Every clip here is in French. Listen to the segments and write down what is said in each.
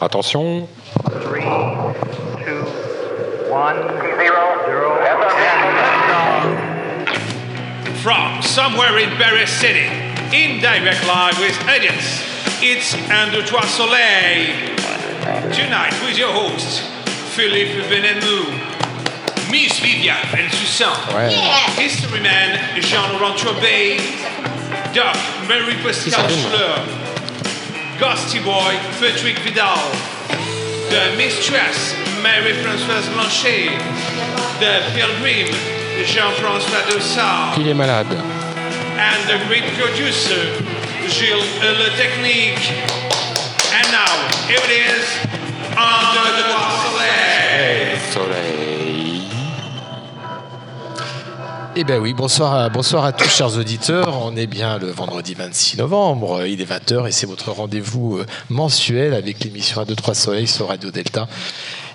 Attention. 3, 2, 1, 0, 0. From somewhere in Paris City, in direct live with audience, it's Andrew Soleil. Tonight with your hosts, Philippe Benamou, Miss vivian, Viviane Bensoussan, History Man Jean-Laurent Trobet, Doc Mary Pascal Schleur, Ghosty Boy Frederic Vidal, The Mistress Mary-Françoise Blanchet, The Pilgrim Jean-François Dossard, Il est malade. and the great producer, Gilles Le Technique. And now, here it is, Under the Soleil. Soleil. Eh bien oui, bonsoir à, bonsoir à tous chers auditeurs. On est bien le vendredi 26 novembre, il est 20h et c'est votre rendez-vous euh, mensuel avec l'émission A2-3 Soleil sur Radio Delta.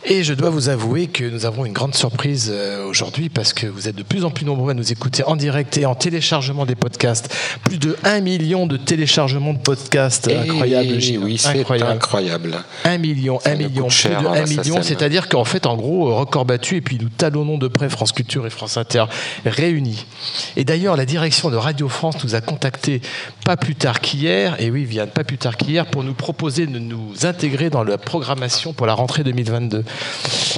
Et je dois vous avouer que nous avons une grande surprise euh, aujourd'hui parce que vous êtes de plus en plus nombreux à nous écouter en direct et en téléchargement des podcasts. Plus de 1 million de téléchargements de podcasts. Incroyable, Et Gilles. oui, c'est incroyable. incroyable. 1 million, Ça 1 nous million, plus cher, de hein, 1 la million, c'est-à-dire qu'en fait, en gros, euh, record battu, et puis nous talonnons de près France Culture et France Inter réunis. Et d'ailleurs, la direction de Radio France nous a contactés pas plus tard qu'hier, et oui, Vianne, pas plus tard qu'hier, pour nous proposer de nous intégrer dans la programmation pour la rentrée 2022.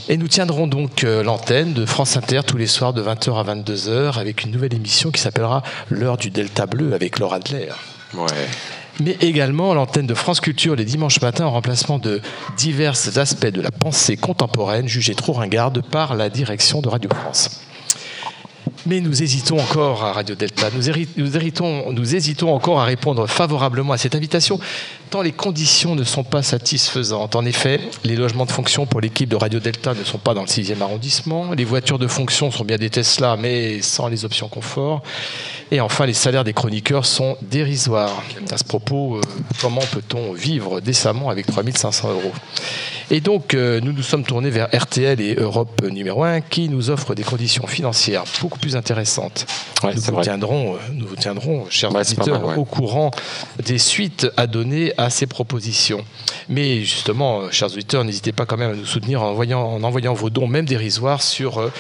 Et nous tiendrons donc euh, l'antenne de France Inter tous les soirs de 20h à 22h avec une nouvelle émission qui s'appellera L'heure du Delta Bleu avec Laura Adler Ouais. mais également l'antenne de France Culture les dimanches matins en remplacement de divers aspects de la pensée contemporaine jugés trop ringardes par la direction de Radio France. Mais nous hésitons encore à Radio Delta, nous, nous hésitons encore à répondre favorablement à cette invitation, tant les conditions ne sont pas satisfaisantes. En effet, les logements de fonction pour l'équipe de Radio Delta ne sont pas dans le 6e arrondissement, les voitures de fonction sont bien des Tesla, mais sans les options confort, et enfin les salaires des chroniqueurs sont dérisoires. À ce propos, euh, comment peut-on vivre décemment avec 3500 euros? Et donc, euh, nous nous sommes tournés vers RTL et Europe numéro 1 qui nous offrent des conditions financières beaucoup plus intéressantes. Ouais, nous, vous tiendrons, euh, nous vous tiendrons, chers Ouais, auditeurs, mal, ouais. au courant des suites à donner à ces propositions. Mais justement, euh, chers auditeurs, n'hésitez pas quand même à nous soutenir en envoyant, en envoyant vos dons, même dérisoires, sur, euh,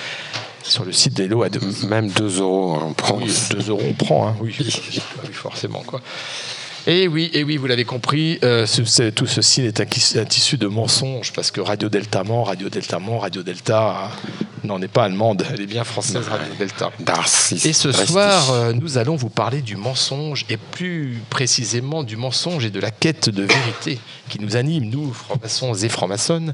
sur le site d'Hello à 2. Même 2 euros, on prend. Oui, 2 euros, on prend, hein, oui. oui, forcément, quoi. Et oui, et oui, vous l'avez compris, euh, ce- tout ceci est un, tissu de mensonges parce que Radio Delta ment, Radio Delta ment, Radio Delta hein, n'en est pas allemande, elle est bien française, Radio Delta. Et ce soir, euh, nous allons vous parler du mensonge et plus précisément du mensonge et de la quête de vérité qui nous anime, nous, francs-maçons et francs-maçonnes,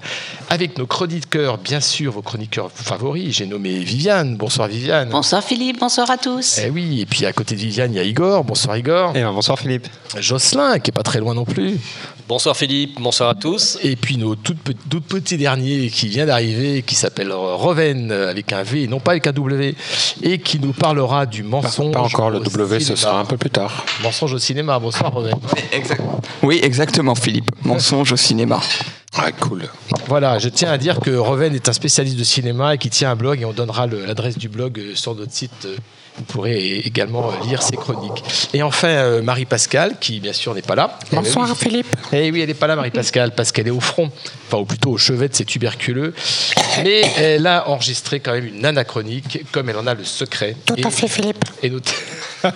avec nos chroniqueurs, bien sûr, vos chroniqueurs favoris. J'ai nommé Viviane. Bonsoir Viviane. Bonsoir Philippe, bonsoir à tous. Eh oui, et puis à côté de Viviane, il y a Igor. Bonsoir Igor. Eh ben, bonsoir Philippe. Jocelyn, qui est pas très loin non plus. Bonsoir Philippe, bonsoir à tous. Et puis nos tout, pe- tout petits derniers qui vient d'arriver, qui s'appelle Roven euh, avec un V et non pas avec un W, et qui nous parlera du mensonge. Pas encore le au W, ce cinéma. sera un peu plus tard. Mensonge au cinéma. Bonsoir Roven. Exact- Oui, exactement, Philippe. Mensonge au cinéma. Ouais, cool. Voilà, je tiens à dire que Roven est un spécialiste de cinéma et qui tient un blog et on donnera l'adresse du blog euh, sur notre site. Vous pourrez également lire ses chroniques. Et enfin, euh, Marie-Pascale, qui bien sûr n'est pas là. Bonsoir, Eh. Philippe. Eh oui, elle n'est pas là, Marie-Pascale, parce qu'elle est au front, enfin, ou plutôt au chevet de ses tuberculeux. Mais elle a enregistré quand même une anachronique, comme elle en a le secret. Tout Et- à fait, Philippe. Et not-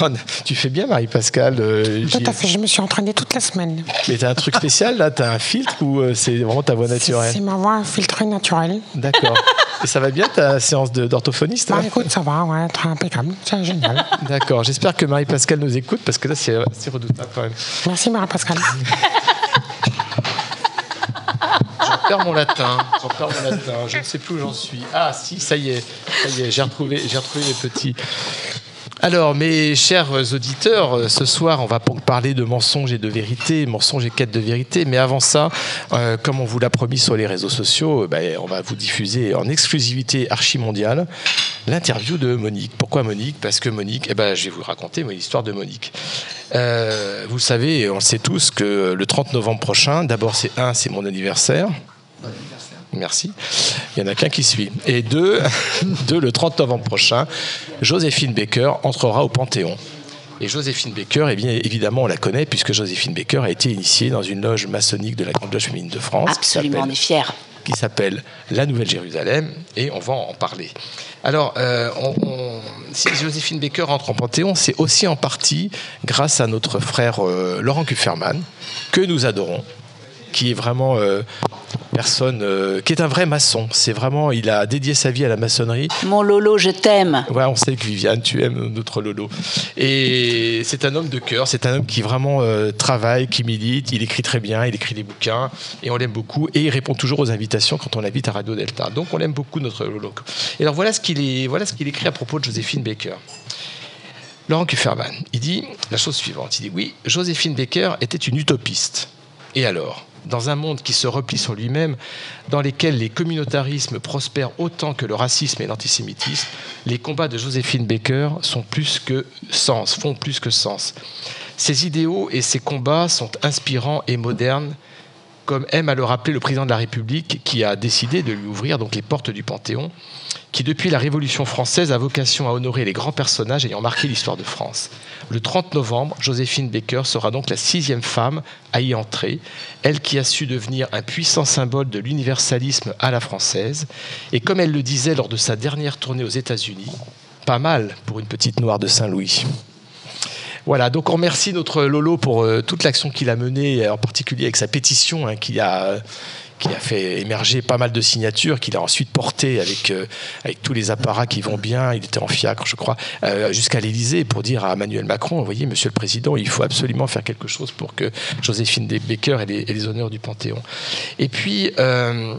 Oh, tu fais bien, Marie-Pascale. euh, Tout à fait. Je me suis entraîné toute la semaine. Mais t'as un truc spécial, là? T'as un filtre ou euh, c'est vraiment ta voix C'est naturelle? ma voix filtrée naturelle. D'accord. Et ça va bien ta séance d'orthophoniste Bah hein écoute, ça va, ouais, très impeccable. C'est génial. D'accord. J'espère que Marie-Pascale nous écoute, parce que là, c'est c'est redoutable quand même. Merci Marie-Pascale. J'en perds mon latin. J'en perds mon latin. Je ne sais plus où j'en suis. Ah, si, ça y est. Ça y est, j'ai retrouvé, j'ai retrouvé les petits. Alors, mes chers auditeurs, euh, ce soir, on va parler de mensonges et de vérité, mensonges et quête de vérité. Mais avant ça, euh, comme on vous l'a promis sur les réseaux sociaux, euh, ben, on va vous diffuser en exclusivité archi-mondiale l'interview de Monique. Pourquoi Monique? Parce que Monique, eh ben, je vais vous raconter l'histoire de Monique. Vous savez, on le sait tous, que le 30 novembre prochain, d'abord, c'est un, c'est mon anniversaire. Merci. Il n'y en a qu'un qui suit. Et deux, deux, le 30 novembre prochain, Joséphine Baker entrera au Panthéon. Et Joséphine Baker, eh bien, évidemment, on la connaît puisque Joséphine Baker a été initiée dans une loge maçonnique de la Grande Loge féminine de France. Absolument, on est fiers. qui s'appelle La Nouvelle Jérusalem, et on va en parler. Alors, euh, on- on- si Joséphine Baker entre en Panthéon, c'est aussi en partie grâce à notre frère euh, Laurent Kufferman, que nous adorons, qui est vraiment euh, personne, euh, qui est un vrai maçon. C'est vraiment, il a dédié sa vie à la maçonnerie. Mon Lolo, je t'aime. Ouais, on sait que Viviane, tu aimes notre Lolo. Et c'est un homme de cœur, c'est un homme qui vraiment euh, travaille, qui milite, il écrit très bien, il écrit des bouquins, et on l'aime beaucoup. Et il répond toujours aux invitations quand on l'invite à Radio Delta. Donc on l'aime beaucoup, notre Lolo. Et alors voilà ce qu'il est, voilà ce qu'il écrit à propos de Joséphine Baker. Laurent Kufferman, il dit la chose suivante. Il dit oui, Joséphine Baker était une utopiste. Et alors? Dans un monde qui se replie sur lui-même, dans lequel les communautarismes prospèrent autant que le racisme et l'antisémitisme, les combats de Joséphine Baker font plus que sens. Ses idéaux et ses combats sont inspirants et modernes, comme aime à le rappeler le président de la République, qui a décidé de lui ouvrir donc les portes du Panthéon, qui depuis la Révolution française a vocation à honorer les grands personnages ayant marqué l'histoire de France. Le 30 novembre, Joséphine Baker sera donc la sixième femme à y entrer, elle qui a su devenir un puissant symbole de l'universalisme à la française, et comme elle le disait lors de sa dernière tournée aux États-Unis, pas mal pour une petite noire de Saint-Louis. Voilà, donc on remercie notre Lolo pour euh, toute l'action qu'il a menée, en particulier avec sa pétition hein, qui a qui a fait émerger pas mal de signatures, qu'il a ensuite porté avec, euh, avec tous les apparats qui vont bien, il était en fiacre, je crois, euh, jusqu'à l'Élysée pour dire à Emmanuel Macron, vous voyez, Monsieur le Président, il faut absolument faire quelque chose pour que Joséphine Baker ait les, ait les honneurs du Panthéon. Et puis... euh,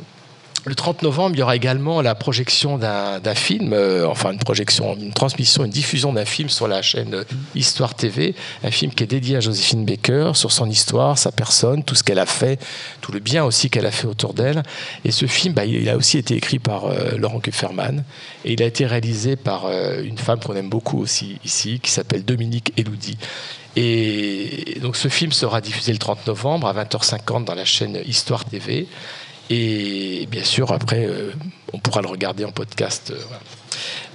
le 30 novembre, il y aura également la projection d'un film, euh, enfin une projection, une transmission, une diffusion d'un film sur la chaîne Histoire TV, un film qui est dédié à Joséphine Baker, sur son histoire, sa personne, tout ce qu'elle a fait, tout le bien aussi qu'elle a fait autour d'elle. Et ce film, bah, il a aussi été écrit par euh, Laurent Kufferman, et il a été réalisé par euh, une femme qu'on aime beaucoup aussi ici, qui s'appelle Dominique Eloudi. Et donc ce film sera diffusé le 30 novembre à 20h50 dans la chaîne Histoire TV. Et bien sûr, après, euh, on pourra le regarder en podcast. euh.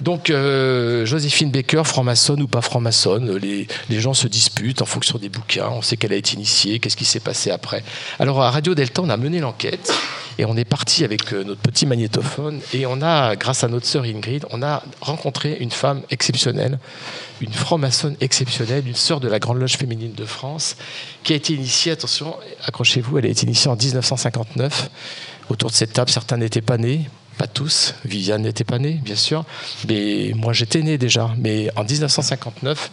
Donc, euh, Joséphine Baker, franc-maçonne ou pas franc-maçonne, les, gens se disputent en fonction des bouquins. On sait qu'elle a été initiée, qu'est-ce qui s'est passé après. Alors, à Radio Delta, on a mené l'enquête et on est parti avec euh, notre petit magnétophone et on a, grâce à notre sœur Ingrid, on a rencontré une femme exceptionnelle, une franc-maçonne exceptionnelle, une sœur de la Grande Loge féminine de France, qui a été initiée, attention, accrochez-vous, elle a été initiée en 1959. Autour de cette table, certains n'étaient pas nés, pas tous. Viviane n'était pas née, bien sûr. Mais moi, j'étais né déjà. Mais en 1959,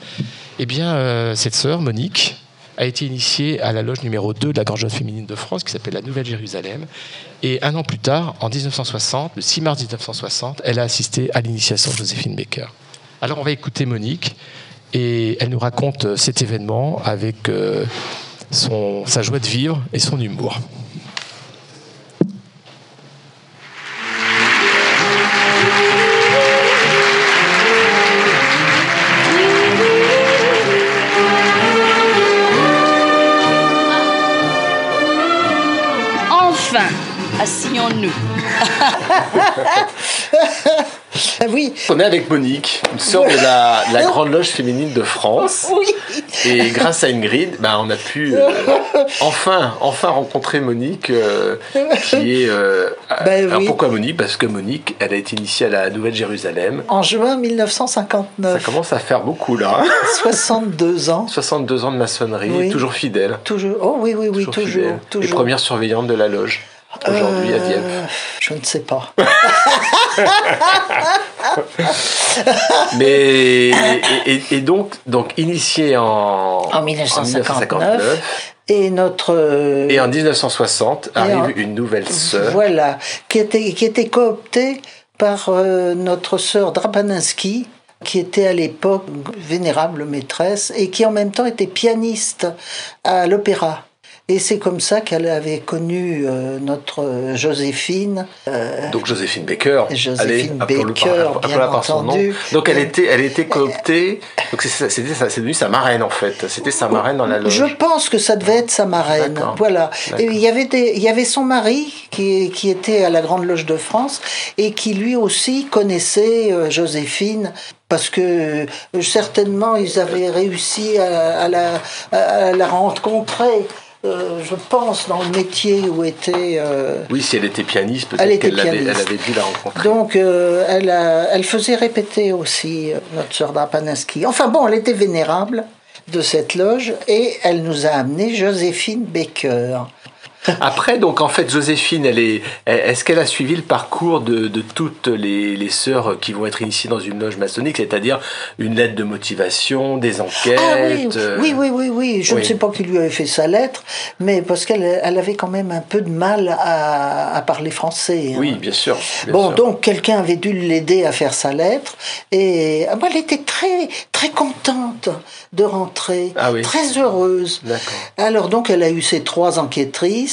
eh bien, euh, cette sœur, Monique, a été initiée à la loge numéro 2 de la Grande Loge féminine de France, qui s'appelle la Nouvelle Jérusalem. Et un an plus tard, en 1960, le 6 mars 1960, elle a assisté à l'initiation de Joséphine Baker. Alors, on va écouter Monique. Et elle nous raconte euh, cet événement avec euh, sa joie de vivre et son humour. Oui, On est avec Monique, une sœur de la, de la Grande Loge féminine de France. oui. Et grâce à Ingrid, bah, on a pu euh, enfin, enfin rencontrer Monique, euh, qui est. euh, Ben alors oui. pourquoi Monique? Parce que Monique, elle a été initiée à la Nouvelle Jérusalem. En juin Ça 1959, commence à faire beaucoup là. hein. 62 ans. 62 ans de maçonnerie, Oui. toujours fidèle. Toujours. Oh oui, oui, oui, toujours. fidèle. toujours. Et première surveillante de la loge, aujourd'hui à Euh, Dieppe. Je ne sais pas. Mais et, et- et donc donc initié en, En 1959. Et notre. euh, Et en 1960 Et arrive en- une nouvelle sœur. Voilà, qui était, qui était cooptée par euh, notre sœur Drapaninski, qui était à l'époque vénérable maîtresse et qui en même temps était pianiste à l'opéra. Et c'est comme ça qu'elle avait connu euh, notre euh, Joséphine. euh, Donc Joséphine Baker. Joséphine Baker, bien par son nom. entendu. Donc elle était, elle était cooptée. Donc c'est- c'était, sa- c'est devenu sa marraine en fait. C'était sa marraine dans la loge. Je pense que ça devait être sa marraine. Voilà. Et il y avait des, il y avait son mari qui, qui était à la Grande Loge de France et qui lui aussi connaissait euh, Joséphine parce que certainement ils avaient réussi à, à la, à la rencontrer. Euh, je pense dans le métier où était. euh, Oui, si elle était pianiste, peut-être qu'elle avait, elle avait dû la rencontrer. donc, euh, elle, a- elle faisait répéter aussi notre sœur Drapanaski. Enfin bon, elle était vénérable de cette loge et elle nous a amené Joséphine Baker. Après, donc en fait, Joséphine, elle est, est-ce qu'elle a suivi le parcours de, de toutes les, les sœurs qui vont être initiées dans une loge maçonnique, c'est-à-dire une lettre de motivation, des enquêtes Ah oui, euh, oui, oui, oui, oui. Je oui. ne sais pas qui lui avait fait sa lettre, mais parce qu'elle elle avait quand même un peu de mal à, à parler français. hein. Oui, bien sûr. bien Bon, sûr. donc quelqu'un avait dû l'aider à faire sa lettre et ah, bah, elle était très très contente de rentrer, Ah oui. très heureuse. D'accord. Alors donc elle a eu ses trois enquêtrices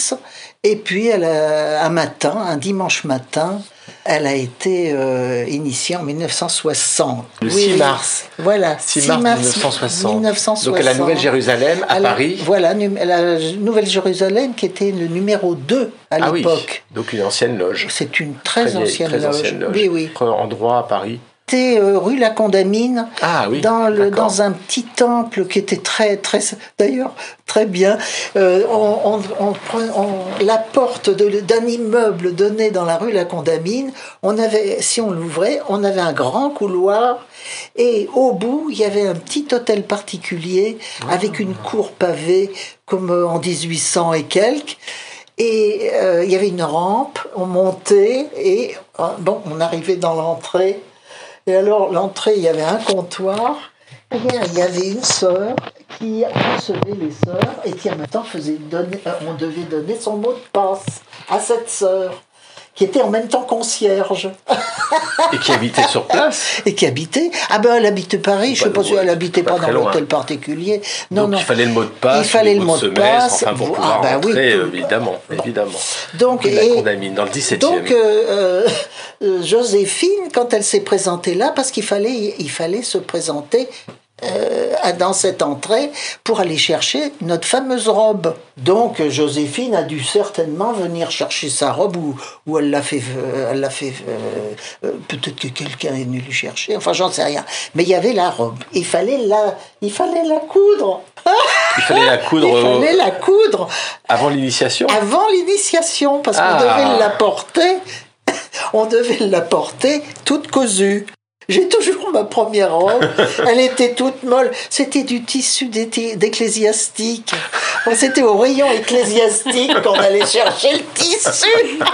et puis elle a, un matin, un dimanche matin, elle a été euh, initiée en 1960. Le Oui, 6 oui. mars. Voilà, 6 mars 1960. 1960. Donc à la Nouvelle-Jérusalem, à Elle Paris. Voilà, la Nouvelle-Jérusalem qui était le numéro 2 à Ah oui, l'époque. donc une ancienne loge. C'est une très, vieille- ancienne, très loge. ancienne loge. Oui, oui. Endroit à Paris. C'était euh, rue La Condamine, Ah oui, dans, le, d'accord. dans un petit temple qui était très, très, d'ailleurs très bien. Euh, on, on- la porte d'un immeuble donné dans la rue La Condamine, on avait, si on l'ouvrait, on avait un grand couloir et au bout, il y avait un petit hôtel particulier avec une cour pavée comme euh, en 1800 et quelques. Et euh, il y avait une rampe, on montait et bon, on arrivait dans l'entrée. Et alors, l'entrée, il y avait un comptoir, et il y avait une sœur qui recevait les sœurs et qui en même temps faisait donner, euh, on devait donner son mot de passe à cette sœur, qui était en même temps concierge Et qui habitait sur place. et qui habitait. Ah ben, elle habitait Paris, je sais pas si elle habitait pas dans l'hôtel particulier. Non, donc non. il fallait le mot de passe, Il fallait le mot de passe. enfin pour Ah pouvoir ben oui, rentrer, tout. évidemment, évidemment. Donc, la et- Condamine, dans le 17e. Donc, euh, euh, Joséphine, quand elle s'est présentée là, parce qu'il fallait, il fallait se présenter euh, dans cette entrée pour aller chercher notre fameuse robe. Donc, Joséphine a dû certainement venir chercher sa robe ou, ou elle l'a fait. euh, elle l'a fait euh, euh, Peut-être que quelqu'un est venu lui chercher. Enfin, j'en sais rien. Mais il y avait la robe. Il fallait la, il fallait la coudre. il fallait la coudre Il fallait la coudre avant l'initiation? avant l'initiation, parce qu'on Ah. devait la porter, on devait la porter toute cousue. J'ai toujours ma première robe. Elle était toute molle. C'était du tissu d'ecclésiastique. C'était au rayon ecclésiastique qu'on allait chercher le tissu.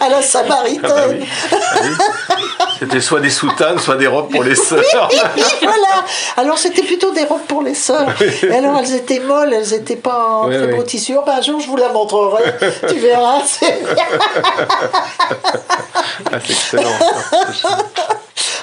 À la Samaritaine. C'était soit des soutanes, soit des robes pour les sœurs. Oui, voilà. Alors c'était plutôt des robes pour les sœurs. Et alors elles étaient molles, elles n'étaient pas en très beau tissu. Oh, ben, un jour je vous la montrerai. tu verras. c'est- Ah, excellent.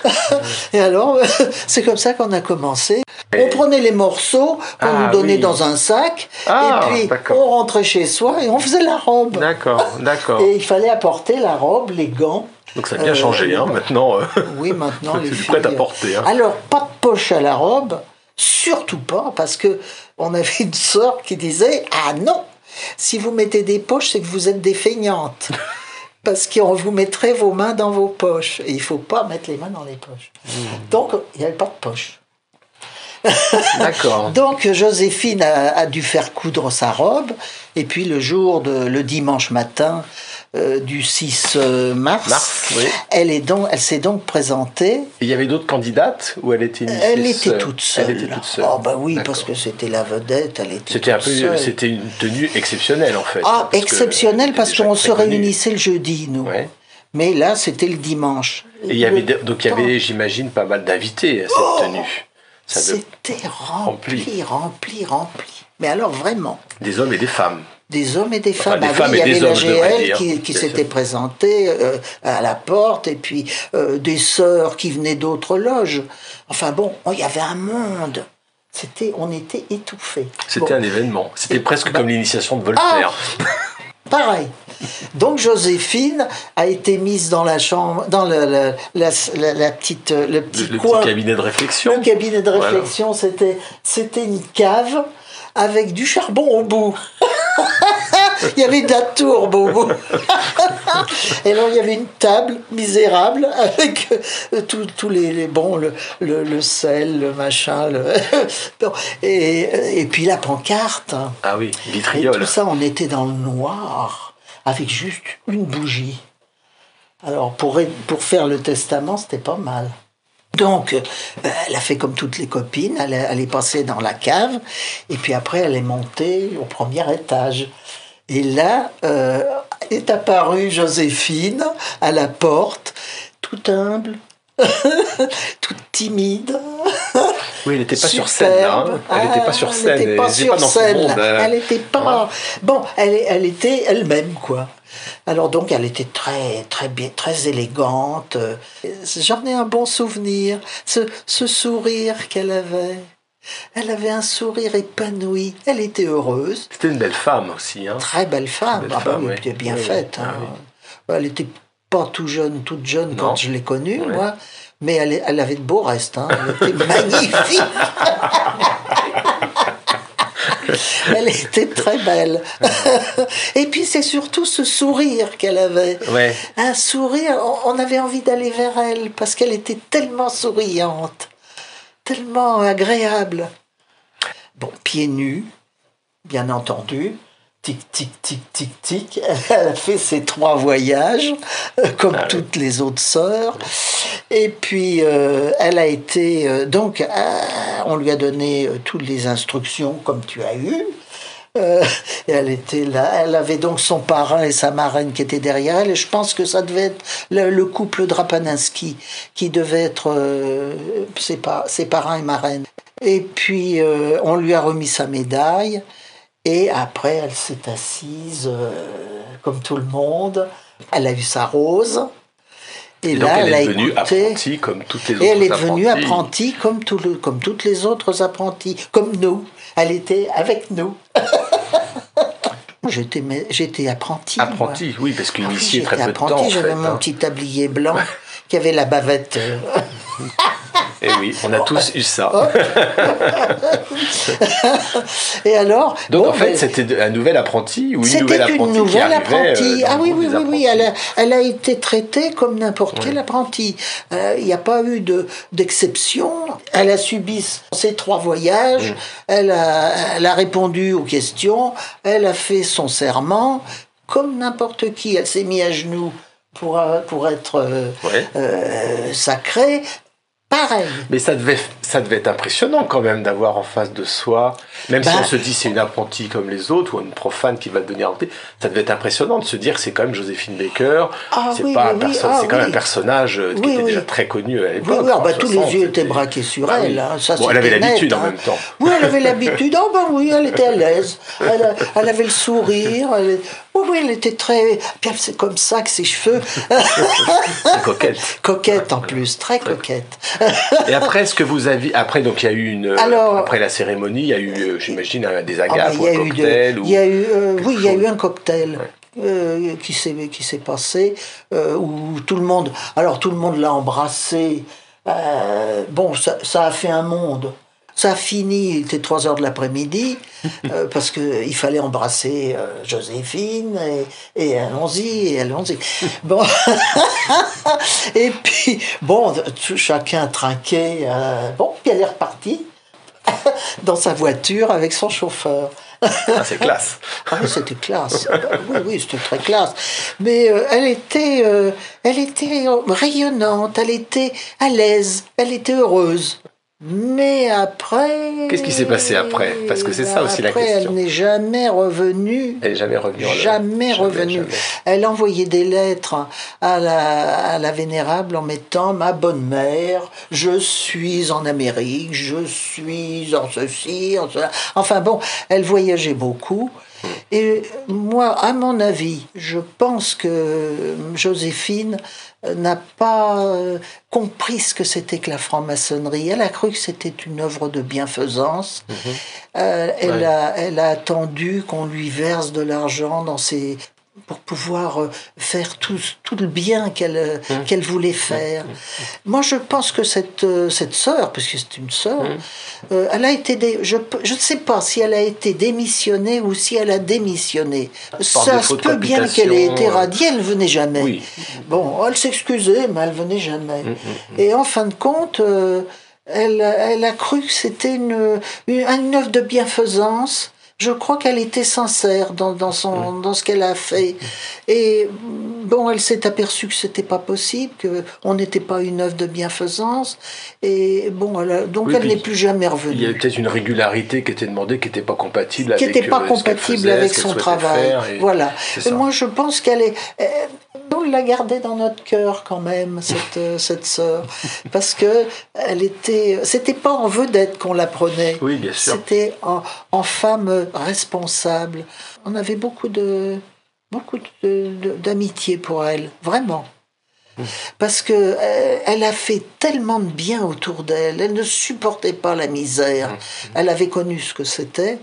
Et alors, c'est comme ça qu'on a commencé. On prenait les morceaux qu'on Ah, nous donnait oui. dans un sac, Ah, et puis on rentrait chez soi et on faisait la robe. D'accord, d'accord. Et il fallait apporter la robe, les gants. Donc ça a bien Euh, changé, hein, maintenant. euh, Oui, maintenant C'est du prêt à porter, hein. Alors, pas de poche à la robe, surtout pas, parce que on avait une sœur qui disait Ah non, si vous mettez des poches, c'est que vous êtes des feignantes. Parce qu'on vous mettrait vos mains dans vos poches. Et il faut pas mettre les mains dans les poches. Mmh. Donc, il n'y avait pas de poche. D'accord. Donc Joséphine a, a dû faire coudre sa robe et puis le jour de le dimanche matin euh, du 6 euh, mars, Mars, oui. elle est donc elle s'est donc présentée. Et il y avait d'autres candidates ou elle était Elle était seule toute seule. Elle était toute seule. Oh bah oui parce que c'était la vedette, elle était C'était un peu, c'était une tenue exceptionnelle en fait. Ah parce exceptionnelle elle parce qu'on se connue. réunissait le jeudi nous. Ouais. Mais là c'était le dimanche. Et il y avait donc il y avait, j'imagine, pas mal d'invités à cette tenue. Ça devait- C'était rempli, Rempli. rempli, rempli. Mais alors vraiment. des hommes et des femmes. Des hommes et des Enfin, femmes. des Ah femmes il y avait qui, qui s'était présentée euh, à la porte, et puis euh, des sœurs qui venaient d'autres loges. Enfin bon, oh, il y avait un monde. C'était, on était étouffés. C'était Bon, un événement. C'était presque bah- comme l'initiation de Voltaire. Pareil. Donc Joséphine a été mise dans la chambre, dans le- le- la, la- la petite, euh, le le, petit le coin. petit cabinet de réflexion. Le cabinet de Voilà. réflexion, c'était, c'était une cave avec du charbon au bout. Il y avait de la tourbe au bout. Et alors il y avait une table misérable avec euh, tous les, les bon le, le, le sel, le machin, le- et, euh, et puis la pancarte. Ah oui, Et vitriol. tout ça, on était dans le noir avec juste une bougie. Alors pour pour faire le testament, c'était pas mal. Donc, euh, elle a fait comme toutes les copines, elle est, passée dans la cave, et puis après, elle est montée au premier étage. Et là, euh, est apparue Joséphine à la porte, toute humble, toute timide. Oui, elle n'était pas sur scène, là. hein. Elle n'était pas sur scène. Elle n'était pas sur pas dans son scène. monde, euh. Elle n'était pas. Bon, elle, était elle-même, quoi. Alors donc, elle était très, très bien, très élégante. J'en ai un bon souvenir. Ce, ce sourire qu'elle avait. Elle avait un sourire épanoui. Elle était heureuse. C'était une belle femme aussi. Hein. Très belle femme. Belle Ah femme, oui. bien Oui, oui. faite. hein. Ah Elle était pas tout jeune, toute jeune Non. quand je l'ai connue, Ouais. moi. Mais elle, elle avait de beaux restes. hein. Elle était magnifique. Elle était très belle. Et puis c'est surtout ce sourire qu'elle avait. Ouais. Un sourire, on avait envie d'aller vers elle parce qu'elle était tellement souriante, tellement agréable. Bon, pieds nus, bien entendu. Tic, tic, tic, tic, tic. Elle a fait ses trois voyages, euh, comme toutes les autres sœurs. Et puis, euh, elle a été. euh, donc, euh, on lui a donné toutes les instructions comme tu as eu. Et elle était là. Elle avait donc son parrain et sa marraine qui étaient derrière elle. Et je pense que ça devait être le, le couple Drapaninski qui devait être ses, par- ses parrains et marraines. Et puis, on lui a remis sa médaille. Et après, elle s'est assise euh, comme tout le monde. Elle a eu sa rose. Et, Et donc, là, elle, elle, a est devenue écouté. apprentie comme toutes les autres Et elle est devenue apprenties. apprentie comme, tout le- comme toutes les autres apprenties, comme nous. Elle était avec nous. J'étais moi. Apprentie, oui, parce Ah oui, très peu de temps. en j'avais fait, mon hein. petit tablier blanc qui avait la bavette. Et oui, on a tous eu ça. Et alors Donc bon, en fait, ben, c'était un nouvel apprenti ou une C'était nouvelle apprentie une qui nouvelle euh, apprentie. ah oui, oui, oui, oui. Elle a, elle a été traitée comme n'importe quel apprenti. Euh, Il n'y a pas eu de d'exception. Elle a subi ses trois voyages. Mm. Elle, a, elle a répondu aux questions. Elle a fait son serment comme n'importe qui. Elle s'est mise à genoux pour, euh, pour être euh, Ouais. euh, sacrée. Pareil. Mais ça devait, ça devait être impressionnant quand même d'avoir en face de soi, même si Bah. on se dit c'est une apprentie comme les autres ou une profane qui va devenir apprentie, ça devait être impressionnant de se dire c'est quand même Joséphine Baker, Ah c'est oui, pas oui, ah c'est quand même un personnage euh, qui était déjà très connu à l'époque. oui, en bah, tous 60, les yeux étaient braqués sur Ah elle. hein, ça, Bon, elle avait l'habitude en hein. même temps. Oui, elle avait l'habitude. Oh ben oui, elle était à l'aise. Elle, avait le sourire. Elle, oui, oui, elle était très. Puis c'est comme ça que ses cheveux. C'est coquette. coquette en plus, très coquette. Et après, est-ce que vous avez, après donc il y a eu une, Alors- après la cérémonie, il y a eu, euh, j'imagine, des Ah, agapes ben, ou un de- cocktail ou il y a eu, euh, oui, il y a eu un cocktail. euh, qui s'est qui s'est passé euh, où tout le monde alors tout le monde l'a embrassé bon ça, ça a fait un monde ça a fini, il était 3 heures de l'après-midi, euh, parce qu'il fallait embrasser euh, Joséphine, et, et allons-y, et allons-y. Bon. et puis, bon, tout- chacun trinquait. euh, bon, puis elle est repartie dans sa voiture avec son chauffeur. Ah, c'est classe. Ah oui, c'était classe. Oui, oui, c'était très classe. Mais euh, elle était, euh, elle était rayonnante, elle était à l'aise, elle était heureuse. Mais après. Qu'est-ce qui s'est passé après? Parce que c'est ça aussi la après, question. Elle n'est jamais revenue. Elle est jamais revenue. en Europe. Jamais revenue. jamais. Elle envoyait des lettres à la, à la vénérable en mettant ma bonne mère, je suis en Amérique, je suis en ceci, en cela. Enfin bon, elle voyageait beaucoup. Et moi, à mon avis, je pense que Joséphine n'a pas euh, compris ce que c'était que la franc-maçonnerie. Elle a cru que c'était une œuvre de bienfaisance. Euh, elle, Ouais. a, elle a attendu qu'on lui verse de l'argent dans ses pour pouvoir euh, faire tout, tout le bien qu'elle euh, Mmh. qu'elle voulait faire. Moi, je pense que cette, euh, cette sœur, parce que c'est une sœur, Mmh. euh, elle a été, dé- je ne sais pas si elle a été démissionnée ou si elle a démissionné. Ça se peut bien qu'elle ait été euh. radiée, elle venait jamais. Oui. Bon, elle s'excusait, mais elle venait jamais. Mmh, Et en fin de compte, euh, elle, elle a cru que c'était une, une, une œuvre de bienfaisance. Je crois qu'elle était sincère dans, dans, son, dans ce qu'elle a fait. Et bon, elle s'est aperçue que c'était pas possible, que on n'était pas une œuvre de bienfaisance. Et bon, elle a- donc Oui, elle n'est plus jamais Il y revenue. avait peut-être une régularité qui était demandée, qui n'était pas compatible Qui avec n'était pas euh, compatible faisait, avec son travail. et- Voilà. Et moi, je pense qu'elle est. on l'a gardée dans notre cœur quand même, cette, euh, cette sœur. Parce que elle était. C'était pas en vedette qu'on la prenait. Oui, bien sûr. C'était en, en femme responsable. On avait beaucoup de beaucoup de- de- d'amitié pour elle, vraiment. Parce que euh, elle a fait tellement de bien autour d'elle. Elle ne supportait pas la misère. Elle avait connu ce que c'était.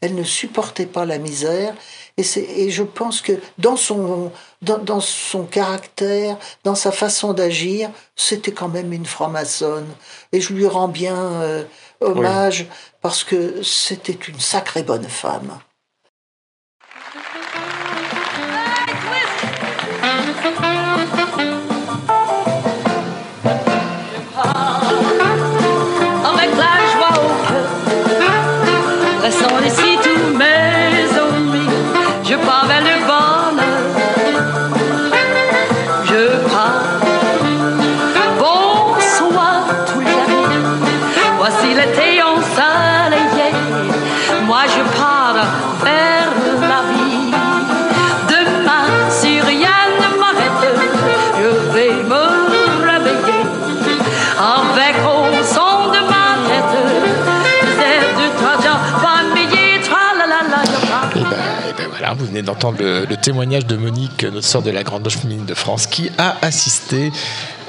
Elle ne supportait pas la misère. Et, c'est- et je pense que dans son, dans, dans son caractère, dans sa façon d'agir, c'était quand même une franc-maçonne. Et je lui rends bien euh, hommage parce que c'était une sacrée bonne femme. Venez d'entendre le, témoignage de Monique, notre sœur de la Grande Loge féminine de France, qui a assisté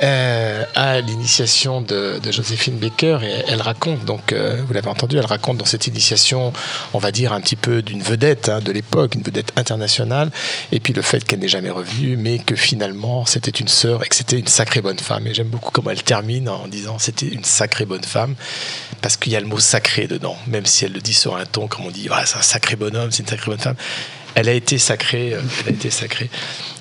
euh, à l'initiation de, de Joséphine Baker. Et elle raconte, donc, euh, vous l'avez entendu, elle raconte dans cette initiation, on va dire, un petit peu d'une vedette hein, de l'époque, une vedette internationale, et puis le fait qu'elle n'est jamais revenue, mais que finalement, c'était une sœur et que c'était une sacrée bonne femme. Et j'aime beaucoup comment elle termine en disant c'était une sacrée bonne femme, parce qu'il y a le mot sacré dedans, même si elle le dit sur un ton, comme on dit, Ah, c'est un sacré bonhomme, c'est une sacrée bonne femme. Elle a été sacrée, euh, elle a été sacrée.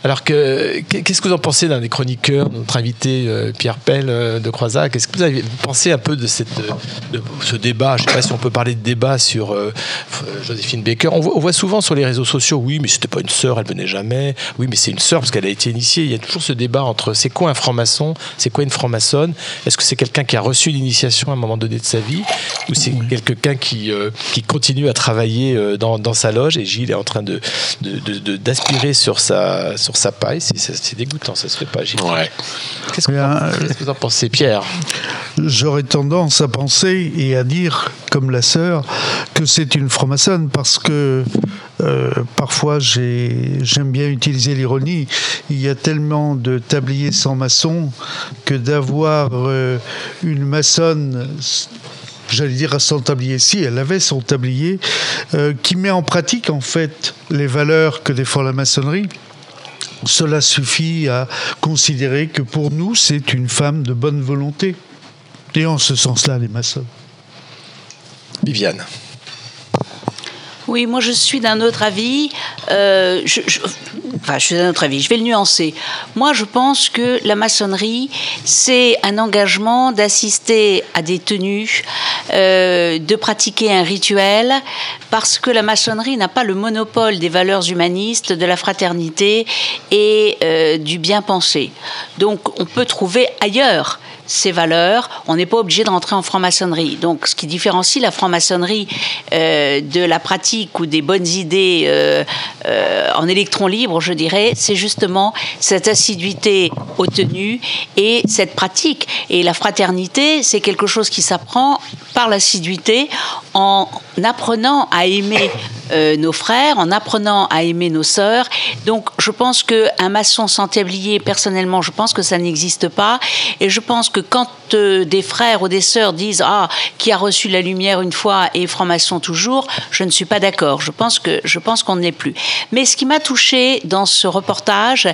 Alors que, qu'est-ce que vous en pensez d'un des chroniqueurs, notre invité euh, Pierre Pell euh, de Croisac Qu'est-ce que vous avez pensé un peu de, cette, euh, de ce débat? Je ne sais pas si on peut parler de débat sur euh, Joséphine Baker. On voit, on voit souvent sur les réseaux sociaux, oui, mais c'était pas une sœur, elle venait jamais. Oui, mais c'est une sœur parce qu'elle a été initiée. Il y a toujours ce débat entre c'est quoi un franc-maçon, c'est quoi une franc-maçonne? Est-ce que c'est quelqu'un qui a reçu l'initiation à un moment donné de sa vie? Ou c'est quelqu'un qui, euh, qui continue à travailler dans, dans sa loge? Et Gilles est en train de, de- de- de- d'aspirer sur sa, sur sa paille C'est, c'est- c'est dégoûtant, ça se fait pas. Ouais. Qu'est-ce que, Oui, vous en- hein, qu'est-ce que vous en pensez, Pierre? J'aurais tendance à penser et à dire, comme la sœur, que c'est une franc-maçonne parce que euh, parfois j'ai- j'aime bien utiliser l'ironie. Il y a tellement de tabliers sans maçon que d'avoir euh, une maçonne j'allais dire à son tablier, si elle avait son tablier, euh, qui met en pratique en fait les valeurs que défend la maçonnerie. Cela suffit à considérer que pour nous, c'est une femme de bonne volonté. Et en ce sens-là, les maçons. Viviane. Oui, moi je suis d'un autre avis. Euh, je, je- enfin, je suis d'un autre avis. Je vais le nuancer. Moi, je pense que la maçonnerie, c'est un engagement d'assister à des tenues, euh, de pratiquer un rituel, parce que la maçonnerie n'a pas le monopole des valeurs humanistes, de la fraternité et euh, du bien pensé. Donc, on peut trouver ailleurs ces valeurs. On n'est pas obligé de rentrer en franc-maçonnerie. Donc, ce qui différencie la franc-maçonnerie euh, de la pratique ou des bonnes idées euh, euh, en je dirais, c'est justement cette assiduité aux tenues et cette pratique. Et la fraternité, c'est quelque chose qui s'apprend par l'assiduité en apprenant à aimer euh, nos frères, en apprenant à aimer nos sœurs. Donc, je pense qu'un maçon sans tablier, personnellement, je pense que ça n'existe pas. Et je pense que quand euh, des frères ou des sœurs disent Ah, qui a reçu la lumière une fois et franc-maçon toujours, je ne suis pas d'accord. Je pense qu'on ne l'est plus. Mais ce qui m'a touché dans ce reportage,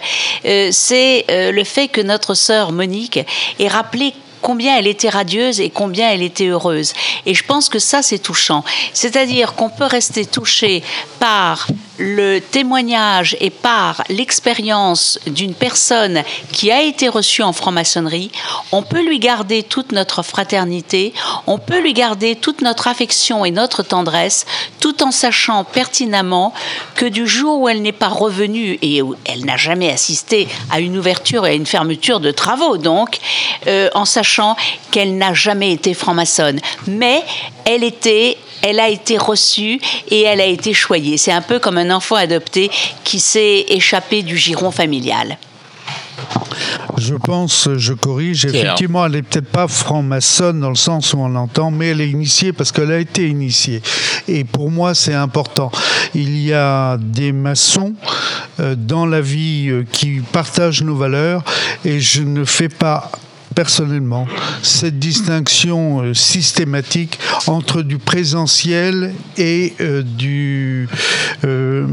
euh, c'est euh, le fait que notre sœur Monique ait rappelé combien elle était radieuse et combien elle était heureuse. Et je pense que ça, c'est touchant. C'est-à-dire qu'on peut rester touché par le témoignage et par l'expérience d'une personne qui a été reçue en franc-maçonnerie, on peut lui garder toute notre fraternité, on peut lui garder toute notre affection et notre tendresse, tout en sachant pertinemment que du jour où elle n'est pas revenue et où elle n'a jamais assisté à une ouverture et à une fermeture de travaux, donc, euh, en sachant qu'elle n'a jamais été franc-maçonne, mais elle était elle a été reçue et elle a été choyée. C'est un peu comme un enfant adopté qui s'est échappé du giron familial. Je pense, je corrige, effectivement, elle n'est peut-être pas franc-maçonne dans le sens où on l'entend, mais elle est initiée parce qu'elle a été initiée. Et pour moi, c'est important. Il y a des maçons euh, dans la vie euh, qui partagent nos valeurs et je ne fais pas personnellement cette distinction euh, systématique entre du présentiel et euh, du euh,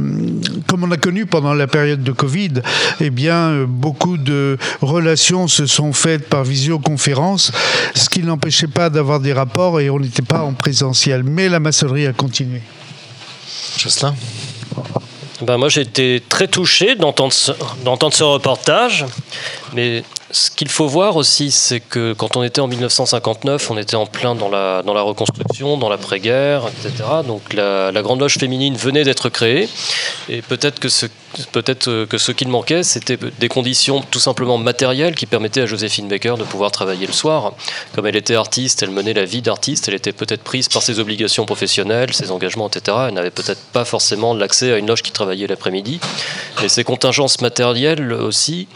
comme on a connu pendant la période de Covid eh bien beaucoup de relations se sont faites par visioconférence ce qui n'empêchait pas d'avoir des rapports et on n'était pas en présentiel. Mais la maçonnerie a continué. Jocelyn? Ben, moi, j'ai été très touché d'entendre ce, ce reportage. Mais ce qu'il faut voir aussi, c'est que quand on était en 1959, on était en plein dans la, dans la reconstruction, dans l'après-guerre, etc. Donc la, la Grande Loge féminine venait d'être créée. Et peut-être que ce, peut-être euh, que ce qu'il manquait, c'était des conditions tout simplement matérielles qui permettaient à Joséphine Baker de pouvoir travailler le soir. Comme elle était artiste, elle menait la vie d'artiste, elle était peut-être prise par ses obligations professionnelles, ses engagements, etc. Elle n'avait peut-être pas forcément l'accès à une loge qui travaillait l'après-midi. Et ces contingences matérielles aussi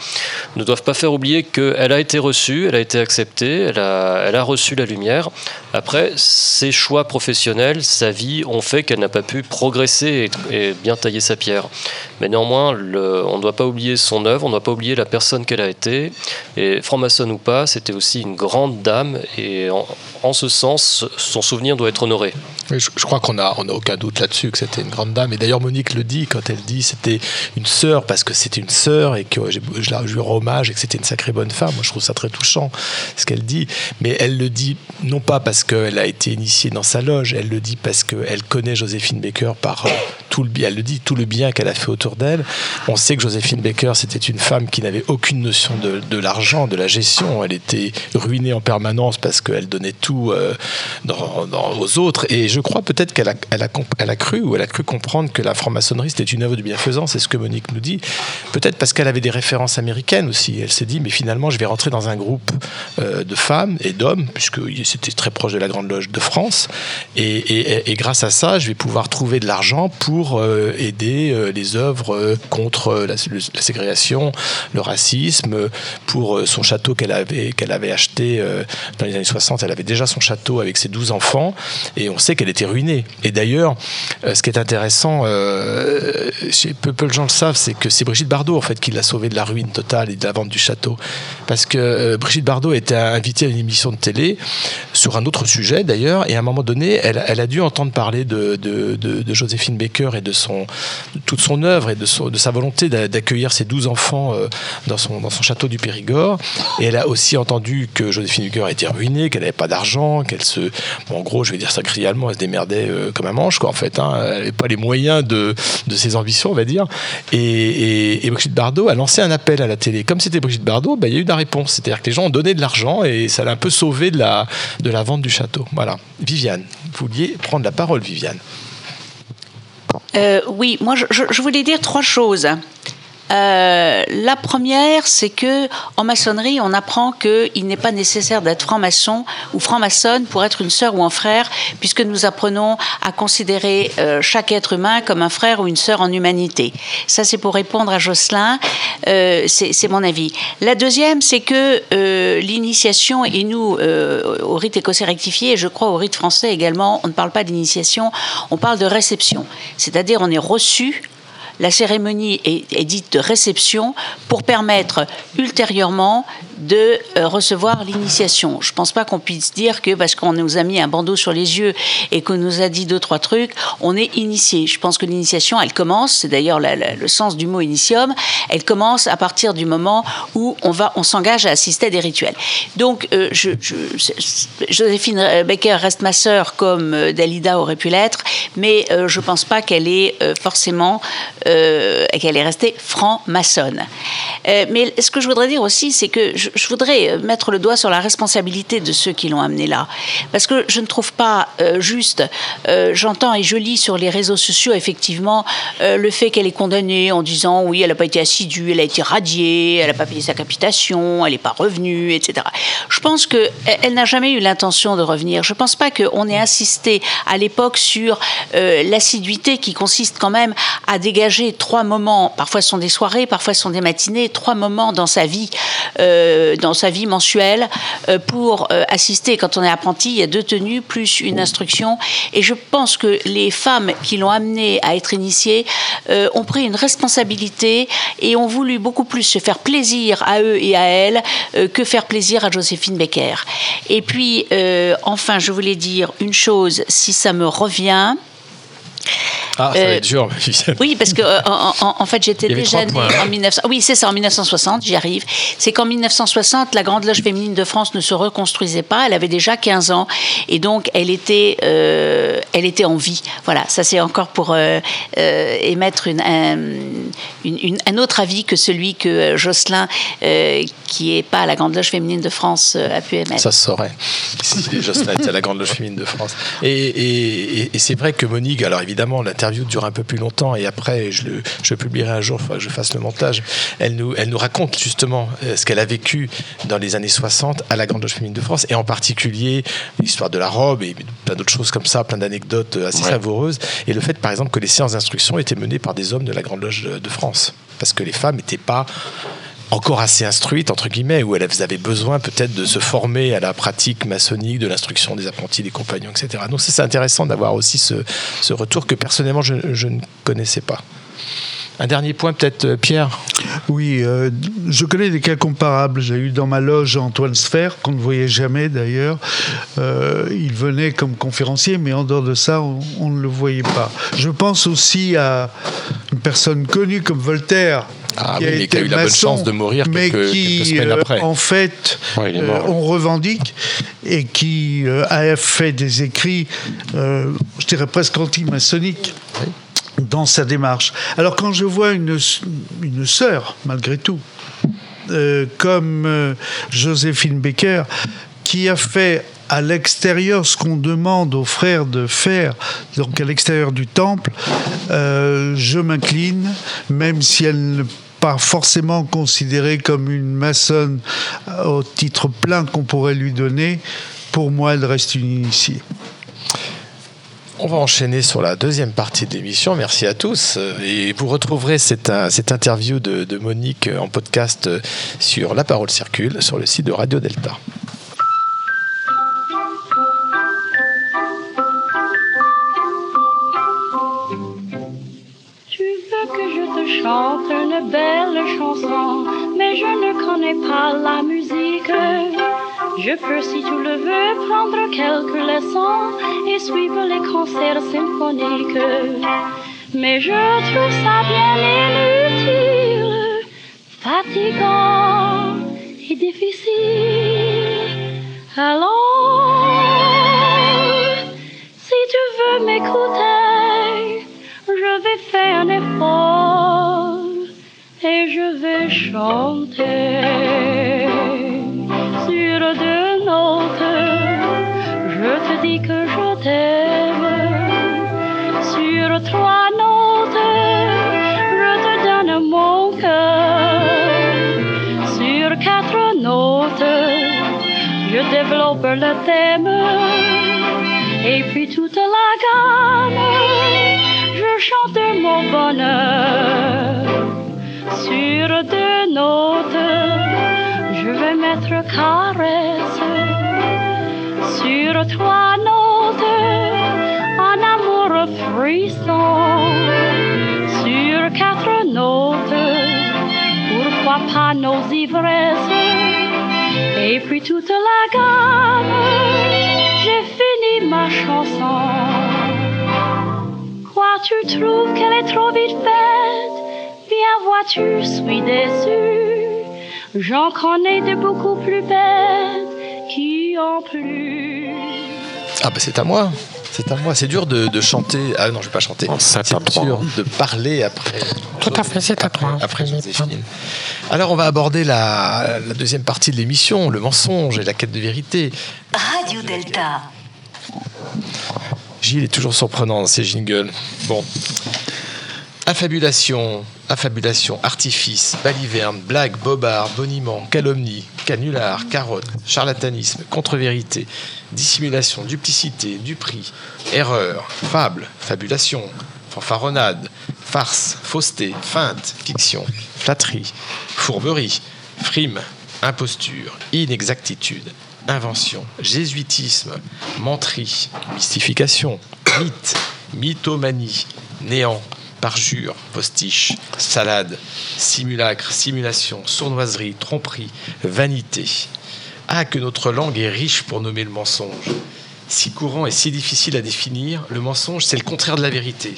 ne doivent pas faire oublier qu'elle a été reçue, elle a été acceptée, elle a, elle a reçu la lumière. Après, ses choix professionnels, sa vie ont fait qu'elle n'a pas pu progresser et, et bien tailler sa pierre. Mais néanmoins, on ne doit pas oublier son œuvre, on ne doit pas oublier la personne qu'elle a été. Et franc-maçonne ou pas, c'était aussi une grande dame. Et en, ce sens, son souvenir doit être honoré. Je, crois qu'on a, on a aucun doute là-dessus que c'était une grande dame. Et d'ailleurs, Monique le dit quand elle dit c'était une sœur parce que c'était une sœur et que je lui rends hommage et que c'était une sacrée bonne femme. Moi, je trouve ça très touchant ce qu'elle dit. Mais elle le dit non pas parce qu'elle a été initiée dans sa loge, elle le dit parce qu'elle connaît Joséphine Baker par euh, tout le bien. Elle le dit tout le bien qu'elle a fait autour d'elle. On sait que Joséphine Baker c'était une femme qui n'avait aucune notion de, l'argent, de la gestion. Elle était ruinée en permanence parce qu'elle donnait tout euh, aux autres. Et je crois peut-être qu'elle a, cru ou elle a cru comprendre que la franc-maçonnerie c'était une œuvre de bienfaisance. C'est ce que Monique nous dit. Peut-être parce qu'elle avait des références américaines aussi. Elle s'est dit mais finalement je vais rentrer dans un groupe euh, de femmes et d'hommes puisque c'était très proche de la Grande Loge de France. Et, grâce à ça, je vais pouvoir trouver de l'argent pour euh, aider les œuvres contre la, ségrégation, le racisme, pour euh, son château qu'elle avait, qu'elle avait acheté euh, dans les années 60. Elle avait déjà son château avec ses 12 enfants et on sait qu'elle était ruinée. Et d'ailleurs, euh, ce qui est intéressant, peu, de gens le savent, c'est que c'est Brigitte Bardot en fait qui l'a sauvée de la ruine totale et de la vente du château. Parce que Brigitte Bardot était invitée à une émission de télé sur un autre sujet d'ailleurs, et à un moment donné, elle, a dû entendre parler de, de, de- de Joséphine Baker et de, son, de toute son œuvre et de, son- de sa volonté d'a- d'accueillir ses 12 enfants euh, dans, son, dans son château du Périgord. Et elle a aussi entendu que Joséphine Baker était ruinée, qu'elle n'avait pas d'argent, qu'elle se. en gros, je vais dire ça elle se démerdait euh, comme un manche, quoi, en fait. hein. Elle n'avait pas les moyens de, de ses ambitions, on va dire. Et, et- Brigitte Bardot a lancé un appel à la télé. Comme c'était Brigitte Bardot, bah, il y a eu de la réponse. C'est-à-dire que les gens ont donné de l'argent et ça l'a un peu sauvé de la, de la vente du château. Voilà. Viviane, vous vouliez prendre la parole, Viviane. Euh, oui, moi je, voulais dire trois choses. Euh, la première, c'est que en maçonnerie, on apprend qu'il n'est pas nécessaire d'être franc-maçon ou franc-maçonne pour être une sœur ou un frère, puisque nous apprenons à considérer euh, chaque être humain comme un frère ou une sœur en humanité. Ça, c'est pour répondre à Jocelyn. Euh, c'est mon avis. La deuxième, c'est que l'initiation, et nous, au rite écossais rectifié, et je crois au rite français également, on ne parle pas d'initiation, on parle de réception. C'est-à-dire, on est reçu la cérémonie est, dite réception pour permettre ultérieurement de euh, recevoir l'initiation. Je ne pense pas qu'on puisse dire que parce qu'on nous a mis un bandeau sur les yeux et qu'on nous a dit deux, trois trucs, on est initié. Je pense que l'initiation, elle commence, c'est d'ailleurs le sens du mot initium, elle commence à partir du moment où on, va, on s'engage à assister à des rituels. Donc, euh, Joséphine Becker reste ma sœur comme euh, Dalida aurait pu l'être, mais je ne pense pas qu'elle est euh, forcément qu'elle est restée franc-maçonne. Mais ce que je voudrais dire aussi, c'est que je voudrais euh, mettre le doigt sur la responsabilité de ceux qui l'ont amenée là. Parce que je ne trouve pas euh, juste, euh, j'entends et je lis sur les réseaux sociaux effectivement le fait qu'elle est condamnée en disant oui, elle n'a pas été assidue, elle a été radiée, elle n'a pas payé sa capitation, elle n'est pas revenue, etc. Je pense qu'elle elle, n'a jamais eu l'intention de revenir. Je ne pense pas qu'on ait insisté à l'époque sur l'assiduité qui consiste quand même à dégager trois moments, parfois ce sont des soirées, parfois ce sont des matinées, trois moments dans sa vie, dans sa vie mensuelle, euh, pour euh, assister. Quand on est apprenti, il y a deux tenues plus une instruction. Et je pense que les femmes qui l'ont amené à être initiées euh, ont pris une responsabilité et ont voulu beaucoup plus se faire plaisir à eux et à elles euh, que faire plaisir à Joséphine Becker. Et puis, euh, enfin, je voulais dire une chose, si ça me revient. Ah, ça va Euh, être dur. Oui, parce que euh, en, en- en fait, j'étais déjà née points, hein. en 1900. Oui, c'est ça, en 1960, j'y arrive. C'est qu'en 1960, la Grande Loge féminine de France ne se reconstruisait pas. Elle avait déjà 15 ans et donc elle était, euh, elle était en vie. Voilà, ça c'est encore pour euh, euh, émettre une, un, une- une- un autre avis que celui que Jocelyn, euh, qui est pas à la Grande Loge féminine de France, euh, a pu émettre. Ça se saurait. Si Jocelyn était à la Grande Loge féminine de France. Et, et- et- et c'est vrai que Monique, alors évidemment, l'interview dure un peu plus longtemps et après, je le, je publierai un jour, il faudra que je fasse le montage. Elle nous, elle nous raconte justement euh, ce qu'elle a vécu dans les années 60 à la Grande Loge féminine de France et en particulier l'histoire de la robe et plein d'autres choses comme ça, plein d'anecdotes euh, assez Ouais. savoureuses. Et le fait, par exemple, que les séances d'instruction étaient menées par des hommes de la Grande Loge de France. Parce que les femmes n'étaient pas encore assez instruites, entre guillemets, où elles avaient besoin peut-être de se former à la pratique maçonnique, de l'instruction des apprentis, des compagnons, etc. Donc c'est intéressant d'avoir aussi ce, retour que personnellement je, ne connaissais pas. Un dernier point peut-être, euh, Pierre? Oui, euh, je connais des cas comparables. J'ai eu dans ma loge Antoine Sfer, qu'on ne voyait jamais d'ailleurs. Euh, il venait comme conférencier, mais en dehors de ça, on ne le voyait pas. Je pense aussi à une personne connue comme Voltaire. Ah qui oui, mais qui a eu la bonne chance de mourir mais quelques- qui, quelques semaines euh, après. en fait, Ouais, euh, mort. on revendique et qui euh, a fait des écrits, je dirais presque anti-maçonniques dans sa démarche. Alors quand je vois une, une sœur, malgré tout, euh, comme euh, Joséphine Becker, qui a fait à l'extérieur ce qu'on demande aux frères de faire, donc à l'extérieur du temple, euh, je m'incline, même si elle n'est pas forcément considérée comme une maçonne euh, au titre plein qu'on pourrait lui donner, pour moi elle reste une initiée. On va enchaîner sur la deuxième partie de l'émission. Merci à tous. Et vous retrouverez cette, euh, cette interview de, Monique en podcast sur La Parole Circule, sur le site de Radio Delta. Que je te chante une belle chanson, mais je ne connais pas la musique. Je peux, si tu le veux, prendre quelques leçons et suivre les concerts symphoniques. Mais je trouve ça bien inutile, fatigant et difficile. Alors, si tu veux m'écouter, je vais faire l'effort et je vais chanter sur deux notes. Je te dis que je t'aime sur trois notes. Je te donne mon cœur sur quatre notes. Je développe le thème et puis toute la gamme. Chante mon bonheur sur deux notes. Je vais mettre caresse sur trois notes. En amour frisson sur quatre notes. Pourquoi pas nos ivresses? Et puis toute la gamme. J'ai fini ma chanson. Tu trouves qu'elle est trop vite faite? Bien vois-tu, suis déçu. J'en connais de beaucoup plus bêtes qui ont plus. Ah bah c'est à moi. C'est à moi. C'est dur de, de chanter. Ah non, je vais pas chanter. C'est dur de parler après. Tout à fait, c'est à toi. Après. Alors on va aborder la, la deuxième partie de l'émission, le mensonge et la quête de vérité. Radio Delta. Gilles est toujours surprenant dans ses jingles. Bon. Affabulation, affabulation, artifice, baliverne, blague, bobard, boniment, calomnie, canular, carotte, charlatanisme, contre-vérité, dissimulation, duplicité, duperie, erreur, fable, fabulation, fanfaronnade, farce, fausseté, feinte, fiction, flatterie, fourberie, frime, imposture, inexactitude, invention, jésuitisme, menterie, mystification, mythe, mythomanie, néant, parjure, postiche, salade, simulacre, simulation, sournoiserie, tromperie, vanité. Ah, que notre langue est riche pour nommer le mensonge. Si courant et si difficile à définir, le mensonge, c'est le contraire de la vérité.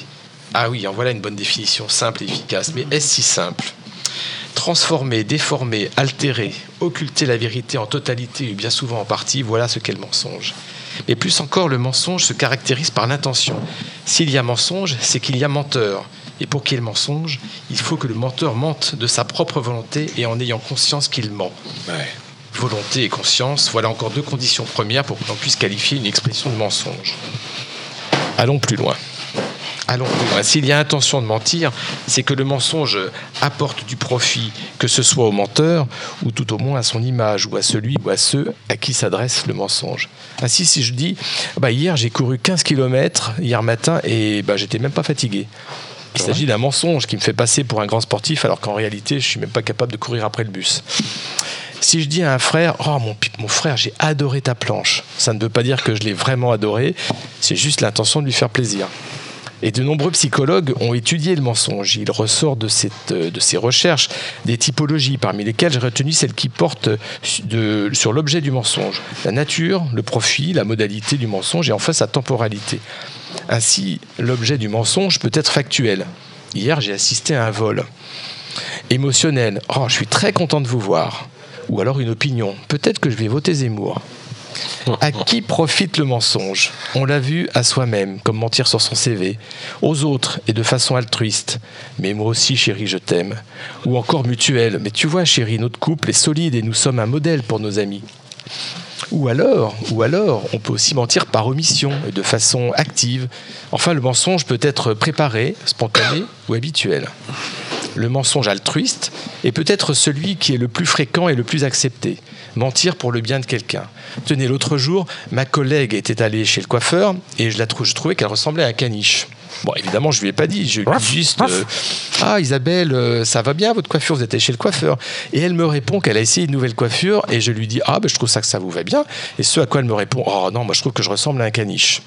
Ah oui, en voilà une bonne définition, simple et efficace. Mais est-ce si simple? Transformer, déformer, altérer, occulter la vérité en totalité ou bien souvent en partie, voilà ce qu'est le mensonge. Mais plus encore, le mensonge se caractérise par l'intention. S'il y a mensonge, c'est qu'il y a menteur. Et pour qu'il y ait mensonge, il faut que le menteur mente de sa propre volonté et en ayant conscience qu'il ment. Volonté et conscience, voilà encore deux conditions premières pour que l'on puisse qualifier une expression de mensonge. Allons plus loin. Loin. S'il y a intention de mentir, c'est que le mensonge apporte du profit, que ce soit au menteur ou tout au moins à son image ou à celui ou à ceux à qui s'adresse le mensonge. Ainsi, si je dis, bah, hier j'ai couru 15 km hier matin et bah, j'étais même pas fatigué. Il s'agit d'un mensonge qui me fait passer pour un grand sportif alors qu'en réalité je suis même pas capable de courir après le bus. Si je dis à un frère, oh mon, mon frère, j'ai adoré ta planche, ça ne veut pas dire que je l'ai vraiment adoré, c'est juste l'intention de lui faire plaisir. Et de nombreux psychologues ont étudié le mensonge. Il ressort de, euh, ces recherches des typologies, parmi lesquelles j'ai retenu celles qui portent de- sur l'objet du mensonge. La nature, le profit, la modalité du mensonge et enfin sa temporalité. Ainsi, l'objet du mensonge peut être factuel. Hier, j'ai assisté à un vol. Émotionnel. Oh, je suis très content de vous voir. Ou alors une opinion. Peut-être que je vais voter Zemmour. À qui profite le mensonge? On l'a vu à soi-même, comme mentir sur son CV, aux autres et de façon altruiste. Mais moi aussi, chérie, je t'aime. Ou encore mutuel. Mais tu vois, chérie, notre couple est solide et nous sommes un modèle pour nos amis. Ou alors, ou alors, on peut aussi mentir par omission et de façon active. Enfin, le mensonge peut être préparé, spontané ou habituel. Le mensonge altruiste est peut-être celui qui est le plus fréquent et le plus accepté. Mentir pour le bien de quelqu'un. Tenez, l'autre jour, ma collègue était allée chez le coiffeur et je, la trouvais qu'elle ressemblait à un caniche. Bon, évidemment, je lui ai pas dit. Je lui ai dit juste euh, Ah, Isabelle, euh, ça va bien votre coiffure Vous êtes allée chez le coiffeur. Et elle me répond qu'elle a essayé une nouvelle coiffure et je lui dis Ah, ben, je trouve ça que ça vous va bien. Et ce à quoi elle me répond Oh non, moi je trouve que je ressemble à un caniche.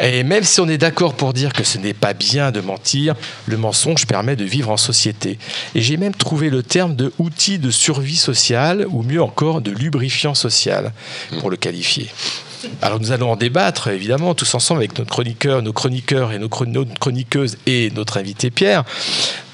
Et même si on est d'accord pour dire que ce n'est pas bien de mentir, le mensonge permet de vivre en société. Et j'ai même trouvé le terme de outil de survie sociale, ou mieux encore de lubrifiant social, pour le qualifier. Alors nous allons en débattre, évidemment, tous ensemble avec notre chroniqueur, nos chroniqueurs et nos chron- nos chroniqueuses et notre invité Pierre.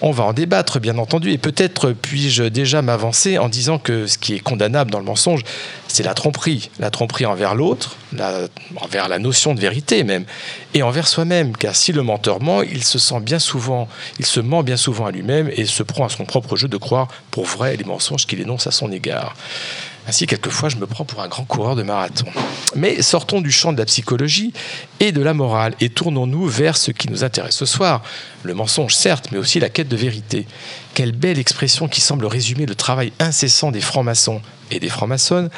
On va en débattre, bien entendu, et peut-être puis-je déjà m'avancer en disant que ce qui est condamnable dans le mensonge, c'est la tromperie. La tromperie envers l'autre, la- envers la notion de vérité même, et envers soi-même. Car si le menteur ment, il se sent bien souvent, il se ment bien souvent à lui-même et se prend à son propre jeu de croire pour vrai les mensonges qu'il énonce à son égard. Ainsi, quelquefois, je me prends pour un grand coureur de marathon. Mais sortons du champ de la psychologie et de la morale et tournons-nous vers ce qui nous intéresse ce soir. Le mensonge, certes, mais aussi la quête de vérité. Quelle belle expression qui semble résumer le travail incessant des francs-maçons et des francs-maçonnes.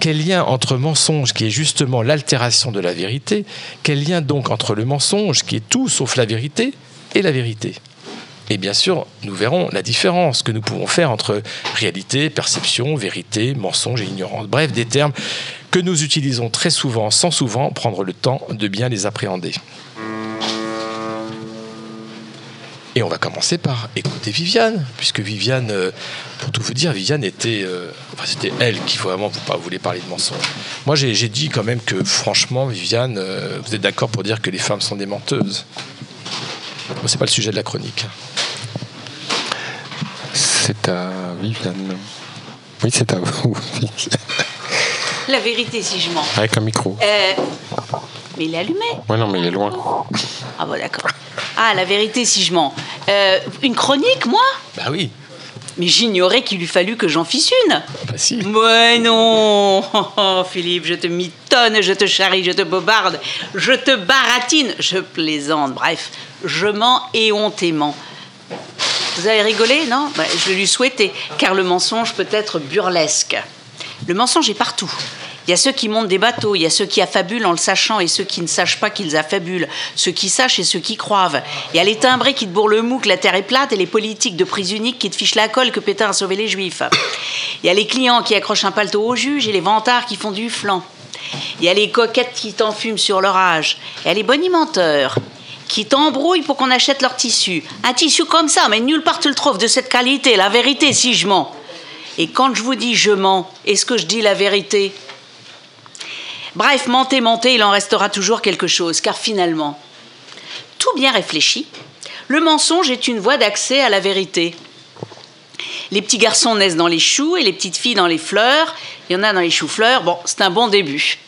Quel lien entre mensonge, qui est justement l'altération de la vérité, quel lien donc entre le mensonge, qui est tout sauf la vérité, et la vérité? Et bien sûr, nous verrons la différence que nous pouvons faire entre réalité, perception, vérité, mensonge et ignorance. Bref, des termes que nous utilisons très souvent sans souvent prendre le temps de bien les appréhender. Et on va commencer par écouter Viviane, puisque Viviane, euh, pour tout vous dire, Viviane était, euh, enfin c'était elle qui vraiment voulait parler de mensonge. Moi, j'ai j'ai dit quand même que franchement, Viviane, euh, vous êtes d'accord pour dire que les femmes sont des menteuses. Bon, c'est pas le sujet de la chronique. C'est à Viviane. Oui, c'est à vous. La vérité, si je mens. Avec un micro. Euh, mais il est allumé. Ouais, non, mais il est loin. Ah bon, d'accord. Ah, la vérité, si je mens. Euh, une chronique, moi? Bah oui. Mais j'ignorais qu'il eût fallu que j'en fisse une. Bah si. Ouais, non Oh, Philippe, je te mitonne, je te charrie, je te bobarde, je te baratine, je plaisante, bref, je mens éhontément. Vous avez rigolé, non Bah, Je lui souhaitais, car le mensonge peut être burlesque. Le mensonge est partout. Il y a ceux qui montent des bateaux, il y a ceux qui affabulent en le sachant et ceux qui ne sachent pas qu'ils affabulent, ceux qui sachent et ceux qui croivent. Il y a les timbrés qui te bourrent le mou que la terre est plate et les politiques de prise unique qui te fichent la colle que Pétain a sauvé les juifs. Il y a les clients qui accrochent un paletot au juge et les vantards qui font du flanc. Il y a les coquettes qui t'enfument sur leur âge. Il y a les bonimenteurs qui t'embrouillent pour qu'on achète leur tissu. Un tissu comme ça, mais nulle part tu le trouves de cette qualité, la vérité si je mens. Et quand je vous dis je mens, est-ce que je dis la vérité? Bref, mentez, mentez, il en restera toujours quelque chose, car finalement, tout bien réfléchi, le mensonge est une voie d'accès à la vérité. Les petits garçons naissent dans les choux et les petites filles dans les fleurs. Il y en a dans les choux-fleurs. Bon, c'est un bon début.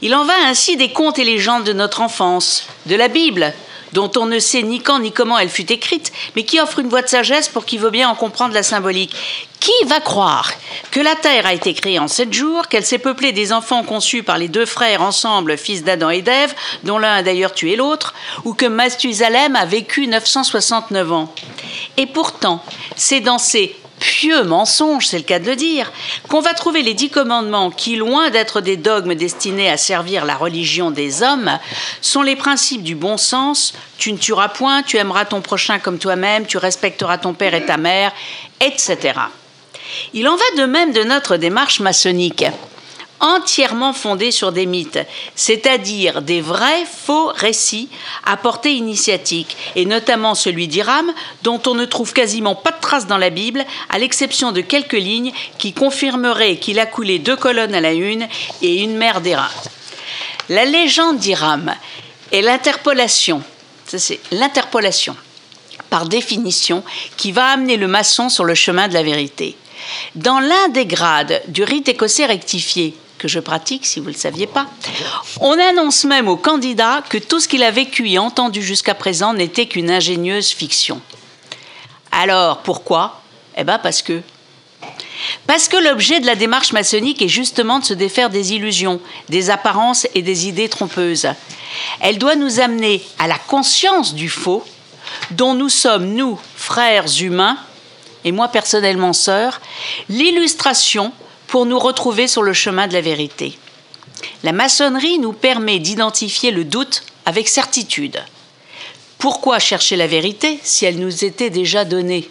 Il en va ainsi des contes et légendes de notre enfance, de la Bible, dont on ne sait ni quand ni comment elle fut écrite, mais qui offre une voie de sagesse pour qui veut bien en comprendre la symbolique. Qui va croire que la Terre a été créée en sept jours, qu'elle s'est peuplée des enfants conçus par les deux frères ensemble, fils d'Adam et d'Ève, dont l'un a d'ailleurs tué l'autre, ou que Mathusalem a vécu 969 ans? Et pourtant, c'est dans ces pieux mensonges, c'est le cas de le dire, qu'on va trouver les dix commandements qui, loin d'être des dogmes destinés à servir la religion des hommes, sont les principes du bon sens. Tu ne tueras point, tu aimeras ton prochain comme toi-même, tu respecteras ton père et ta mère, etc. Il en va de même de notre démarche maçonnique entièrement fondée sur des mythes, c'est-à-dire des vrais faux récits à portée initiatique, et notamment celui d'Iram, dont on ne trouve quasiment pas de traces dans la Bible, à l'exception de quelques lignes qui confirmeraient qu'il a coulé deux colonnes à la une et une mer d'airain. La légende d'Iram est l'interpolation, c'est l'interpolation, par définition, qui va amener le maçon sur le chemin de la vérité. Dans l'un des grades du rite écossais rectifié, que je pratique si vous ne le saviez pas, on annonce même au candidat que tout ce qu'il a vécu et entendu jusqu'à présent n'était qu'une ingénieuse fiction. Alors, pourquoi? Eh bien parce que... Parce que l'objet de la démarche maçonnique est justement de se défaire des illusions, des apparences et des idées trompeuses. Elle doit nous amener à la conscience du faux, dont nous sommes, nous, frères humains, et moi personnellement sœur, l'illustration pour nous retrouver sur le chemin de la vérité. La maçonnerie nous permet d'identifier le doute avec certitude. Pourquoi chercher la vérité si elle nous était déjà donnée?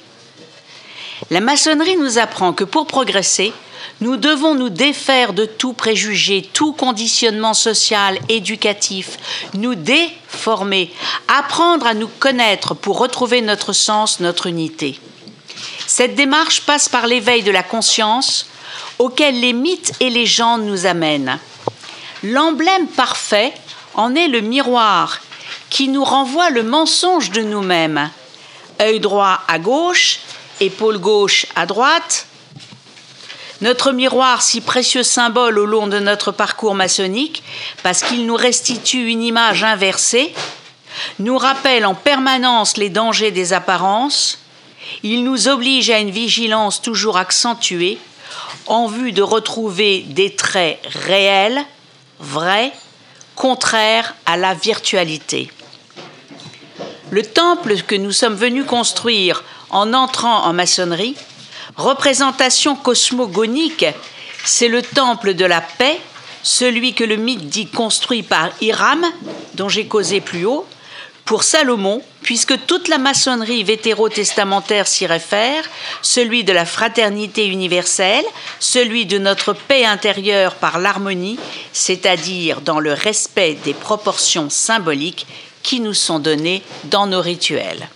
La maçonnerie nous apprend que pour progresser, nous devons nous défaire de tout préjugé, tout conditionnement social, éducatif, nous déformer, apprendre à nous connaître pour retrouver notre sens, notre unité. Cette démarche passe par l'éveil de la conscience auquel les mythes et légendes nous amènent. L'emblème parfait en est le miroir qui nous renvoie le mensonge de nous-mêmes. Œil droit à gauche, épaule gauche à droite. Notre miroir, si précieux symbole au long de notre parcours maçonnique, parce qu'il nous restitue une image inversée, nous rappelle en permanence les dangers des apparences, il nous oblige à une vigilance toujours accentuée, en vue de retrouver des traits réels, vrais, contraires à la virtualité. Le temple que nous sommes venus construire en entrant en maçonnerie, représentation cosmogonique, c'est le temple de la paix, celui que le mythe dit construit par Hiram, dont j'ai causé plus haut, pour Salomon, puisque toute la maçonnerie vétérotestamentaire s'y réfère, celui de la fraternité universelle, celui de notre paix intérieure par l'harmonie, c'est-à-dire dans le respect des proportions symboliques qui nous sont données dans nos rituels.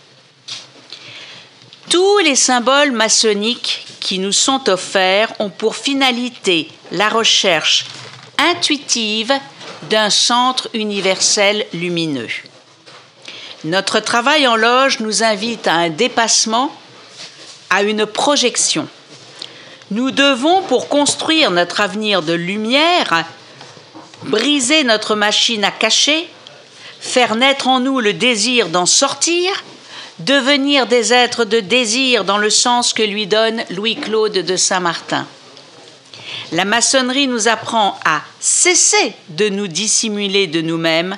Tous les symboles maçonniques qui nous sont offerts ont pour finalité la recherche intuitive d'un centre universel lumineux. Notre travail en loge nous invite à un dépassement, à une projection. Nous devons, pour construire notre avenir de lumière, briser notre machine à cacher, faire naître en nous le désir d'en sortir, devenir des êtres de désir dans le sens que lui donne Louis-Claude de Saint-Martin. La maçonnerie nous apprend à cesser de nous dissimuler de nous-mêmes,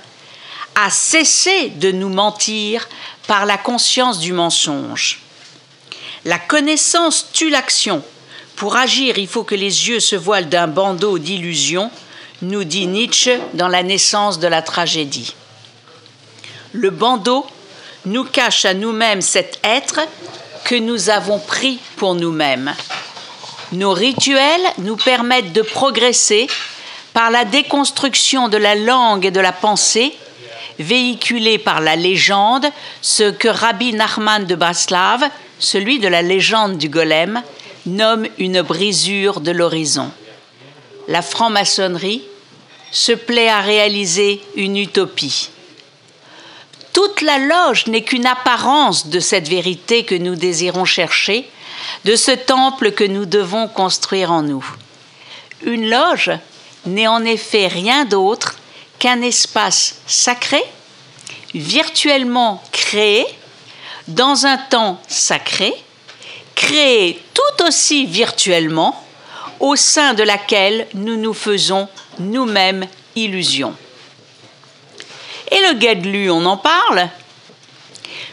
à cesser de nous mentir par la conscience du mensonge. La connaissance tue l'action. Pour agir, il faut que les yeux se voilent d'un bandeau d'illusions, nous dit Nietzsche dans La naissance de la tragédie. Le bandeau nous cache à nous-mêmes cet être que nous avons pris pour nous-mêmes. Nos rituels nous permettent de progresser par la déconstruction de la langue et de la pensée véhiculée par la légende, ce que Rabbi Nachman de Baslav, celui de la légende du golem, nomme une brisure de l'horizon. La franc-maçonnerie se plaît à réaliser une utopie. Toute la loge n'est qu'une apparence de cette vérité que nous désirons chercher, de ce temple que nous devons construire en nous. Une loge n'est en effet rien d'autre qu'un espace sacré, virtuellement créé, dans un temps sacré, créé tout aussi virtuellement, au sein de laquelle nous nous faisons nous-mêmes illusion. Et le Guadelu, on en parle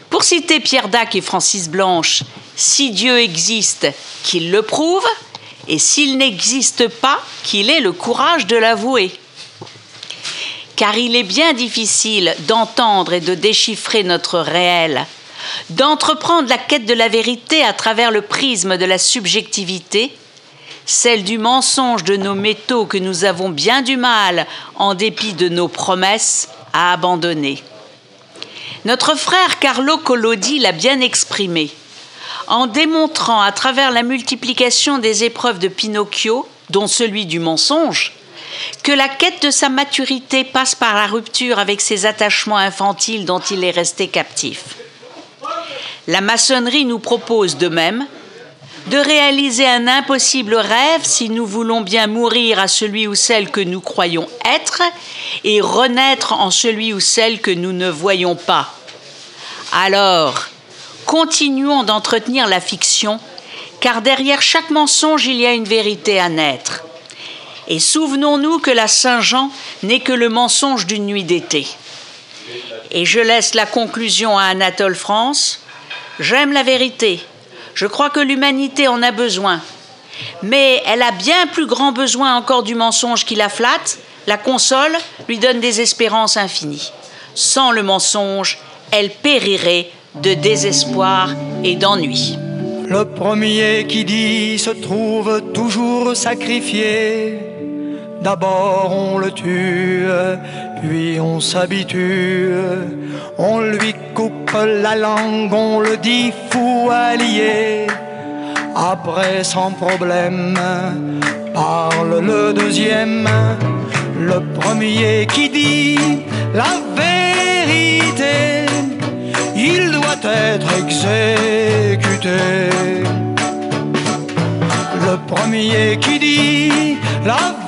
Pour citer Pierre Dac et Francis Blanche, si Dieu existe, qu'il le prouve, et s'il n'existe pas, qu'il ait le courage de l'avouer car il est bien difficile d'entendre et de déchiffrer notre réel, d'entreprendre la quête de la vérité à travers le prisme de la subjectivité, celle du mensonge de nos métaux que nous avons bien du mal, en dépit de nos promesses, à abandonner. Notre frère Carlo Collodi l'a bien exprimé en démontrant à travers la multiplication des épreuves de Pinocchio, dont celui du mensonge, que la quête de sa maturité passe par la rupture avec ses attachements infantiles dont il est resté captif. La maçonnerie nous propose de même de réaliser un impossible rêve si nous voulons bien mourir à celui ou celle que nous croyons être et renaître en celui ou celle que nous ne voyons pas. Alors, continuons d'entretenir la fiction, car derrière chaque mensonge, il y a une vérité à naître. Et souvenons-nous que la Saint-Jean n'est que le mensonge d'une nuit d'été. Et je laisse la conclusion à Anatole France. J'aime la vérité. Je crois que l'humanité en a besoin. Mais elle a bien plus grand besoin encore du mensonge qui la flatte, la console, lui donne des espérances infinies. Sans le mensonge, elle périrait de désespoir et d'ennui. Le premier qui dit se trouve toujours sacrifié. D'abord on le tue, puis on s'habitue. On lui coupe la langue, on le dit fou allié. Après sans problème, parle le deuxième. Le premier qui dit la vérité, il doit être exécuté. Le premier qui dit la vérité,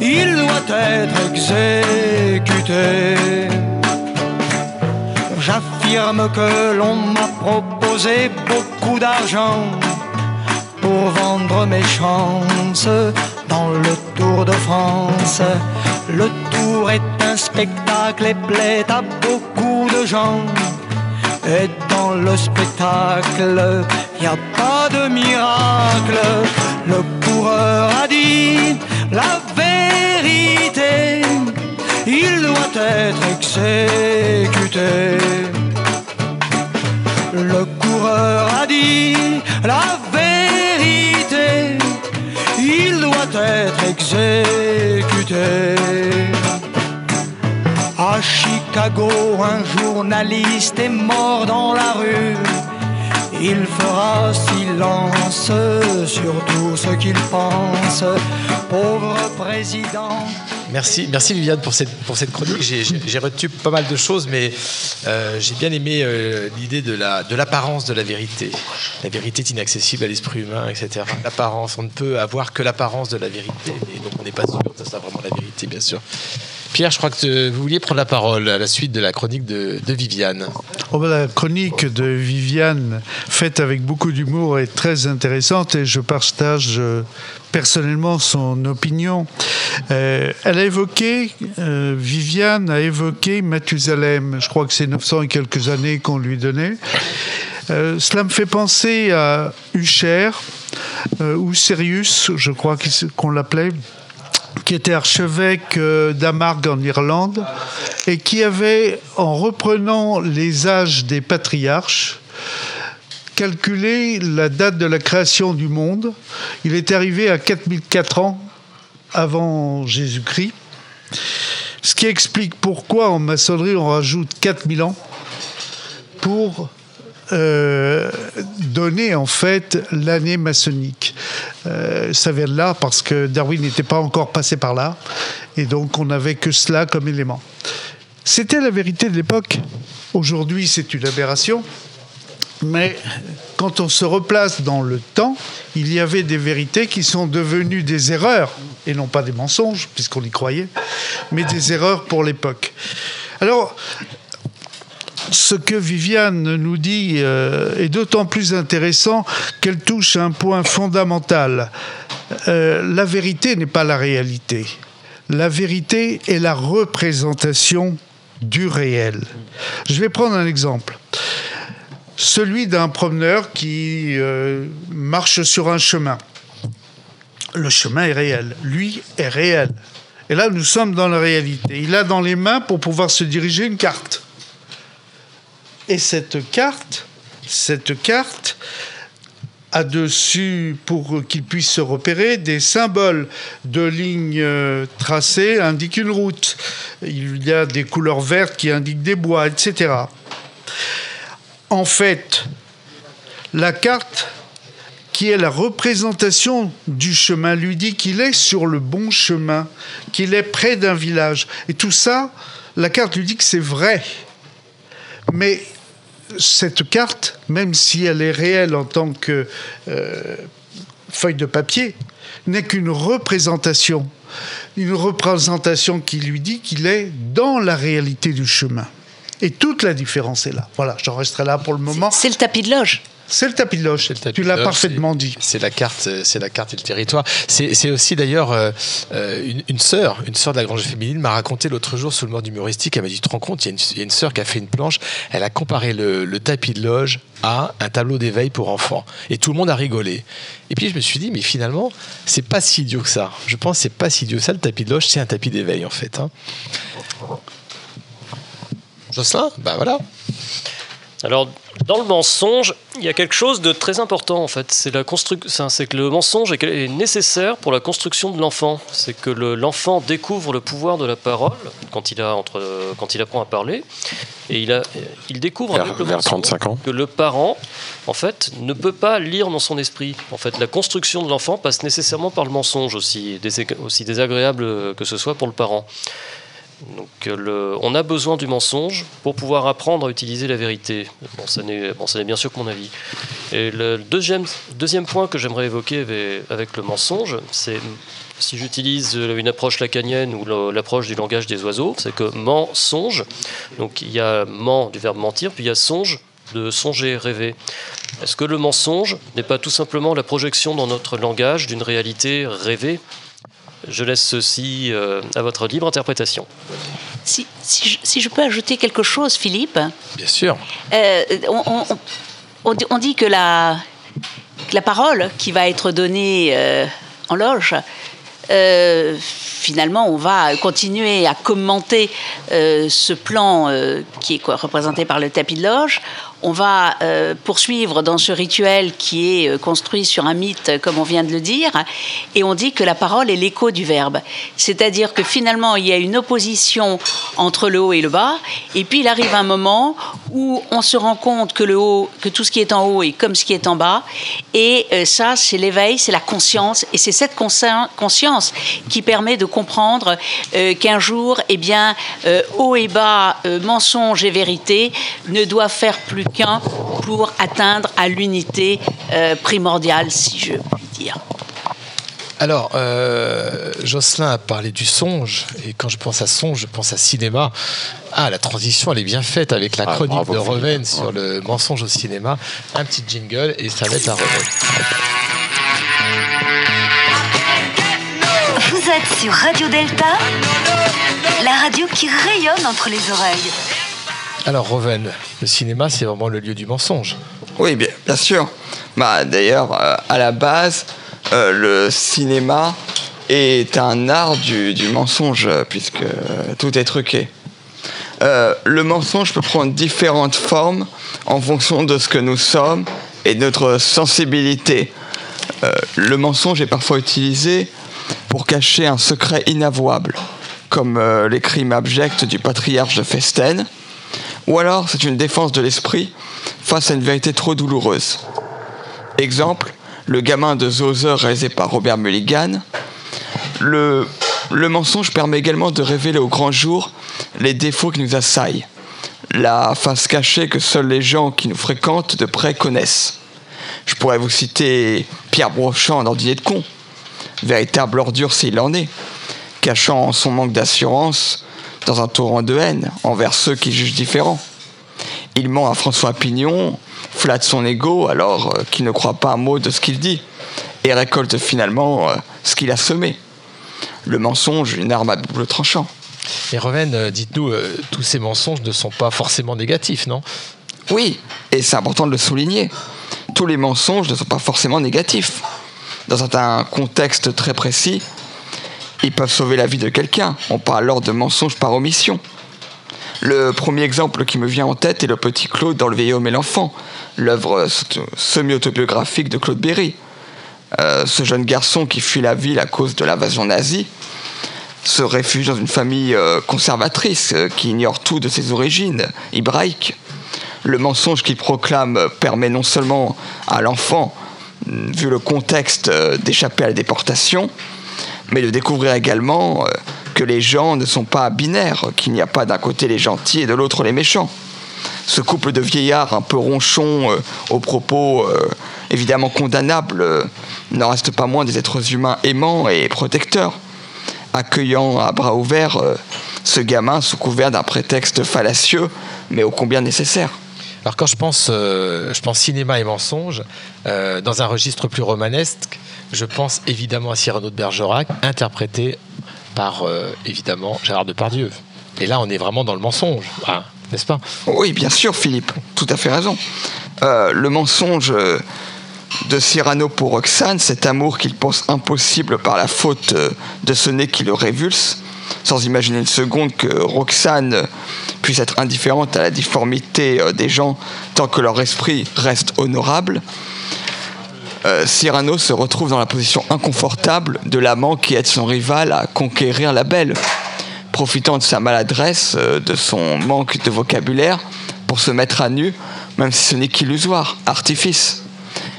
il doit être exécuté. J'affirme que l'on m'a proposé beaucoup d'argent pour vendre mes chances dans le Tour de France. Le Tour est un spectacle et plaît à beaucoup de gens. Et dans le spectacle, y a pas de miracle. Le coureur a dit la vérité. Il doit être exécuté. Le coureur a dit la vérité. Il doit être exécuté. À Chicago, un journaliste est mort dans la rue. Il fera silence sur tout ce qu'il pense. Pauvre président. Merci, merci Viviane pour cette, chronique. J'ai- retenu pas mal de choses, mais euh, j'ai bien aimé euh, l'idée de la de l'apparence de la vérité. La vérité est inaccessible à l'esprit humain, etc. L'apparence, on ne peut avoir que l'apparence de la vérité, et donc on n'est pas sûr que ce soit vraiment la vérité, bien sûr. Pierre, je crois que vous vouliez prendre la parole à la suite de la chronique de, Viviane. Oh, bah, la chronique de Viviane, faite avec beaucoup d'humour, est très intéressante et je partage euh, personnellement son opinion. Euh, elle a évoqué, euh, Viviane a évoqué Mathusalem. Je crois que c'est 900 et quelques années qu'on lui donnait. Cela me fait penser à Usher, ou Sirius, je crois qu'on l'appelait qui était archevêque euh, d'Amargue en Irlande et qui avait, en reprenant les âges des patriarches, calculé la date de la création du monde. Il est arrivé à 4004 ans avant Jésus-Christ. Ce qui explique pourquoi en maçonnerie on rajoute 4000 ans pour euh, donner en fait l'année maçonnique. Euh, ça vient de là parce que Darwin n'était pas encore passé par là et donc on n'avait que cela comme élément. C'était la vérité de l'époque. Aujourd'hui, c'est une aberration. Mais quand on se replace dans le temps, il y avait des vérités qui sont devenues des erreurs, et non pas des mensonges, puisqu'on y croyait, mais des erreurs pour l'époque. Alors, ce que Viviane nous dit euh, est d'autant plus intéressant qu'elle touche un point fondamental. Euh, la vérité n'est pas la réalité. La vérité est la représentation du réel. Je vais prendre un exemple. Celui d'un promeneur qui euh, marche sur un chemin. Le chemin est réel. Lui est réel. Et là, nous sommes dans la réalité. Il a dans les mains, pour pouvoir se diriger, une carte. Et cette carte, cette carte a dessus, pour qu'il puisse se repérer, des symboles de lignes euh, tracées indiquent une route. Il y a des couleurs vertes qui indiquent des bois, etc. En fait, la carte qui est la représentation du chemin lui dit qu'il est sur le bon chemin, qu'il est près d'un village. Et tout ça, la carte lui dit que c'est vrai. Mais cette carte, même si elle est réelle en tant que euh, feuille de papier, n'est qu'une représentation. Une représentation qui lui dit qu'il est dans la réalité du chemin. Et toute la différence est là. Voilà, j'en resterai là pour le moment. C'est le tapis de loge. C'est le tapis de loge. tu l'as parfaitement dit. C'est la carte, euh, c'est la carte et le territoire. C'est aussi d'ailleurs euh, euh, une, une sœur, une sœur de la Grange féminine m'a raconté l'autre jour sous le mode humoristique. Elle m'a dit, tu te rends compte, il y a une, il y a une sœur qui a fait une planche. Elle a comparé le, le tapis de loge à un tableau d'éveil pour enfants. Et tout le monde a rigolé. Et puis je me suis dit, mais finalement, c'est pas si idiot que ça. Je pense que c'est pas si idiot que ça. Le tapis de loge, c'est un tapis d'éveil en fait. hein. Jocelyn, bah voilà. Alors, dans le mensonge, il y a quelque chose de très important en fait. C'est que le mensonge est nécessaire pour la construction de l'enfant. C'est que le- l'enfant découvre le pouvoir de la parole quand il a entre, quand il apprend à parler, et il a, il découvre Vers- avec le vers mensonge 35 ans. que le parent, en fait, ne peut pas lire dans son esprit. En fait, la construction de l'enfant passe nécessairement par le mensonge aussi désagréable que ce soit pour le parent. Donc, euh, on a besoin du mensonge pour pouvoir apprendre à utiliser la vérité. Bon, ça n'est bon, bien sûr que mon avis. Et le deuxième, deuxième point que j'aimerais évoquer avec, avec le mensonge, c'est si j'utilise euh, une approche lacanienne ou l'approche du langage des oiseaux, c'est que mensonge, donc il y a ment du verbe mentir, puis il y a songe de songer, rêver. Est-ce que le mensonge n'est pas tout simplement la projection dans notre langage d'une réalité rêvée? Je laisse ceci euh, à votre libre interprétation. Si, si je, si je peux ajouter quelque chose, Philippe? Bien sûr. Euh, on, on- on dit- on dit que la, que la parole qui va être donnée euh, en loge, euh, finalement, on va continuer à commenter euh, ce plan euh, qui est quoi, représenté par le tapis de loge. On va euh, poursuivre dans ce rituel qui est euh, construit sur un mythe, comme on vient de le dire, et on dit que la parole est l'écho du verbe. C'est-à-dire que finalement, il y a une opposition entre le haut et le bas, et puis il arrive un moment où on se rend compte que le haut, que tout ce qui est en haut est comme ce qui est en bas, et euh, ça, c'est l'éveil, c'est la conscience, et c'est cette consci- conscience qui permet de comprendre qu'un jour, eh bien, haut et bas, mensonge et vérité ne doivent faire plus pour atteindre à l'unité euh, primordiale, si je puis dire. Alors, euh, Jocelyn a parlé du songe, et quand je pense à songe, je pense à cinéma. Ah, la transition, elle est bien faite avec la Ah, chronique bravo, de. Reven sur le mensonge au cinéma. Un petit jingle, et ça va être à Reven. Vous êtes sur Radio Delta, la radio qui rayonne entre les oreilles. Alors, Reven, le cinéma, c'est vraiment le lieu du mensonge. Oui, bien, bien sûr. Bah, D'ailleurs, euh, à la base, euh, le cinéma est un art du, mensonge, puisque euh, tout est truqué. Le mensonge peut prendre différentes formes en fonction de ce que nous sommes et de notre sensibilité. Le mensonge est parfois utilisé pour cacher un secret inavouable, comme les crimes abjects du patriarche de Festen, ou alors c'est une défense de l'esprit face à une vérité trop douloureuse. Exemple, le gamin de Zoser réalisé par Robert Mulligan. Le, le mensonge permet également de révéler au grand jour les défauts qui nous assaillent, la face cachée que seuls les gens qui nous fréquentent de près connaissent. Je pourrais vous citer Pierre Brochant dans Dîner de con, véritable ordure s'il en est, cachant son manque d'assurance dans un torrent de haine envers ceux qui jugent différents. Il ment à François Pignon, flatte son ego alors euh, qu'il ne croit pas un mot de ce qu'il dit, et récolte finalement euh, ce qu'il a semé. Le mensonge, une arme à double tranchant. Et Reven, euh, dites-nous, euh, tous ces mensonges ne sont pas forcément négatifs, non? Oui, et c'est important de le souligner. Tous les mensonges ne sont pas forcément négatifs. Dans certains contextes très précis, ils peuvent sauver la vie de quelqu'un. On parle alors de mensonges par omission. Le premier exemple qui me vient en tête est Le Petit Claude dans Le vieil homme et l'enfant, l'œuvre semi-autobiographique de Claude Berry. Euh, ce jeune garçon qui fuit la ville à cause de l'invasion nazie se réfugie dans une famille euh, conservatrice euh, qui ignore tout de ses origines hébraïques. Le mensonge qu'il proclame euh, permet non seulement à l'enfant, mm, vu le contexte, euh, d'échapper à la déportation, mais de découvrir également euh, que les gens ne sont pas binaires, qu'il n'y a pas d'un côté les gentils et de l'autre les méchants. Ce couple de vieillards un peu ronchons, euh, aux propos euh, évidemment condamnables, n'en reste pas moins des êtres humains aimants et protecteurs, accueillant à bras ouverts ce gamin sous couvert d'un prétexte fallacieux, mais ô combien nécessaire. Alors quand je pense, je pense cinéma et mensonge, dans un registre plus romanesque, je pense évidemment à Cyrano de Bergerac, interprété par euh, évidemment Gérard Depardieu. Et là, on est vraiment dans le mensonge, hein, n'est-ce pas? Oui, bien sûr, Philippe, tout à fait raison. Euh, le mensonge euh, de Cyrano pour Roxane, cet amour qu'il pense impossible par la faute de ce nez qui le révulse, sans imaginer une seconde que Roxane puisse être indifférente à la difformité des gens tant que leur esprit reste honorable. Euh, Cyrano se retrouve dans la position inconfortable de l'amant qui aide son rival à conquérir la belle, profitant de sa maladresse, euh, de son manque de vocabulaire, pour se mettre à nu, même si ce n'est qu'illusoire, artifice.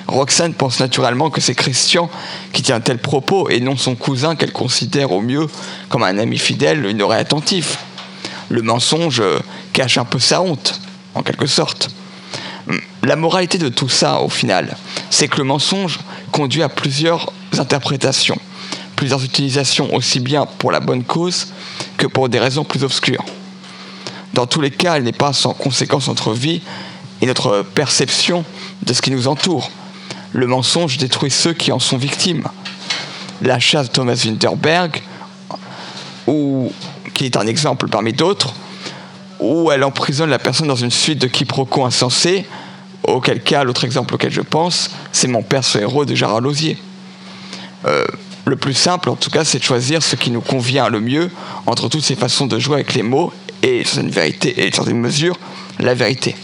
Roxane pense naturellement que c'est Christian qui tient tel propos et non son cousin qu'elle considère au mieux comme un ami fidèle, une oreille attentive. Le mensonge euh, cache un peu sa honte, en quelque sorte. La moralité de tout ça, au final, c'est que le mensonge conduit à plusieurs interprétations, plusieurs utilisations aussi bien pour la bonne cause que pour des raisons plus obscures. Dans tous les cas, elle n'est pas sans conséquence entre vie et notre perception de ce qui nous entoure. Le mensonge détruit ceux qui en sont victimes. La chasse Thomas Winterberg, ou, qui est un exemple parmi d'autres, où elle emprisonne la personne dans une suite de quiproquos insensés, auquel cas, l'autre exemple auquel je pense, c'est mon père, ce héros de Gérard Lausier. Euh, le plus simple, en tout cas, c'est de choisir ce qui nous convient le mieux entre toutes ces façons de jouer avec les mots et, dans une vérité, et dans une mesure, la vérité.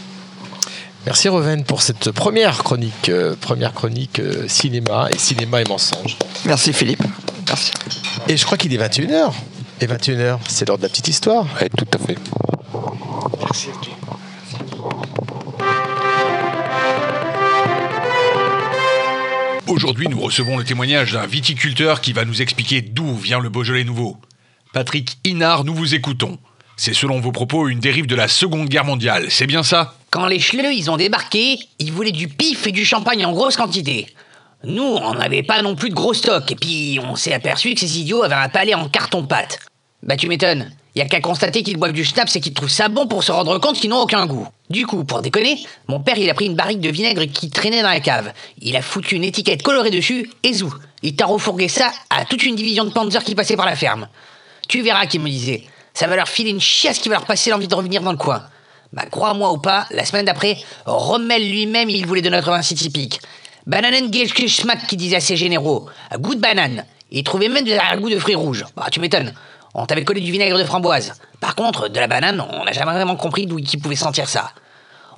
Merci Reven pour cette première chronique, euh, première chronique euh, cinéma et cinéma et mensonges. Merci Philippe. Merci. Et je crois qu'il est 21h. Et 21h, c'est l'heure de la petite histoire. Oui, tout à fait. Merci. Aujourd'hui, nous recevons le témoignage d'un viticulteur qui va nous expliquer d'où vient le Beaujolais nouveau. Patrick Inard, nous vous écoutons. C'est selon vos propos une dérive de la Seconde Guerre mondiale, c'est bien ça? Quand les Schleux ils ont débarqué, ils voulaient du pif et du champagne en grosse quantité. Nous, on n'avait pas non plus de gros stocks, et puis on s'est aperçu que ces idiots avaient un palais en carton-pâte. Bah tu m'étonnes, y a qu'à constater qu'ils boivent du schnapps et qu'ils trouvent ça bon pour se rendre compte qu'ils n'ont aucun goût. Du coup, pour déconner, mon père il a pris une barrique de vinaigre qui traînait dans la cave. Il a foutu une étiquette colorée dessus, et zou. Il t'a refourgué ça à toute une division de Panzer qui passait par la ferme. Tu verras qu'il me disait. Ça va leur filer une chiasse qui va leur passer l'envie de revenir dans le coin. Bah crois-moi ou pas, la semaine d'après, Rommel lui-même il voulait de notre vin si typique. Bananengelschmack qui disait à ses généraux. Goût de banane. Il trouvait même un goût de fruits rouges. Bah tu m'étonnes. On t'avait collé du vinaigre de framboise. Par contre, de la banane, on n'a jamais vraiment compris d'où ils pouvaient sentir ça.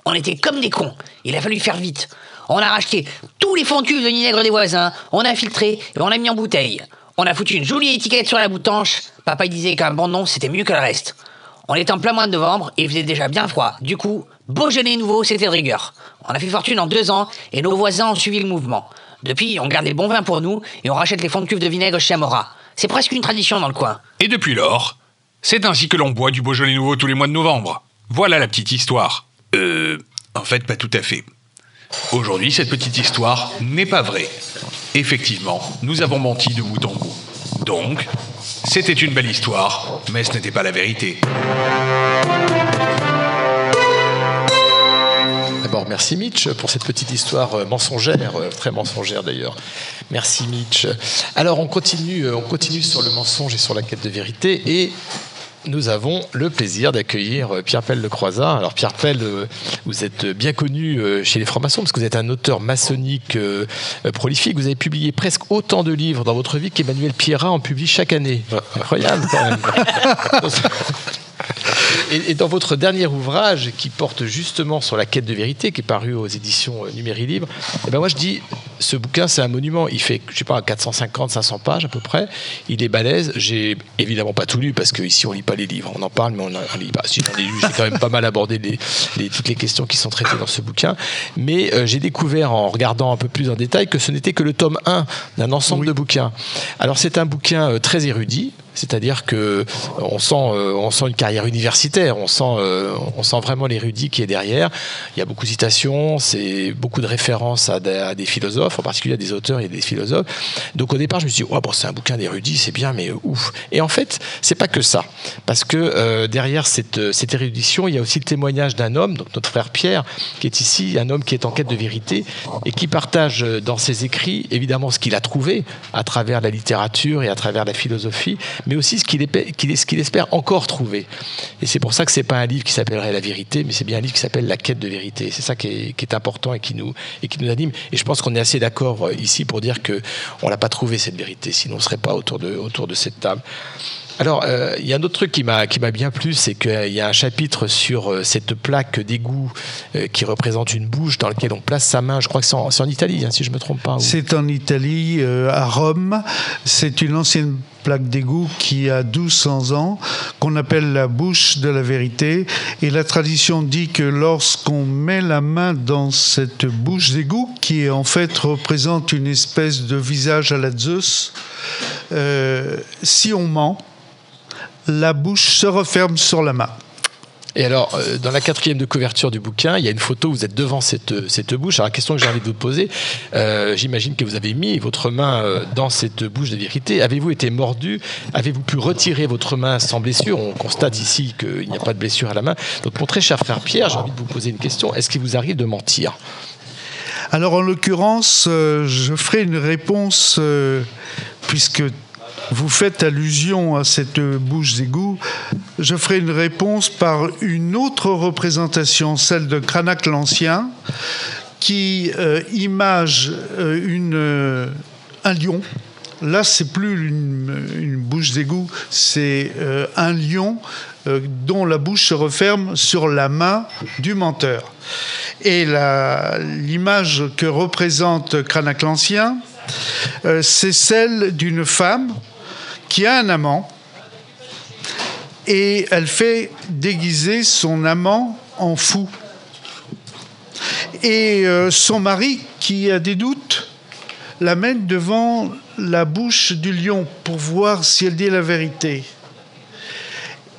On était comme des cons. Il a fallu faire vite. On a racheté tous les fonds de vinaigre des voisins, on a filtré et on a mis en bouteille. On a foutu une jolie étiquette sur la boutanche. Papa disait qu'un bon nom c'était mieux que le reste. On était en plein mois de novembre et il faisait déjà bien froid. Du coup, Beaujolais nouveau, c'était de rigueur. On a fait fortune en deux ans et nos voisins ont suivi le mouvement. Depuis, on garde les bons vins pour nous et on rachète les fonds de cuve de vinaigre chez Amora. C'est presque une tradition dans le coin. Et depuis lors, c'est ainsi que l'on boit du Beaujolais nouveau tous les mois de novembre. Voilà la petite histoire. Euh, en fait, pas tout à fait. Aujourd'hui, cette petite histoire n'est pas vraie. Effectivement, nous avons menti de bout en bout. Donc, c'était une belle histoire, mais ce n'était pas la vérité. Merci Mitch pour cette petite histoire euh, mensongère, euh, très mensongère d'ailleurs. Merci Mitch. Alors, on continue, euh, on continue sur le mensonge et sur la quête de vérité et nous avons le plaisir d'accueillir Pierre Pell de Croizat. Alors Pierre Pell, vous êtes bien connu chez les francs-maçons parce que vous êtes un auteur maçonnique prolifique. Vous avez publié presque autant de livres dans votre vie qu'Emmanuel Pierrat en publie chaque année. Incroyable quand même. Et, et dans votre dernier ouvrage, qui porte justement sur la quête de vérité, qui est paru aux éditions euh, Numéri Libre, eh ben moi je dis, ce bouquin c'est un monument. Il fait, je sais pas, 450, 500 pages à peu près. Il est balèze. J'ai évidemment pas tout lu parce qu'ici on lit pas les livres. On en parle, mais on ne lit pas. Si j'en ai lu, j'ai quand même pas mal abordé les, les- toutes les questions qui sont traitées dans ce bouquin. Mais euh, j'ai découvert en regardant un peu plus en détail que ce n'était que le tome 1 d'un ensemble de bouquins. Alors c'est un bouquin euh, très érudit. C'est-à-dire que euh, on sent, euh, on sent une carrière universitaire, on sent, euh, on sent vraiment l'érudit qui est derrière. Il y a beaucoup de citations, c'est beaucoup de références à des, philosophes, en particulier à des auteurs et des philosophes. Donc au départ, je me suis dit, ouais, bon, c'est un bouquin d'érudit, c'est bien, mais ouf. Et en fait, c'est pas que ça, parce que derrière cette, cette érudition, il y a aussi le témoignage d'un homme, donc notre frère Pierre, qui est ici, un homme qui est en quête de vérité et qui partage dans ses écrits évidemment ce qu'il a trouvé à travers la littérature et à travers la philosophie, mais aussi ce qu'il espère encore trouver. Et c'est pour ça que c'est pas un livre qui s'appellerait La vérité, mais c'est bien un livre qui s'appelle La quête de vérité. C'est ça qui est, important et qui nous anime. Et je pense qu'on est assez d'accord euh, ici pour dire que on l'a pas trouvé cette vérité, sinon on serait pas autour de cette table. Alors, euh, il y a un autre truc qui m'a bien plu, c'est qu'il y a un chapitre sur euh, cette plaque d'égout qui représente une bouche dans laquelle on place sa main. Je crois que c'est en, Italie, hein, si je me trompe pas. C'est en Italie, à Rome. C'est une ancienne plaque d'égout qui a 1200 ans, qu'on appelle la bouche de la vérité. Et la tradition dit que lorsqu'on met la main dans cette bouche d'égout, qui en fait représente une espèce de visage à la Zeus, euh, si on ment, la bouche se referme sur la main. Et alors, euh, dans la quatrième de couverture du bouquin, il y a une photo où vous êtes devant cette, cette bouche. Alors, la question que j'ai envie de vous poser, euh, j'imagine que vous avez mis votre main euh, dans cette bouche de vérité. Avez-vous été mordu? Avez-vous pu retirer votre main sans blessure? On constate ici qu'il n'y a pas de blessure à la main. Donc, mon très cher frère Pierre, j'ai envie de vous poser une question. Est-ce qu'il vous arrive de mentir? Alors en l'occurrence, euh, je ferai une réponse euh, puisque vous faites allusion à cette bouche d'égout. Je ferai une réponse par une autre représentation, celle de Cranach l'Ancien, qui euh, image euh, euh, un lion. Là, c'est plus une, bouche d'égout, c'est un lion dont la bouche se referme sur la main du menteur. Et l'image que représente Cranach l'Ancien, c'est celle d'une femme qui a un amant et elle fait déguiser son amant en fou. Et euh, son mari, qui a des doutes, l'amène devant la bouche du lion pour voir si elle dit la vérité.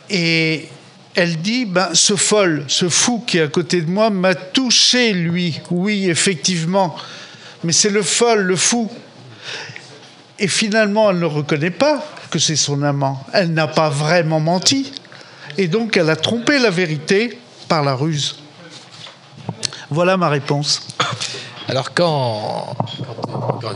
Et elle dit, ben, ce folle, ce fou qui est à côté de moi m'a touché, lui. Oui, effectivement. Mais c'est le folle, le fou. Et finalement, elle ne reconnaît pas que c'est son amant. Elle n'a pas vraiment menti. Et donc, elle a trompé la vérité par la ruse. Voilà ma réponse. Alors quand,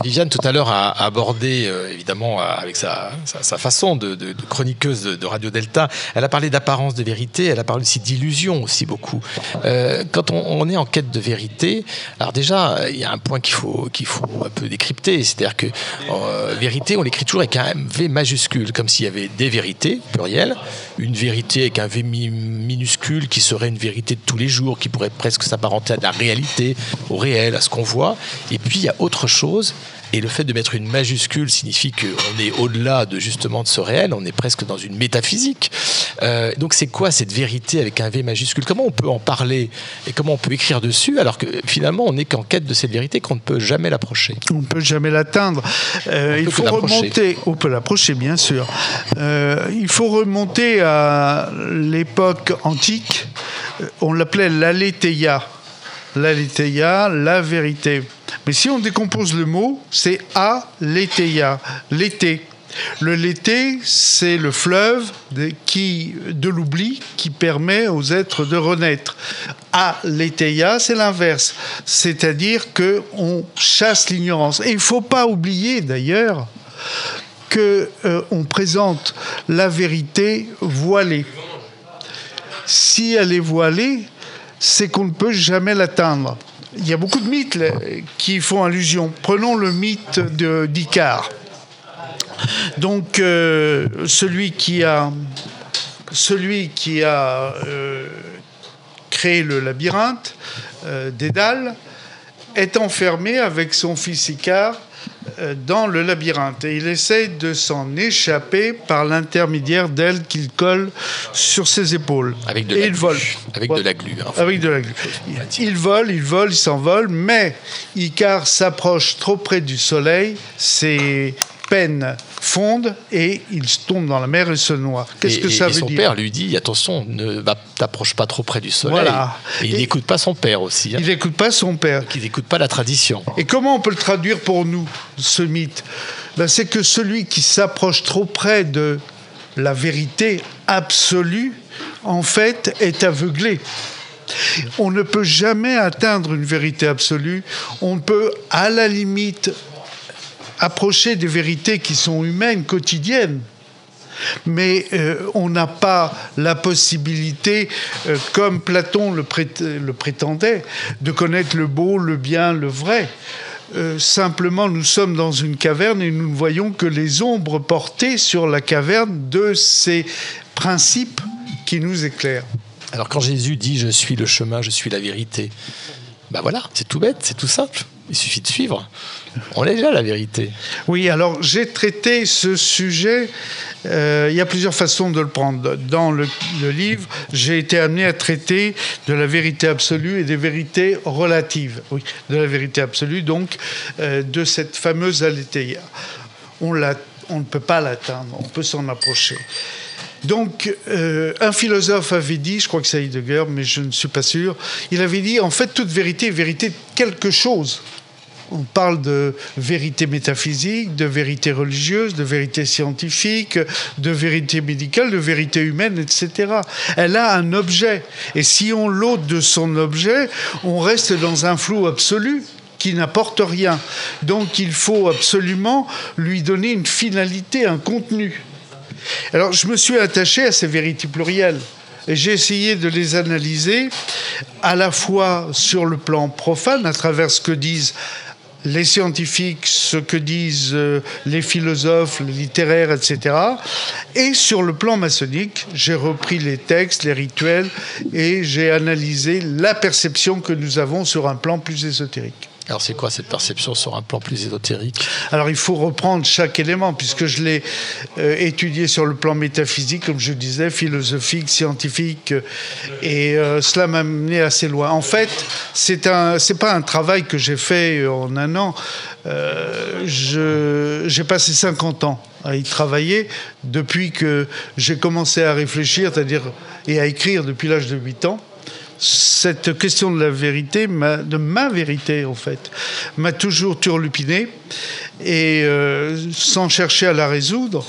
Viviane tout à l'heure a abordé, euh, évidemment euh, avec sa, sa, façon de, chroniqueuse de, Radio Delta, elle a parlé d'apparence de vérité, elle a parlé aussi d'illusion aussi beaucoup. Euh, quand on, est en quête de vérité, alors déjà il y a un point qu'il faut qu'il faut un peu décrypter, c'est-à-dire que vérité on l'écrit toujours avec un V majuscule, comme s'il y avait des vérités pluriel, une vérité avec un V mi- minuscule qui serait une vérité de tous les jours, qui pourrait presque s'apparenter à la réalité, au réel, à ce qu'on voit. Et puis il y a autre chose. Et le fait de mettre une majuscule signifie qu'on est au-delà de justement de ce réel, on est presque dans une métaphysique. Euh, donc c'est quoi cette vérité avec un V majuscule? Comment on peut en parler et comment on peut écrire dessus alors que finalement on n'est qu'en quête de cette vérité qu'on ne peut jamais l'approcher? On ne peut jamais l'atteindre. Euh, il faut remonter. On peut l'approcher, bien sûr. Euh, il faut remonter à l'époque antique. On l'appelait l'aletheia. L'aletheia, la vérité. Mais si on décompose le mot, c'est aletheia, l'été. Le l'été, c'est le fleuve de, qui, de l'oubli qui permet aux êtres de renaître. Aletheia, c'est l'inverse, c'est-à-dire que on chasse l'ignorance. Et il ne faut pas oublier d'ailleurs que euh, on présente la vérité voilée. Si elle est voilée, c'est qu'on ne peut jamais l'atteindre. Il y a beaucoup de mythes qui font allusion. Prenons le mythe de-. Donc, euh, celui qui a, celui euh, créé le labyrinthe, euh, Dédale, est enfermé avec son fils Icare dans le labyrinthe et il essaye de s'en échapper par l'intermédiaire d'ailes qu'il colle sur ses épaules. Avec de et la il glu. vole. Avec de la glu. Avec de la glu. Il vole, il vole, il s'envole, mais Icare s'approche trop près du soleil, ses peines fondent et il tombe dans la mer et se noie. Qu'est-ce que ça et veut son dire père lui dit attention, ne t'approche pas trop près du soleil. Voilà. Et il n'écoute pas son père aussi. hein. Il n'écoute pas son père. Il n'écoute pas la tradition. Et comment on peut le traduire pour nous, ce mythe? Ben, C'est que celui qui s'approche trop près de la vérité absolue, en fait, est aveuglé. On ne peut jamais atteindre une vérité absolue. On peut, à la limite, approcher des vérités qui sont humaines, quotidiennes. Mais euh, on n'a pas la possibilité, euh, comme Platon le, prét- le prétendait, de connaître le beau, le bien, le vrai. Euh, simplement, nous sommes dans une caverne et nous ne voyons que les ombres portées sur la caverne de ces principes qui nous éclairent. Alors quand Jésus dit je suis le chemin, je suis la vérité, ben voilà, c'est tout bête, c'est tout simple. Il suffit de suivre. On est déjà la vérité. Oui, alors j'ai traité ce sujet. euh, il y a plusieurs façons de le prendre. Dans le, livre, j'ai été amené à traiter de la vérité absolue et des vérités relatives. Oui, de la vérité absolue, donc euh, de cette fameuse aletheia. On, on ne peut pas l'atteindre, on peut s'en approcher. Donc, euh, un philosophe avait dit, je crois que c'est Heidegger, mais je ne suis pas sûr, il avait dit, en fait, toute vérité est vérité de quelque chose. On parle de vérité métaphysique, de vérité religieuse, de vérité scientifique, de vérité médicale, de vérité humaine, etc. Elle a un objet. Et si on l'ôte de son objet, on reste dans un flou absolu qui n'apporte rien. Donc il faut absolument lui donner une finalité, un contenu. Alors je me suis attaché à ces vérités plurielles. Et j'ai essayé de les analyser à la fois sur le plan profane, à travers ce que disent les scientifiques, ce que disent euh, les philosophes, les littéraires, etc. Et sur le plan maçonnique, j'ai repris les textes, les rituels, et j'ai analysé la perception que nous avons sur un plan plus ésotérique. Alors c'est quoi cette perception sur un plan plus ésotérique Alors il faut reprendre chaque élément, puisque je l'ai euh, étudié sur le plan métaphysique, comme je disais, philosophique, scientifique, euh, et euh, cela m'a mené assez loin. En fait, c'est un, c'est pas un travail que j'ai fait en un an. J'ai passé 50 ans à y travailler depuis que j'ai commencé à réfléchir, c'est-à-dire et à écrire depuis l'âge de 8 ans cette question de la vérité, de ma vérité en fait, m'a toujours turlupiné. Et euh, sans chercher à la résoudre,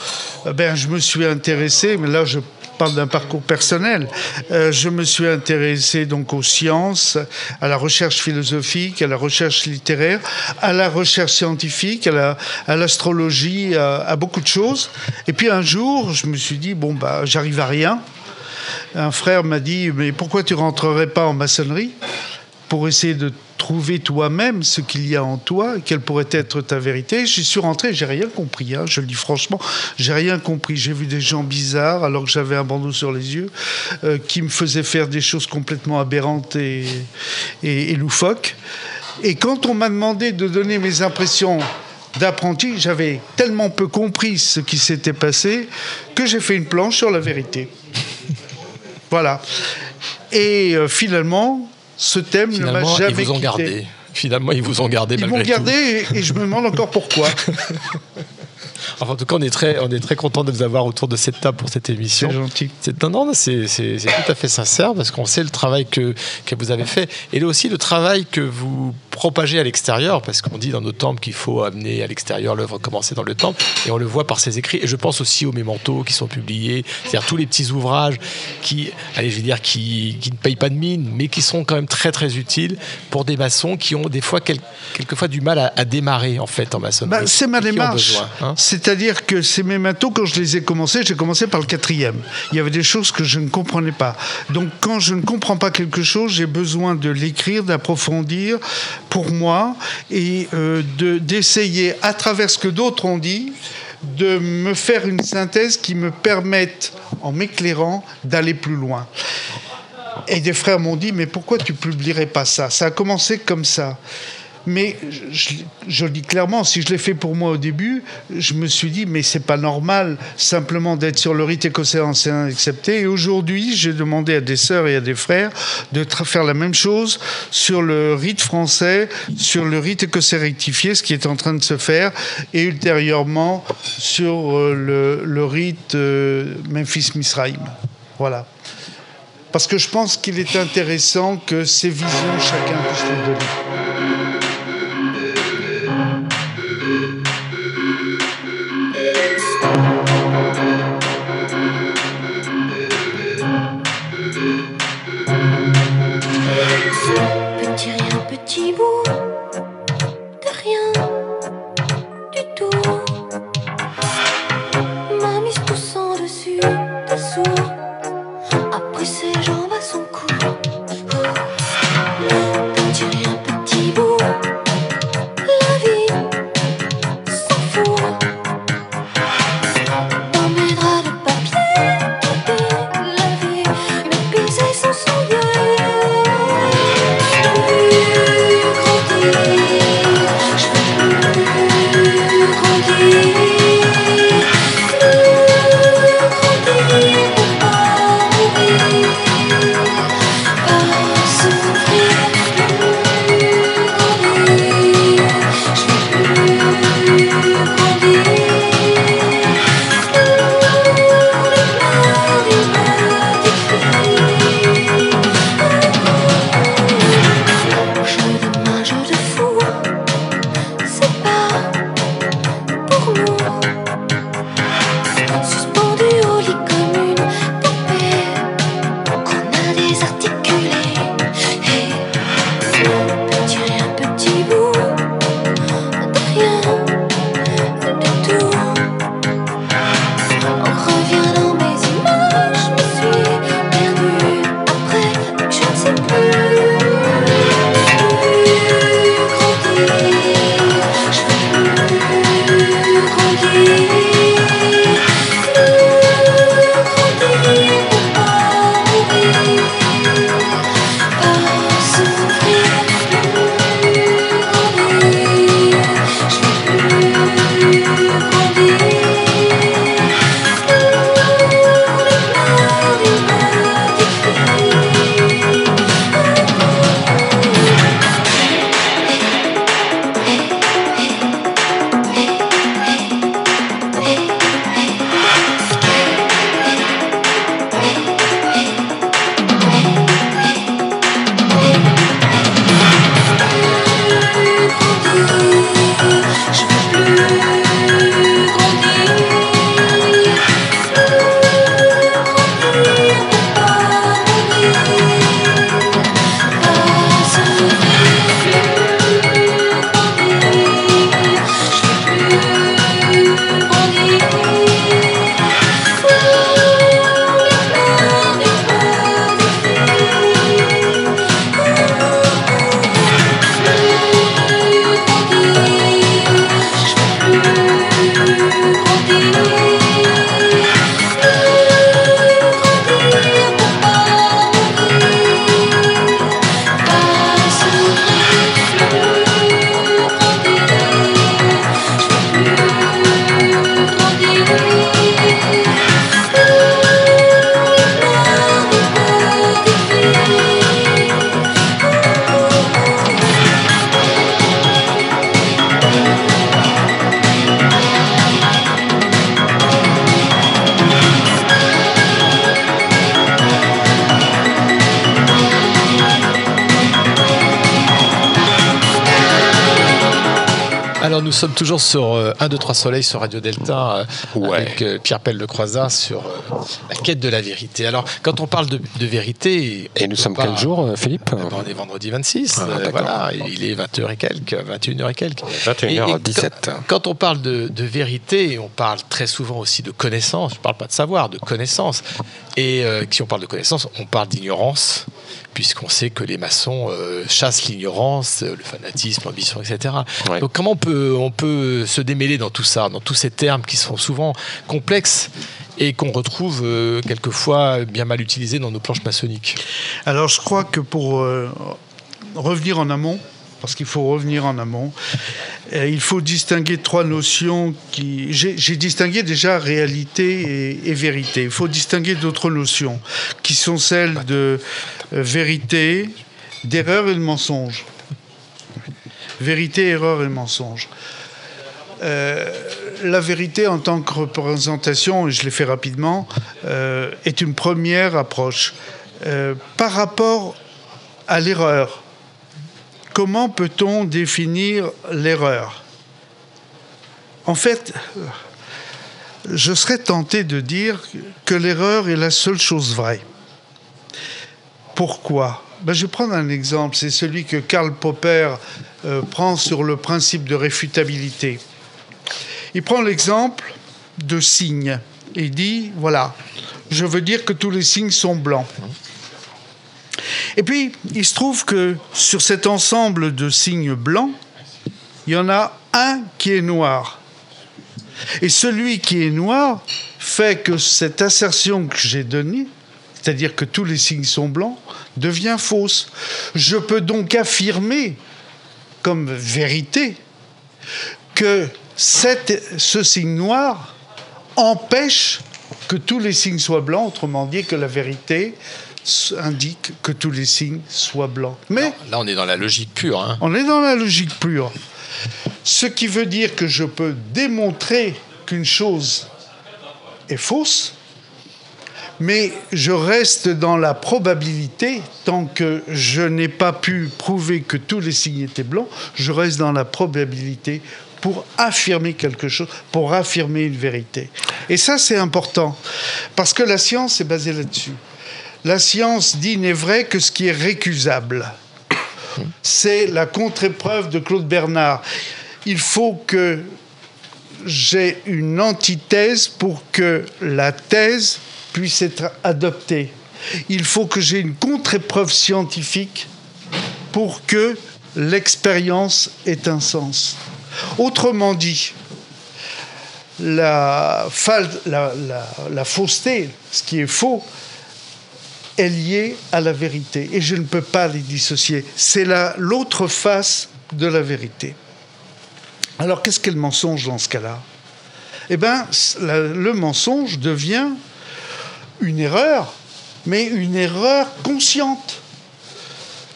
eh ben, je me suis intéressé, mais là je parle d'un parcours personnel, euh, je me suis intéressé donc aux sciences, à la recherche philosophique, à la recherche littéraire, à la recherche scientifique, à la- à l'astrologie, à, à beaucoup de choses. Et puis un jour, je me suis dit, bon, bah, j'arrive à rien un frère m'a dit mais pourquoi tu rentrerais pas en maçonnerie pour essayer de trouver toi-même ce qu'il y a en toi, quelle pourrait être ta vérité? J'y suis rentré, j'ai rien compris, hein, je le dis franchement, j'ai rien compris. J'ai vu des gens bizarres alors que j'avais un bandeau sur les yeux euh, qui me faisaient faire des choses complètement aberrantes et, loufoques. Et quand on m'a demandé de donner mes impressions d'apprenti, j'avais tellement peu compris ce qui s'était passé que j'ai fait une planche sur la vérité. Voilà. Et euh, finalement, ce thème ne m'a Finalement, jamais ils vous ont quitté. gardé. Finalement, ils vous ont gardé Ils m'ont gardé et, et je me demande encore pourquoi. Enfin, en tout cas, on est très, on est très content de vous avoir autour de cette table pour cette émission. C'est gentil. C'est, non, non, c'est, c'est- c'est tout à fait sincère parce qu'on sait le travail que, que vous avez fait et là aussi le travail que vous propagez à l'extérieur parce qu'on dit dans nos temples qu'il faut amener à l'extérieur l'œuvre commencée dans le temple et on le voit par ses écrits. Et je pense aussi aux mémentos qui sont publiés, c'est-à-dire tous les petits ouvrages qui, allez, je vais dire, qui, qui ne payent pas de mine mais qui sont quand même très très utiles pour des maçons qui ont des fois quel- quelquefois du mal à, à démarrer en fait en maçonnerie. Bah, c'est ma démarche. hein. C'est-à-dire que ces mémentos, quand je les ai commencés, j'ai commencé par le quatrième. Il y avait des choses que je ne comprenais pas. Donc, quand je ne comprends pas quelque chose, j'ai besoin de l'écrire, d'approfondir pour moi et euh, de- d'essayer, à travers ce que d'autres ont dit, de me faire une synthèse qui me permette, en m'éclairant, d'aller plus loin. Et des frères m'ont dit, mais pourquoi tu publierais pas ça? Ça a commencé comme ça. Mais je, le dis clairement, si je l'ai fait pour moi au début, je me suis dit, mais c'est pas normal simplement d'être sur le rite écossais ancien accepté. Et aujourd'hui, j'ai demandé à des sœurs et à des frères de faire la même chose sur le rite français, sur le rite écossais rectifié, ce qui est en train de se faire, et ultérieurement sur euh, le, le rite euh, Memphis-Misraïm. Voilà. Parce que je pense qu'il est intéressant que ces visions, chacun puisse les donner. Rien, petit sommes toujours sur euh, 1, 2, 3 Soleil sur Radio Delta euh, avec euh, Pierre Pelle de Croizat sur euh, la quête de la vérité. Alors quand on parle de, de vérité... Et nous sommes quel jour, euh, Philippe Eh ben, On est vendredi 26, Ah, voilà, il est 20h et quelques, 21h et quelques. 21h17. quand, quand on parle de, de vérité, on parle très souvent aussi de connaissance, je ne parle pas de savoir, de connaissance. Et si on parle de connaissance, on parle d'ignorance, puisqu'on sait que les maçons euh, chassent l'ignorance, euh, le fanatisme, l'ambition, etc. Donc comment on peut, on peut se démêler dans tout ça, dans tous ces termes qui sont souvent complexes et qu'on retrouve euh, quelquefois bien mal utilisés dans nos planches maçonniques? Alors je crois que pour euh, revenir en amont, parce qu'il faut revenir en amont, il faut distinguer trois notions qui... J'ai distingué déjà réalité et, vérité. Il faut distinguer d'autres notions, qui sont celles de euh, vérité, d'erreur et de mensonge. Vérité, erreur et mensonge. Euh, la vérité en tant que représentation, et je l'ai fait rapidement, euh, est une première approche. Par rapport à l'erreur, comment peut-on définir l'erreur? En fait, je serais tenté de dire que l'erreur est la seule chose vraie. Pourquoi? Ben, Je vais prendre un exemple, c'est celui que Karl Popper euh, prend sur le principe de réfutabilité. Il prend l'exemple de signes et dit, voilà, je veux dire que tous les signes sont blancs. Et puis, il se trouve que sur cet ensemble de signes blancs, il y en a un qui est noir. Et celui qui est noir fait que cette assertion que j'ai donnée, c'est-à-dire que tous les signes sont blancs, devient fausse. Je peux donc affirmer comme vérité que ce signe noir empêche que tous les signes soient blancs, autrement dit que la vérité indique que tous les signes soient blancs. Mais Là, on est dans la logique pure. hein. on est dans la logique pure. Ce qui veut dire que je peux démontrer qu'une chose est fausse, mais je reste dans la probabilité, tant que je n'ai pas pu prouver que tous les signes étaient blancs, je reste dans la probabilité pour affirmer quelque chose, pour affirmer une vérité. Et ça, c'est important, parce que la science est basée là-dessus. La science dit n'est vrai que ce qui est récusable. C'est la contre-épreuve de Claude Bernard. Il faut que j'ai une antithèse pour que la thèse puisse être adoptée. Il faut que j'ai une contre-épreuve scientifique pour que l'expérience ait un sens. Autrement dit, la, la fausseté, ce qui est faux, est lié à la vérité. Et je ne peux pas les dissocier. C'est la- l'autre face de la vérité. Alors qu'est-ce qu'est le mensonge dans ce cas-là? Eh bien, le mensonge devient une erreur, mais une erreur consciente.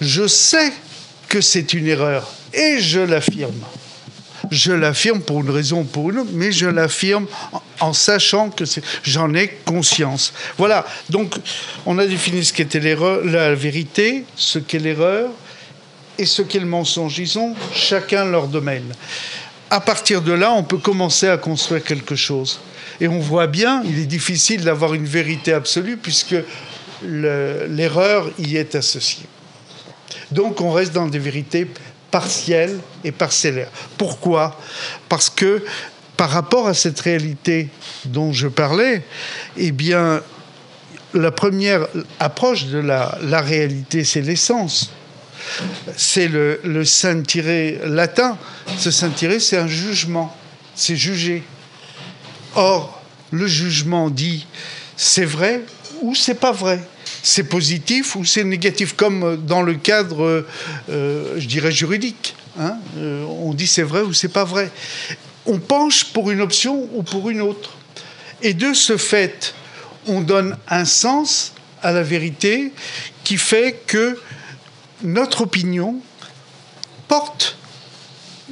Je sais que c'est une erreur et je l'affirme. Je l'affirme pour une raison ou pour une autre, mais je l'affirme en, sachant que j'en ai conscience. Voilà, donc on a défini ce qu'était l'erreur, la vérité, ce qu'est l'erreur et ce qu'est le mensonge. Ils ont chacun leur domaine. À partir de là, on peut commencer à construire quelque chose. Et on voit bien, il est difficile d'avoir une vérité absolue puisque le- l'erreur y est associée. Donc on reste dans des vérités partielles et parcellaires. Pourquoi? Parce que par rapport à cette réalité dont je parlais, eh bien, la première approche de la, réalité, c'est l'essence. C'est le, le saint-tiré latin. Ce saint-tiré, c'est un jugement. C'est juger. Or, le jugement dit c'est vrai ou c'est pas vrai. C'est positif ou c'est négatif, comme dans le cadre, euh, je dirais, juridique. hein. Euh, on dit c'est vrai ou c'est pas vrai. On penche pour une option ou pour une autre. Et de ce fait, on donne un sens à la vérité qui fait que notre opinion porte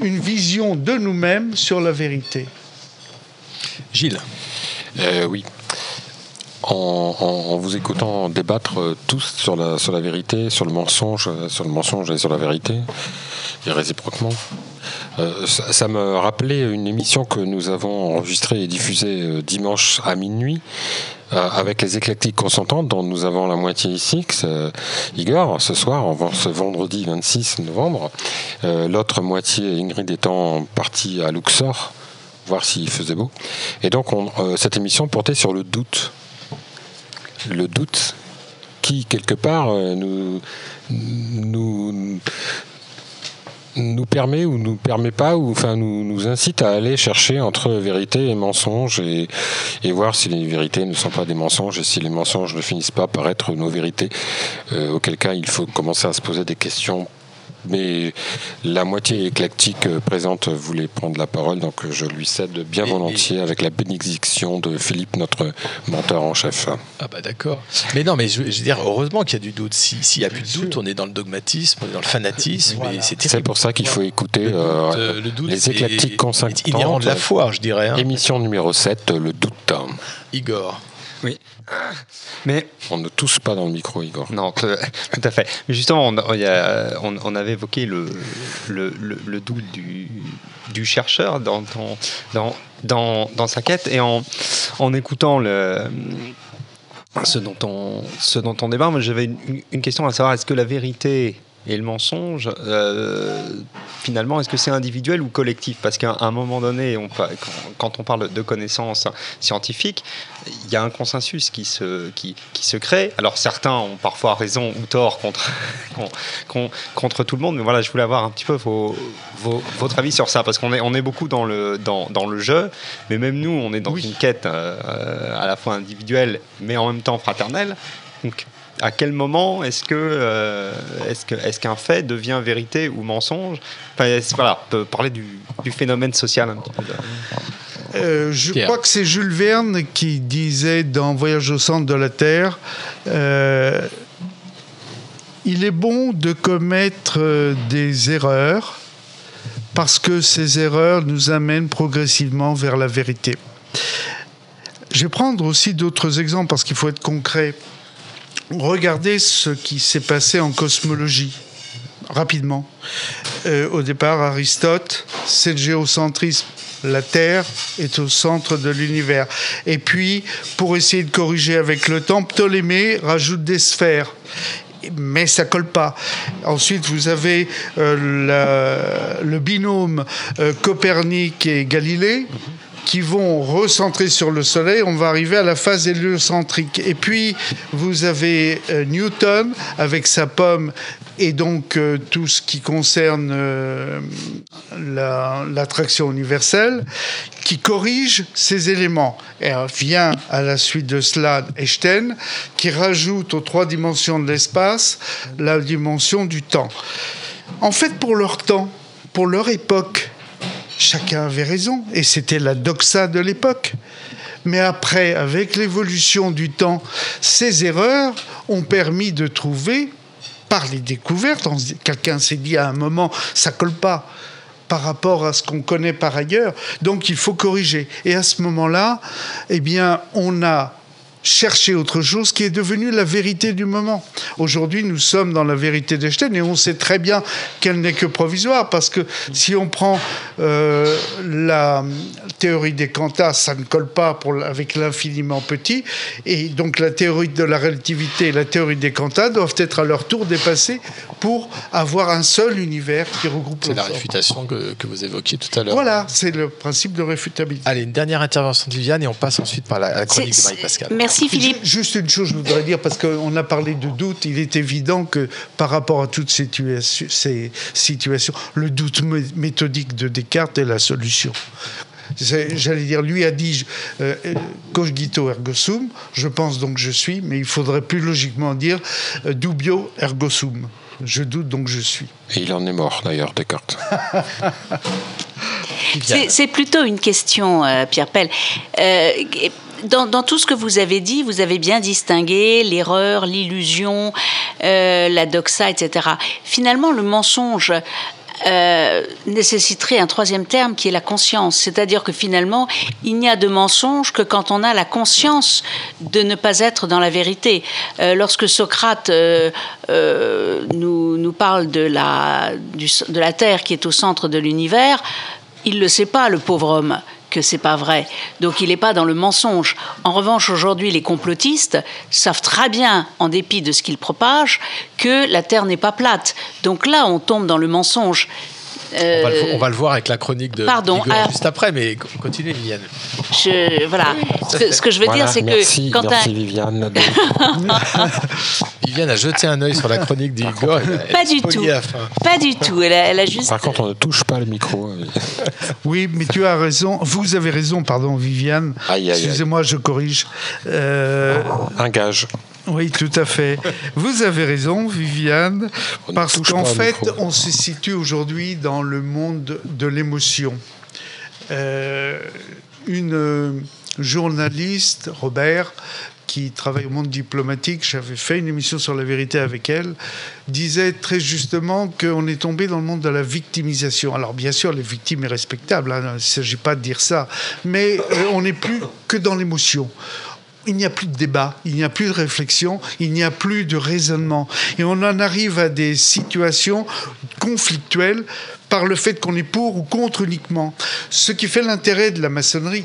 une vision de nous-mêmes sur la vérité. Gilles Euh, Oui. En, en- en vous écoutant débattre euh, tous sur la, sur la vérité, sur le mensonge, euh, sur le mensonge et sur la vérité, et réciproquement, Euh, ça, me rappelait une émission que nous avons enregistrée et diffusée euh, dimanche à minuit euh, avec les éclectiques consentantes dont nous avons la moitié ici, que Igor, ce soir, ce vendredi 26 novembre. L'autre moitié, Ingrid étant partie à Luxor, voir s'il faisait beau. Et donc on- cette émission portait sur le doute. Le doute qui, quelque part, nous, nous, nous permet ou nous permet pas, ou enfin nous, nous incite à aller chercher entre vérité et mensonge et, et voir si les vérités ne sont pas des mensonges et si les mensonges ne finissent pas par être nos vérités. Euh, auquel cas, il faut commencer à se poser des questions. Mais la moitié éclectique euh, présente voulait prendre la parole, donc euh, je lui cède bien volontiers avec la bénédiction de Philippe, notre menteur en chef. Ah bah d'accord. Mais non, mais je, je veux dire, heureusement qu'il y a du doute. Si- S'il n'y a plus de doute, on est dans le dogmatisme, on est dans le fanatisme, c'est pour ça qu'il faut écouter euh, euh, le doute les éclectiques inhérent de la foi, je dirais. hein. Émission numéro 7, le doute. Igor. Oui. Mais on ne tousse pas dans le micro, Igor. Non, tout à fait. Mais justement, on, on y a- on- on avait évoqué le, le, le- le doute du, du chercheur dans, dans, dans, dans, sa quête et en, en écoutant le, ce, dont on, ce dont on débat, j'avais une, une question à savoir est-ce que la vérité et le mensonge, euh, finalement, est-ce que c'est individuel ou collectif? Parce qu'à un moment donné, on, quand, on parle de connaissances scientifiques, il y a un consensus qui se, qui, qui se crée. Alors certains ont parfois raison ou tort contre, con- con- contre tout le monde, mais voilà, je voulais avoir un petit peu vos, vos- votre avis sur ça, parce qu'on est, on est beaucoup dans le, dans, dans le jeu, mais même nous, on est dans une quête euh, à la fois individuelle, mais en même temps fraternelle. Donc, à quel moment est-ce que euh, est-ce que est-ce qu'un fait devient vérité ou mensonge? Enfin, Voilà, on peut parler du, du phénomène social un petit peu. Euh, je Pierre. crois que c'est Jules Verne qui disait dans Voyage au centre de la Terre euh, Il est bon de commettre euh, des erreurs parce que ces erreurs nous amènent progressivement vers la vérité. Je vais prendre aussi d'autres exemples parce qu'il faut être concret. Regardez ce qui s'est passé en cosmologie, rapidement. Euh, au départ, Aristote, c'est le géocentrisme. La Terre est au centre de l'univers. Et puis, pour essayer de corriger avec le temps, Ptolémée rajoute des sphères. Mais ça colle pas. Ensuite, vous avez euh, le binôme euh, Copernic et Galilée qui vont recentrer sur le Soleil, on va arriver à la phase héliocentrique. Et puis, vous avez euh, Newton avec sa pomme et donc euh, tout ce qui concerne euh, la- l'attraction universelle, qui corrige ces éléments. Et vient à la suite de cela Einstein, qui rajoute aux trois dimensions de l'espace la dimension du temps. En fait, pour leur temps, pour leur époque, chacun avait raison, et c'était la doxa de l'époque. Mais après, avec l'évolution du temps, ces erreurs ont permis de trouver, par les découvertes, quelqu'un s'est dit à un moment, ça colle pas par rapport à ce qu'on connaît par ailleurs, donc il faut corriger. Et à ce moment-là, eh bien, on a cherché autre chose qui est devenu la vérité du moment. Aujourd'hui, nous sommes dans la vérité d'Einstein et on sait très bien qu'elle n'est que provisoire parce que si on prend euh, la théorie des quantas, ça ne colle pas pour, avec l'infiniment petit et donc la théorie de la relativité et la théorie des quantas doivent être à leur tour dépassées pour avoir un seul univers qui regroupe C'est la réfutation que, que vous évoquiez tout à l'heure. Voilà, c'est le principe de réfutabilité. Allez, une dernière intervention de Viviane et on passe ensuite par la, la chronique de C'est- Marie-Pascal. Merci Philippe. Juste une chose, je voudrais dire, parce qu'on a parlé de doute, il est évident que par rapport à toutes ces, situa- ces situations, le doute mé- méthodique de Descartes est la solution. J'allais dire, lui a dit euh, cogito ergo sum, je pense donc je suis, mais il faudrait plus logiquement dire euh, dubio ergo sum. Je doute donc je suis. Et il en est mort d'ailleurs, Descartes. C'est c'est plutôt une question, euh, Pierre Pell. Dans, tout ce que vous avez dit, vous avez bien distingué l'erreur, l'illusion, euh, la doxa, etc. Finalement, le mensonge, euh, nécessiterait un troisième terme qui est la conscience. C'est-à-dire que finalement, il n'y a de mensonge que quand on a la conscience de ne pas être dans la vérité. Euh, lorsque Socrate nous, parle de la, de la Terre qui est au centre de l'univers, il ne le sait pas, le pauvre homme que c'est pas vrai. Donc il n'est pas dans le mensonge. En revanche, aujourd'hui, les complotistes savent très bien, en dépit de ce qu'ils propagent, que la Terre n'est pas plate. Donc là, on tombe dans le mensonge. On va, le, Euh, on va le voir avec la chronique de Pardon, ah. juste après, mais co- continuez, Viviane. je, voilà. Ce que, ce que je veux Voilà, dire, c'est que quand merci un, Viviane. de- Viviane a jeté un œil sur la chronique d'Igor. elle Pas du tout. pas du tout. Elle a, elle a juste. Par contre, on ne touche pas le micro. Oui, mais tu as raison. Vous avez raison, pardon, Viviane. Aïe, aïe, aïe. Excusez-moi, je corrige. Euh, Un gage. Oui, tout à fait. Vous avez raison, Viviane, parce qu'en fait, on se situe aujourd'hui dans le monde de l'émotion. Euh, une euh, journaliste, Robert, qui travaille au monde diplomatique, j'avais fait une émission sur la vérité avec elle, disait très justement qu'on est tombé dans le monde de la victimisation. Alors bien sûr, les victimes est respectable, hein, il ne s'agit pas de dire ça, mais euh, on n'est plus que dans l'émotion. Il n'y a plus de débat, il n'y a plus de réflexion, il n'y a plus de raisonnement. Et on en arrive à des situations conflictuelles par le fait qu'on est pour ou contre uniquement. Ce qui fait l'intérêt de la maçonnerie,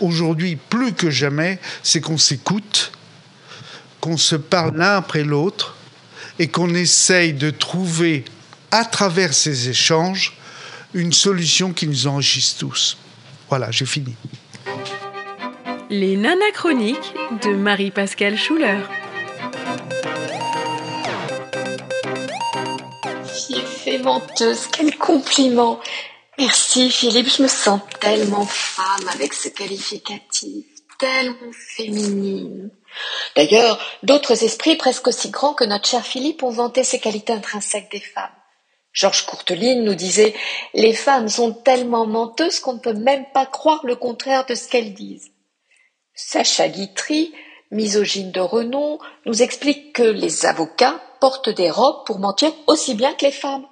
aujourd'hui plus que jamais, c'est qu'on s'écoute, qu'on se parle l'un après l'autre et qu'on essaye de trouver à travers ces échanges une solution qui nous enrichisse tous. Voilà, j'ai fini. Les nanachroniques de Marie-Pascale Schuller. Fille menteuse, quel compliment. Merci Philippe, je me sens tellement femme avec ce qualificatif, tellement féminine. D'ailleurs, d'autres esprits presque aussi grands que notre cher Philippe ont vanté ces qualités intrinsèques des femmes. Georges Courteline nous disait Les femmes sont tellement menteuses qu'on ne peut même pas croire le contraire de ce qu'elles disent. Sacha Guitry, misogyne de renom, nous explique que les avocats portent des robes pour mentir aussi bien que les femmes.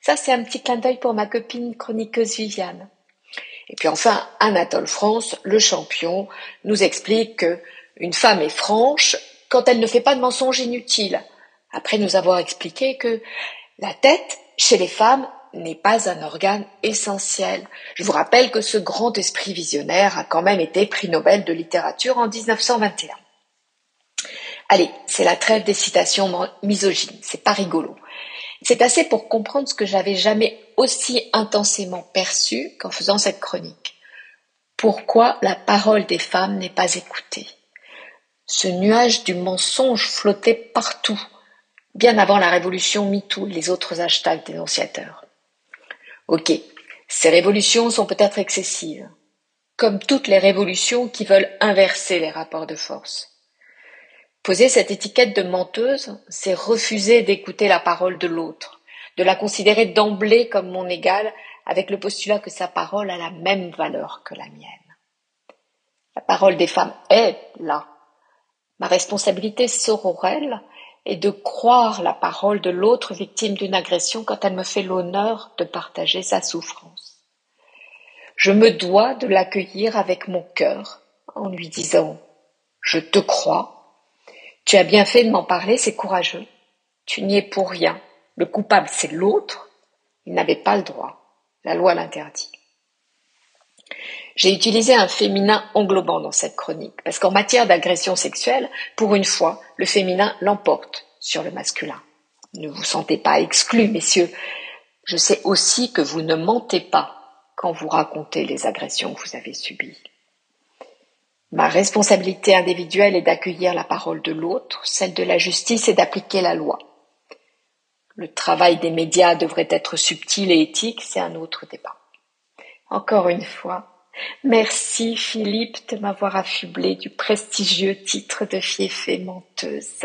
Ça, c'est un petit clin d'œil pour ma copine chroniqueuse Viviane. Et puis enfin, Anatole France, le champion, nous explique que une femme est franche quand elle ne fait pas de mensonges inutiles. Après nous avoir expliqué que la tête, chez les femmes, n'est pas un organe essentiel. Je vous rappelle que ce grand esprit visionnaire a quand même été prix Nobel de littérature en 1921. Allez, c'est la trêve des citations misogynes, c'est pas rigolo. C'est assez pour comprendre ce que j'avais jamais aussi intensément perçu qu'en faisant cette chronique. Pourquoi la parole des femmes n'est pas écoutée? Ce nuage du mensonge flottait partout, bien avant la révolution MeToo et les autres hashtags dénonciateurs. Ok, ces révolutions sont peut-être excessives, comme toutes les révolutions qui veulent inverser les rapports de force. Poser cette étiquette de menteuse, c'est refuser d'écouter la parole de l'autre, de la considérer d'emblée comme mon égale, avec le postulat que sa parole a la même valeur que la mienne. La parole des femmes est là. Ma responsabilité sororelle est de croire la parole de l'autre victime d'une agression quand elle me fait l'honneur de partager sa souffrance. Je me dois de l'accueillir avec mon cœur en lui disant Je te crois, tu as bien fait de m'en parler, c'est courageux. Tu n'y es pour rien. Le coupable, c'est l'autre. Il n'avait pas le droit. La loi l'interdit. J'ai utilisé un féminin englobant dans cette chronique, parce qu'en matière d'agression sexuelle, pour une fois, le féminin l'emporte sur le masculin. Ne vous sentez pas exclus, messieurs. Je sais aussi que vous ne mentez pas quand vous racontez les agressions que vous avez subies. Ma responsabilité individuelle est d'accueillir la parole de l'autre, celle de la justice est d'appliquer la loi. Le travail des médias devrait être subtil et éthique, c'est un autre débat. Encore une fois, merci Philippe de m'avoir affublé du prestigieux titre de fiefée menteuse.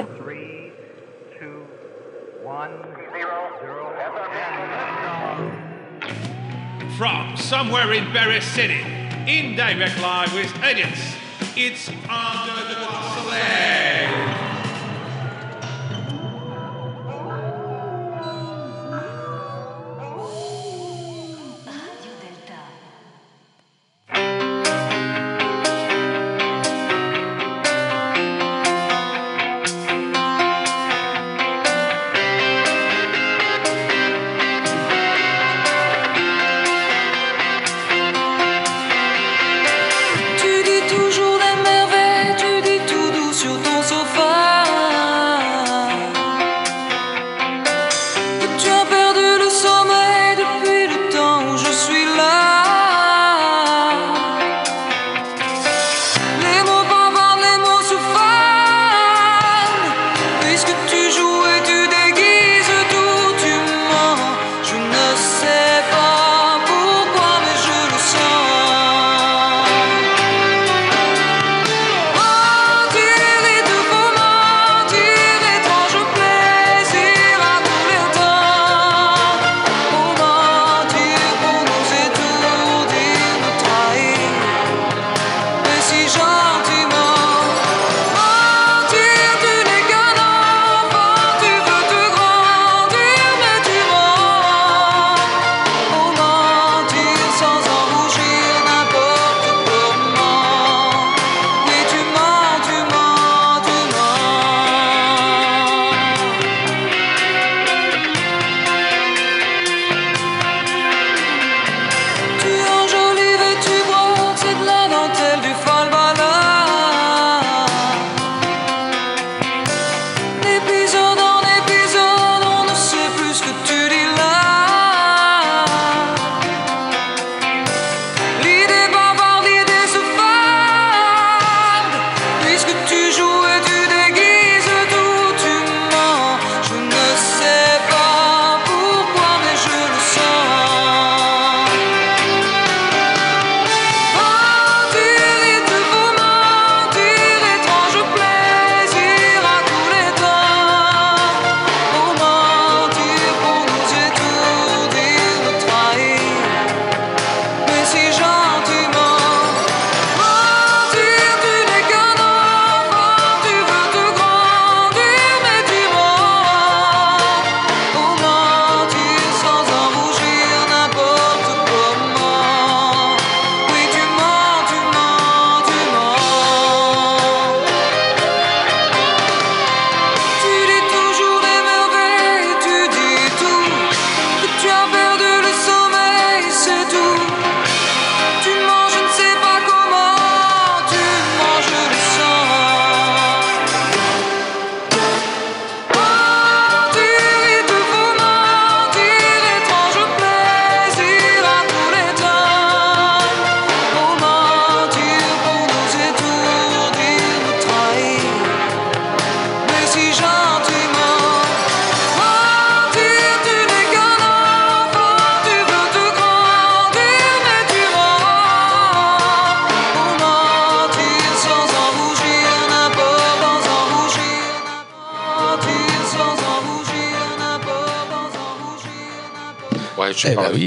From somewhere in Paris City, in direct live with audience, it's Under the Soleil. so far.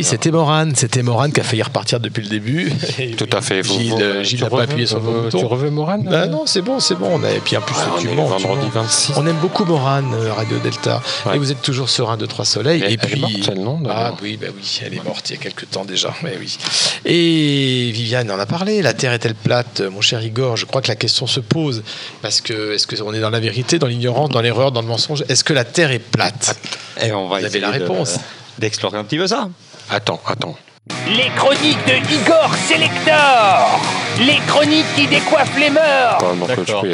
C'était Morane, c'était Morane qui a failli repartir depuis le début. Tout à fait. Vous- Gilles, vous- euh, Gilles n'a pas reveux- appuyé sur le euh, bouton. Tu reveux Morane Bah non, c'est bon, c'est bon. On a, et puis en plus, Ouais, on est vendredi mens. 26. On aime beaucoup Morane, euh, Radio Delta. Et vous êtes toujours sur un, 2, 3 soleil. Elle- et elle est puis. morte, celle, non, Ah oui, bah oui, elle est morte il y a quelques temps déjà. Ouais, oui. Et Viviane en a parlé. La Terre est-elle plate Mon cher Igor, je crois que la question se pose. Parce que, est-ce qu'on est dans la vérité, dans l'ignorance, dans l'erreur, dans le mensonge? Est-ce que la Terre est plate? Et on va Vous avez la de- réponse. D'explorer un petit peu ça. Attends, attends. Les chroniques de Igor Selector Les chroniques qui décoiffent les mœurs D'accord.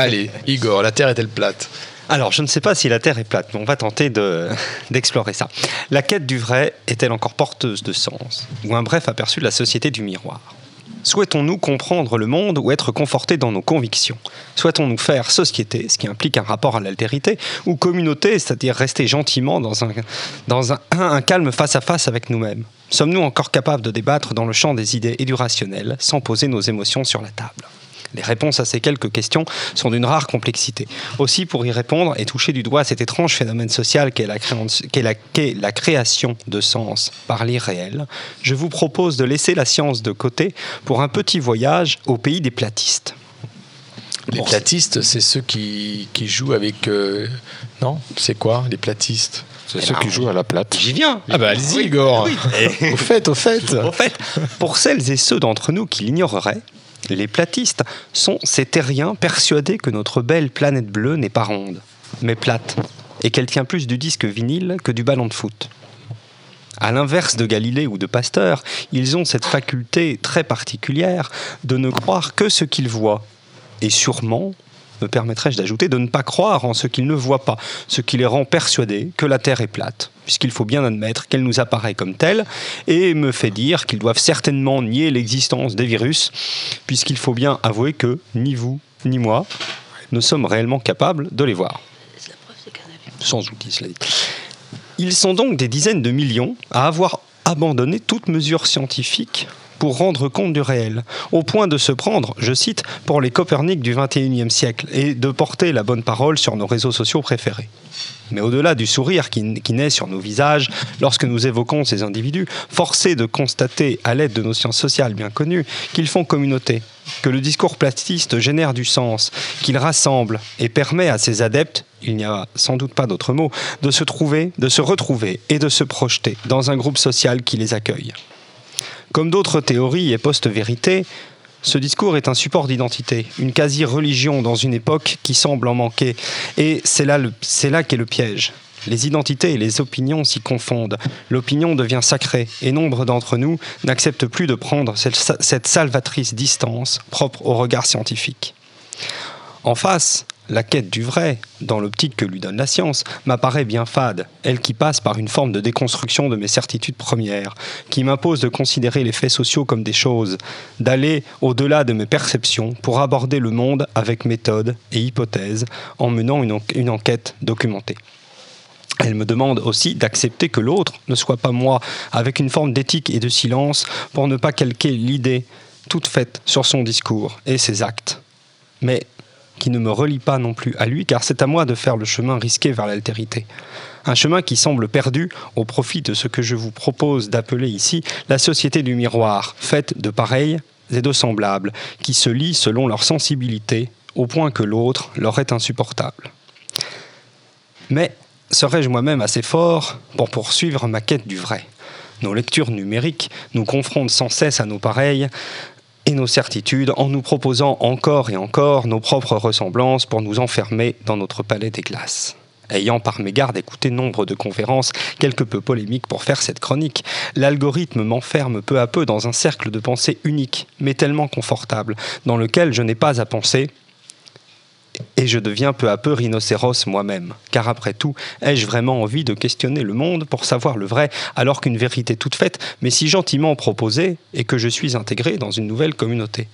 Allez, Igor, la Terre est-elle plate? Alors, je ne sais pas si la Terre est plate, mais on va tenter de- d'explorer ça. La quête du vrai est-elle encore porteuse de sens? Ou un bref aperçu de la société du miroir? Souhaitons-nous comprendre le monde ou être confortés dans nos convictions? Souhaitons-nous faire société, ce qui implique un rapport à l'altérité, ou communauté, c'est-à-dire rester gentiment dans, un, calme face à face avec nous-mêmes? Sommes-nous encore capables de débattre dans le champ des idées et du rationnel sans poser nos émotions sur la table? Les réponses à ces quelques questions sont d'une rare complexité. Aussi, pour y répondre et toucher du doigt cet étrange phénomène social qu'est la, la- qu'est la création de sens par l'irréel, je vous propose de laisser la science de côté pour un petit voyage au pays des platistes. Les platistes, c'est ceux qui, qui jouent avec. euh, Non? C'est quoi, les platistes? C'est ceux qui jouent à la plate. J'y viens. Ah bah allez-y, Oui, Igor. oui. Au fait, au fait. Au fait, pour celles et ceux d'entre nous qui l'ignoreraient, les platistes sont ces terriens persuadés que notre belle planète bleue n'est pas ronde, mais plate, et qu'elle tient plus du disque vinyle que du ballon de foot. À l'inverse de Galilée ou de Pasteur, ils ont cette faculté très particulière de ne croire que ce qu'ils voient, et sûrement, me permettrais-je d'ajouter, de ne pas croire en ce qu'ils ne voient pas, ce qui les rend persuadés que la Terre est plate, puisqu'il faut bien admettre qu'elle nous apparaît comme telle, et me fait dire qu'ils doivent certainement nier l'existence des virus, puisqu'il faut bien avouer que ni vous, ni moi, ne sommes réellement capables de les voir. Sans outil, cela dit. Ils sont donc des dizaines de millions à avoir abandonné toute mesure scientifique pour rendre compte du réel, au point de se prendre, je cite, pour les Copernic du XXIe siècle et de porter la bonne parole sur nos réseaux sociaux préférés. Mais au-delà du sourire qui, naît sur nos visages lorsque nous évoquons ces individus, forcés de constater, à l'aide de nos sciences sociales bien connues, qu'ils font communauté, que le discours platiste génère du sens, qu'il rassemble et permet à ses adeptes, il n'y a sans doute pas d'autre mot, de se trouver, de se retrouver et de se projeter dans un groupe social qui les accueille. Comme d'autres théories et post-vérités, ce discours est un support d'identité, une quasi-religion dans une époque qui semble en manquer. Et c'est là, qu'est le piège. Les identités et les opinions s'y confondent. L'opinion devient sacrée et nombre d'entre nous n'acceptent plus de prendre cette salvatrice distance propre au regard scientifique. En face, la quête du vrai, dans l'optique que lui donne la science, m'apparaît bien fade, elle qui passe par une forme de déconstruction de mes certitudes premières, qui m'impose de considérer les faits sociaux comme des choses, d'aller au-delà de mes perceptions pour aborder le monde avec méthode et hypothèse, en menant une, une enquête documentée. Elle me demande aussi d'accepter que l'autre ne soit pas moi, avec une forme d'éthique et de silence, pour ne pas calquer l'idée toute faite sur son discours et ses actes. Mais qui ne me relie pas non plus à lui, car c'est à moi de faire le chemin risqué vers l'altérité. Un chemin qui semble perdu au profit de ce que je vous propose d'appeler ici la société du miroir, faite de pareils et de semblables, qui se lient selon leur sensibilité, au point que l'autre leur est insupportable. Mais serais-je moi-même assez fort pour poursuivre ma quête du vrai? Nos lectures numériques nous confrontent sans cesse à nos pareils et nos certitudes en nous proposant encore et encore nos propres ressemblances pour nous enfermer dans notre palais des glaces. Ayant par mégarde écouté nombre de conférences quelque peu polémiques pour faire cette chronique, l'algorithme m'enferme peu à peu dans un cercle de pensée unique, mais tellement confortable, dans lequel je n'ai pas à penser, et je deviens peu à peu rhinocéros moi-même. Car après tout, ai-je vraiment envie de questionner le monde pour savoir le vrai, alors qu'une vérité toute faite, mais si gentiment proposée, et que je suis intégré dans une nouvelle communauté?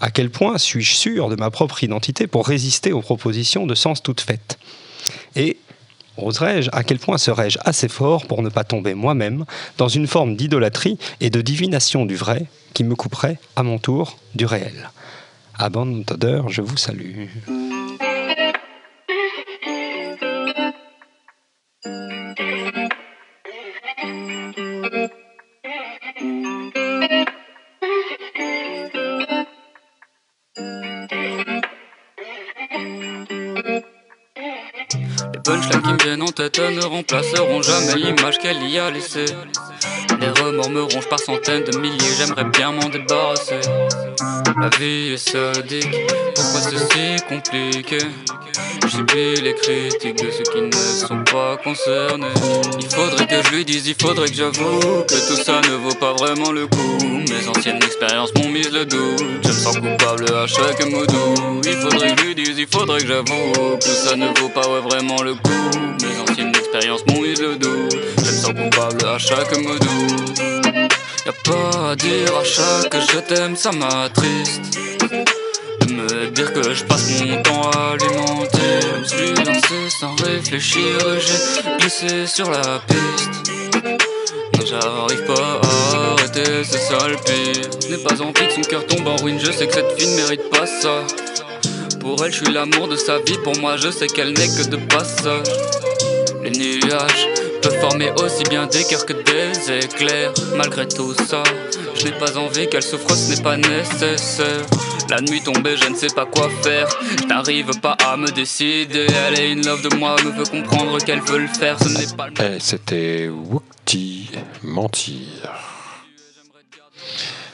À quel point suis-je sûr de ma propre identité pour résister aux propositions de sens toutes faites? Et oserais-je, à quel point serais-je assez fort pour ne pas tomber moi-même dans une forme d'idolâtrie et de divination du vrai qui me couperait, à mon tour, du réel? Abandonner, je vous salue. Viennent en tête ne remplaceront jamais l'image qu'elle y a laissée. Les remords me rongent par centaines de milliers, j'aimerais bien m'en débarrasser. La vie est sadique, pourquoi c'est si compliqué? J'oublie les critiques de ceux qui ne sont pas concernés. Il faudrait que je lui dise, il faudrait que j'avoue que tout ça ne vaut pas vraiment le coup. Mes anciennes expériences m'ont mis le doute. Je me sens coupable à chaque mot doux. Il faudrait que je lui dise, il faudrait que j'avoue que tout ça ne vaut pas vraiment le coup. Mes anciennes expériences m'ont mis le doute. Je me sens coupable à chaque mot doux. Y'a pas à dire à chaque je t'aime, ça m'attriste. Me dire que je passe mon temps à alimenter. Je me suis lancé sans réfléchir, j'ai glissé sur la piste. Non, j'arrive pas à arrêter, c'est ça le pire. Je n'ai pas envie que son cœur tombe en ruine, je sais que cette fille ne mérite pas ça. Pour elle, je suis l'amour de sa vie, pour moi, je sais qu'elle n'est que de passage. Les nuages peuvent former aussi bien des cœurs que des éclairs. Malgré tout ça, je n'ai pas envie qu'elle souffre, ce n'est pas nécessaire. La nuit tombée, je ne sais pas quoi faire. Je n'arrive pas à me décider. Elle est in love de moi, me veut comprendre qu'elle veut le faire. Ce n'est pas le Eh, C'était Wukti Mentir.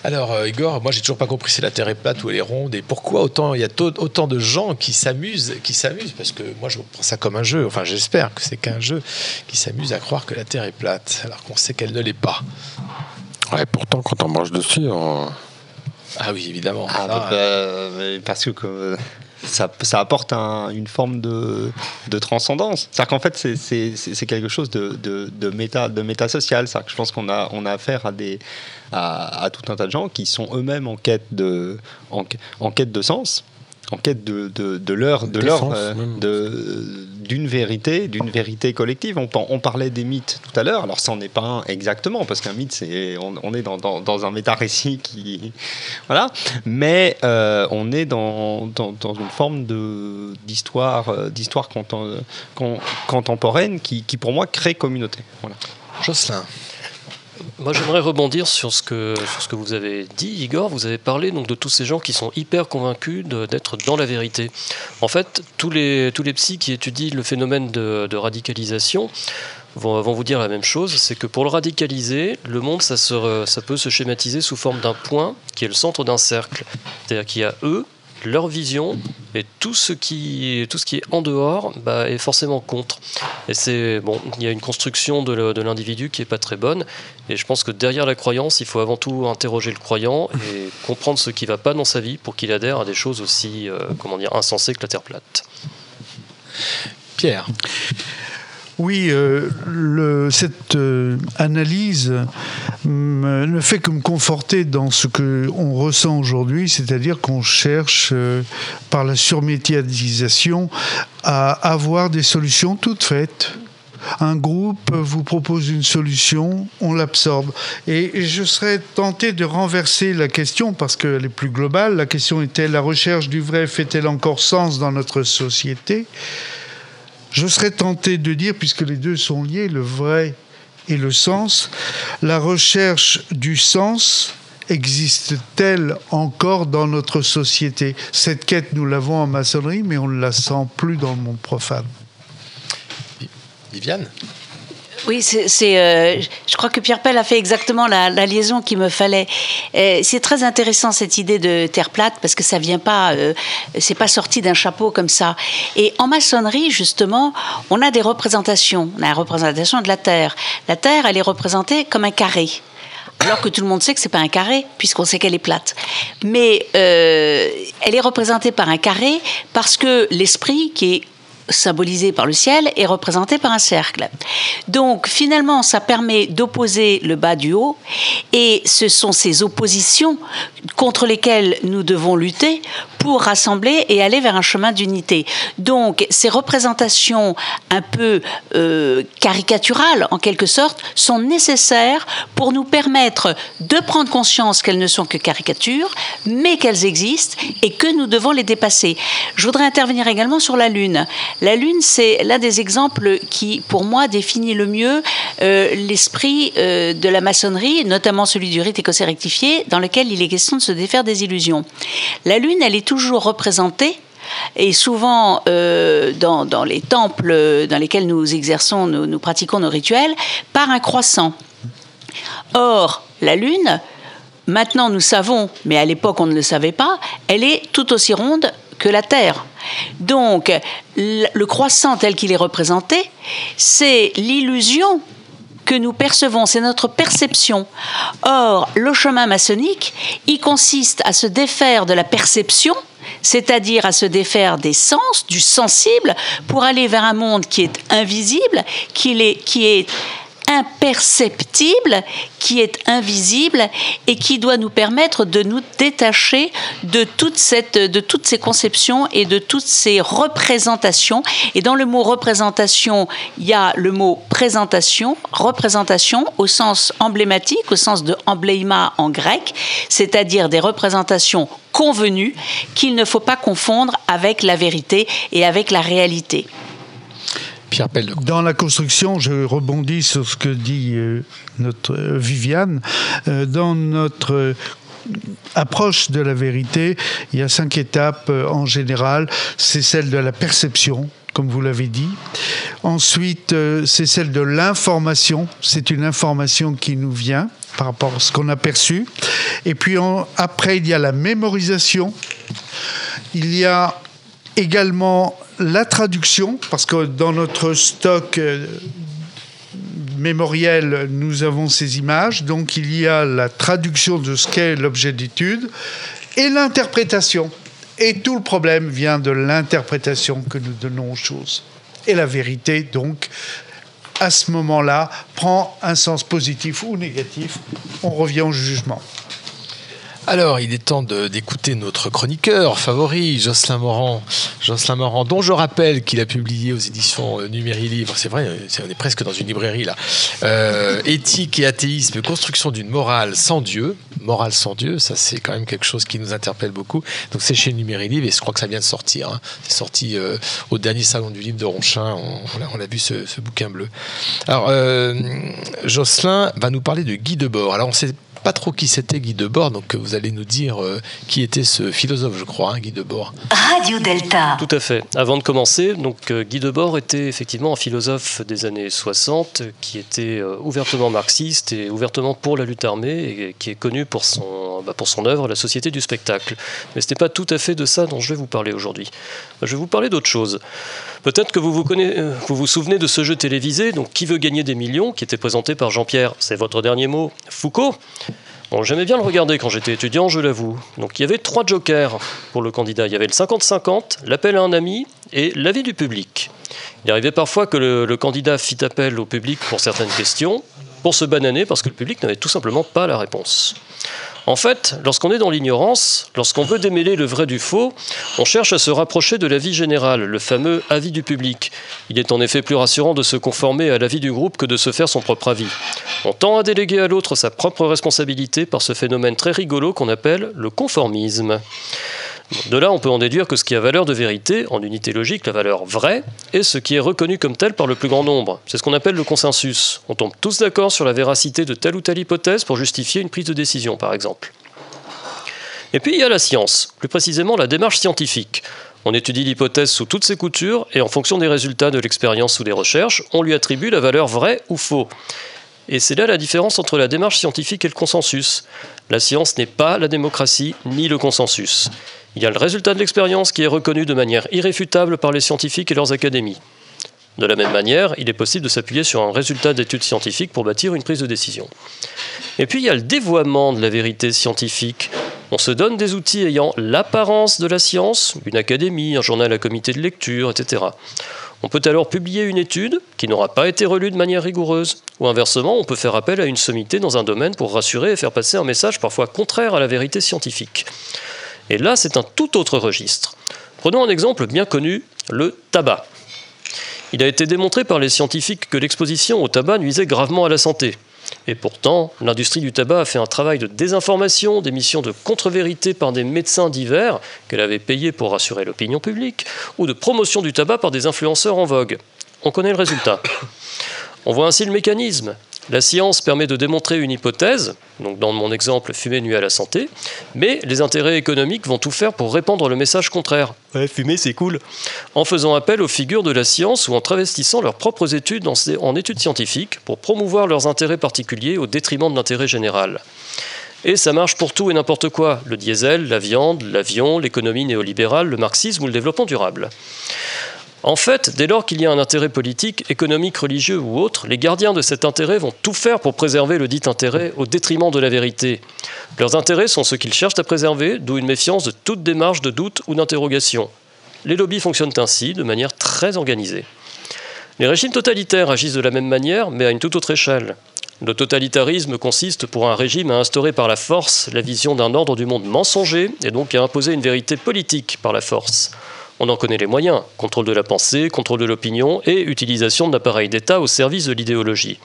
Alors, euh, Igor, moi j'ai toujours pas compris si la Terre est plate ou elle est ronde et pourquoi autant il y a autant de gens qui s'amusent, qui s'amusent? Parce que moi je prends ça comme un jeu. Enfin, j'espère que c'est qu'un jeu qui s'amuse à croire que la Terre est plate alors qu'on sait qu'elle ne l'est pas. Ouais, pourtant, quand on marche dessus, on... Ah oui, évidemment. Ah, Ça, euh, mais parce que euh, ça, ça apporte un- une forme de, de transcendance. C'est-à-dire qu'en fait, c'est- quelque chose de, de, de méta, de méta-social. C'est-à-dire que je pense qu'on a, on a affaire à, des, à, à tout un tas de gens qui sont eux-mêmes en quête de, en, en quête de sens, en quête de, de, de D'essence, euh, de- d'une vérité, d'une vérité collective. On, on parlait des mythes tout à l'heure. Alors, ça n'en est pas un exactement, parce qu'un mythe, c'est, on, on est dans, dans, dans un méta-récit qui. Voilà. Mais euh, on est dans, dans, dans une forme de, d'histoire, euh, d'histoire contem- con- contemporaine qui, qui, pour moi, crée communauté. Voilà. Jocelyn. Moi, j'aimerais rebondir sur ce, que, sur ce que vous avez dit, Igor. Vous avez parlé donc, de tous ces gens qui sont hyper convaincus d'être dans la vérité. En fait, tous les, tous les psys qui étudient le phénomène de, radicalisation vont, vont vous dire la même chose c'est que pour le radicaliser, le monde, ça, se ça peut se schématiser sous forme d'un point qui est le centre d'un cercle. C'est-à-dire qu'il y a eux, leur vision, et tout ce qui, tout ce qui est en dehors bah, est forcément contre. Et c'est bon, il y a une construction de le- de l'individu qui est pas très bonne. Et je pense que derrière la croyance, il faut avant tout interroger le croyant et comprendre ce qui va pas dans sa vie pour qu'il adhère à des choses aussi, euh, comment dire, insensées que la Terre plate. Pierre. Oui, euh, cette euh, analyse ne fait que me conforter dans ce que on ressent aujourd'hui, c'est-à-dire qu'on cherche, euh, par la surmédiatisation, à avoir des solutions toutes faites. Un groupe vous propose une solution, on l'absorbe. Et je serais tenté de renverser la question parce qu'elle est plus globale. La question était la recherche du vrai? Fait-elle encore sens dans notre société? Je serais tenté de dire, puisque les deux sont liés, le vrai et le sens, la recherche du sens existe-t-elle encore dans notre société? Cette quête, nous l'avons en maçonnerie, mais on ne la sent plus dans le monde profane. Viviane? Oui, c'est, euh, je crois que Pierre Pell a fait exactement la, liaison qu'il me fallait. C'est très intéressant cette idée de terre plate parce que ça vient pas, euh, c'est pas sorti d'un chapeau comme ça. Et en maçonnerie, justement, on a des représentations. On a la représentation de la terre. La terre, elle est représentée comme un carré. Alors que tout le monde sait que c'est pas un carré, puisqu'on sait qu'elle est plate. Mais euh, elle est représentée par un carré parce que l'esprit, qui est symbolisé par le ciel, est représenté par un cercle. Donc finalement, ça permet d'opposer le bas du haut, et ce sont ces oppositions contre lesquelles nous devons lutter pour rassembler et aller vers un chemin d'unité. Donc ces représentations un peu euh, caricaturales, en quelque sorte, sont nécessaires pour nous permettre de prendre conscience qu'elles ne sont que caricatures, mais qu'elles existent et que nous devons les dépasser. Je voudrais intervenir également sur la Lune. La Lune, c'est l'un des exemples qui, pour moi, définit le mieux euh, l'esprit euh, de la maçonnerie, notamment celui du rite écossais rectifié, dans lequel il est question de se défaire des illusions. La Lune, elle est toujours représentée et souvent euh, dans, les temples dans lesquels nous exerçons, nous pratiquons nos rituels, par un croissant. Or, la Lune, maintenant nous savons, mais à l'époque on ne le savait pas, elle est tout aussi ronde que la Terre. Donc, le croissant tel qu'il est représenté, c'est l'illusion que nous percevons, c'est notre perception. Or, le chemin maçonnique, il consiste à se défaire de la perception, c'est-à-dire à se défaire des sens, du sensible, pour aller vers un monde qui est invisible, qui est, qui est imperceptible, qui est invisible et qui doit nous permettre de nous détacher de, toute cette, de toutes ces conceptions et de toutes ces représentations. Et dans le mot représentation, il y a le mot présentation, représentation au sens emblématique, au sens de embléma en grec, c'est-à-dire des représentations convenues qu'il ne faut pas confondre avec la vérité et avec la réalité. Dans la construction, je rebondis sur ce que dit euh, notre euh, Viviane. Euh, dans notre approche de la vérité, il y a cinq étapes en général. C'est celle de la perception, comme vous l'avez dit. Ensuite, c'est celle de l'information. C'est une information qui nous vient par rapport à ce qu'on a perçu. Et puis après, il y a la mémorisation. Il y a également la traduction, parce que dans notre stock euh, mémoriel, nous avons ces images. Donc il y a la traduction de ce qu'est l'objet d'étude et l'interprétation. Et tout le problème vient de l'interprétation que nous donnons aux choses. Et la vérité, donc, à ce moment-là, prend un sens positif ou négatif. On revient au jugement. Alors, il est temps d'écouter notre chroniqueur favori, Jocelyn Morand. Jocelyn Morand, dont je rappelle qu'il a publié aux éditions euh, Numéri Livre, c'est vrai, on est presque dans une librairie là, Euh, Éthique et athéisme, construction d'une morale sans Dieu. Morale sans Dieu, ça c'est quand même quelque chose qui nous interpelle beaucoup. Donc c'est chez Numéri Livre et je crois que ça vient de sortir. hein. C'est sorti euh, au dernier salon du livre de Ronchin, on, on a, vu ce, bouquin bleu. Alors, Jocelyn va nous parler de Guy Debord. Alors on sait pas trop qui c'était Guy Debord, donc euh, vous allez nous dire euh, qui était ce philosophe, je crois, hein, Guy Debord. Radio Delta. Tout à fait. Avant de commencer, donc euh, Guy Debord était effectivement un philosophe des années 60 euh, qui était euh, ouvertement marxiste et ouvertement pour la lutte armée et qui est connu pour son, bah, pour son œuvre La Société du spectacle. Mais ce n'est pas tout à fait de ça dont je vais vous parler aujourd'hui. Je vais vous parler d'autre chose. Peut-être que vous vous, connaissez- vous vous souvenez de ce jeu télévisé, donc Qui veut gagner des millions, qui était présenté par Jean-Pierre, c'est votre dernier mot, Foucault. J'aimais bien le regarder quand j'étais étudiant, je l'avoue. Donc il y avait trois jokers pour le candidat. Il y avait le 50-50, l'appel à un ami et l'avis du public. Il arrivait parfois que le, le candidat fit appel au public pour certaines questions, pour se bananer parce que le public n'avait tout simplement pas la réponse. En fait, lorsqu'on est dans l'ignorance, lorsqu'on veut démêler le vrai du faux, on cherche à se rapprocher de l'avis général, le fameux avis du public. Il est en effet plus rassurant de se conformer à l'avis du groupe que de se faire son propre avis. On tend à déléguer à l'autre sa propre responsabilité par ce phénomène très rigolo qu'on appelle le conformisme. De là, on peut en déduire que ce qui a valeur de vérité, en unité logique, la valeur vraie, est ce qui est reconnu comme tel par le plus grand nombre. C'est ce qu'on appelle le consensus. On tombe tous d'accord sur la véracité de telle ou telle hypothèse pour justifier une prise de décision, par exemple. Et puis il y a la science, plus précisément la démarche scientifique. On étudie l'hypothèse sous toutes ses coutures et en fonction des résultats de l'expérience ou des recherches, on lui attribue la valeur vraie ou faux. Et c'est là la différence entre la démarche scientifique et le consensus. La science n'est pas la démocratie ni le consensus. Il y a le résultat de l'expérience qui est reconnu de manière irréfutable par les scientifiques et leurs académies. De la même manière, il est possible de s'appuyer sur un résultat d'études scientifiques pour bâtir une prise de décision. Et puis il y a le dévoiement de la vérité scientifique. On se donne des outils ayant l'apparence de la science, une académie, un journal à comité de lecture, etc. On peut alors publier une étude qui n'aura pas été relue de manière rigoureuse, ou inversement, on peut faire appel à une sommité dans un domaine pour rassurer et faire passer un message parfois contraire à la vérité scientifique. Et là, c'est un tout autre registre. Prenons un exemple bien connu, le tabac. Il a été démontré par les scientifiques que l'exposition au tabac nuisait gravement à la santé. Et pourtant, l'industrie du tabac a fait un travail de désinformation, d'émission de contre-vérité par des médecins divers qu'elle avait payés pour rassurer l'opinion publique, ou de promotion du tabac par des influenceurs en vogue. On connaît le résultat. On voit ainsi le mécanisme. La science permet de démontrer une hypothèse, donc dans mon exemple, fumer nuit à la santé, mais les intérêts économiques vont tout faire pour répandre le message contraire. Ouais, fumer c'est cool. En faisant appel aux figures de la science ou en travestissant leurs propres études en, en études scientifiques pour promouvoir leurs intérêts particuliers au détriment de l'intérêt général. Et ça marche pour tout et n'importe quoi. Le diesel, la viande, l'avion, l'économie néolibérale, le marxisme ou le développement durable. En fait, dès lors qu'il y a un intérêt politique, économique, religieux ou autre, les gardiens de cet intérêt vont tout faire pour préserver le dit intérêt au détriment de la vérité. Leurs intérêts sont ceux qu'ils cherchent à préserver, d'où une méfiance de toute démarche de doute ou d'interrogation. Les lobbies fonctionnent ainsi, de manière très organisée. Les régimes totalitaires agissent de la même manière, mais à une toute autre échelle. Le totalitarisme consiste pour un régime à instaurer par la force la vision d'un ordre du monde mensonger et donc à imposer une vérité politique par la force. On en connaît les moyens contrôle de la pensée, contrôle de l'opinion et utilisation d'appareils d'État au service de l'idéologie.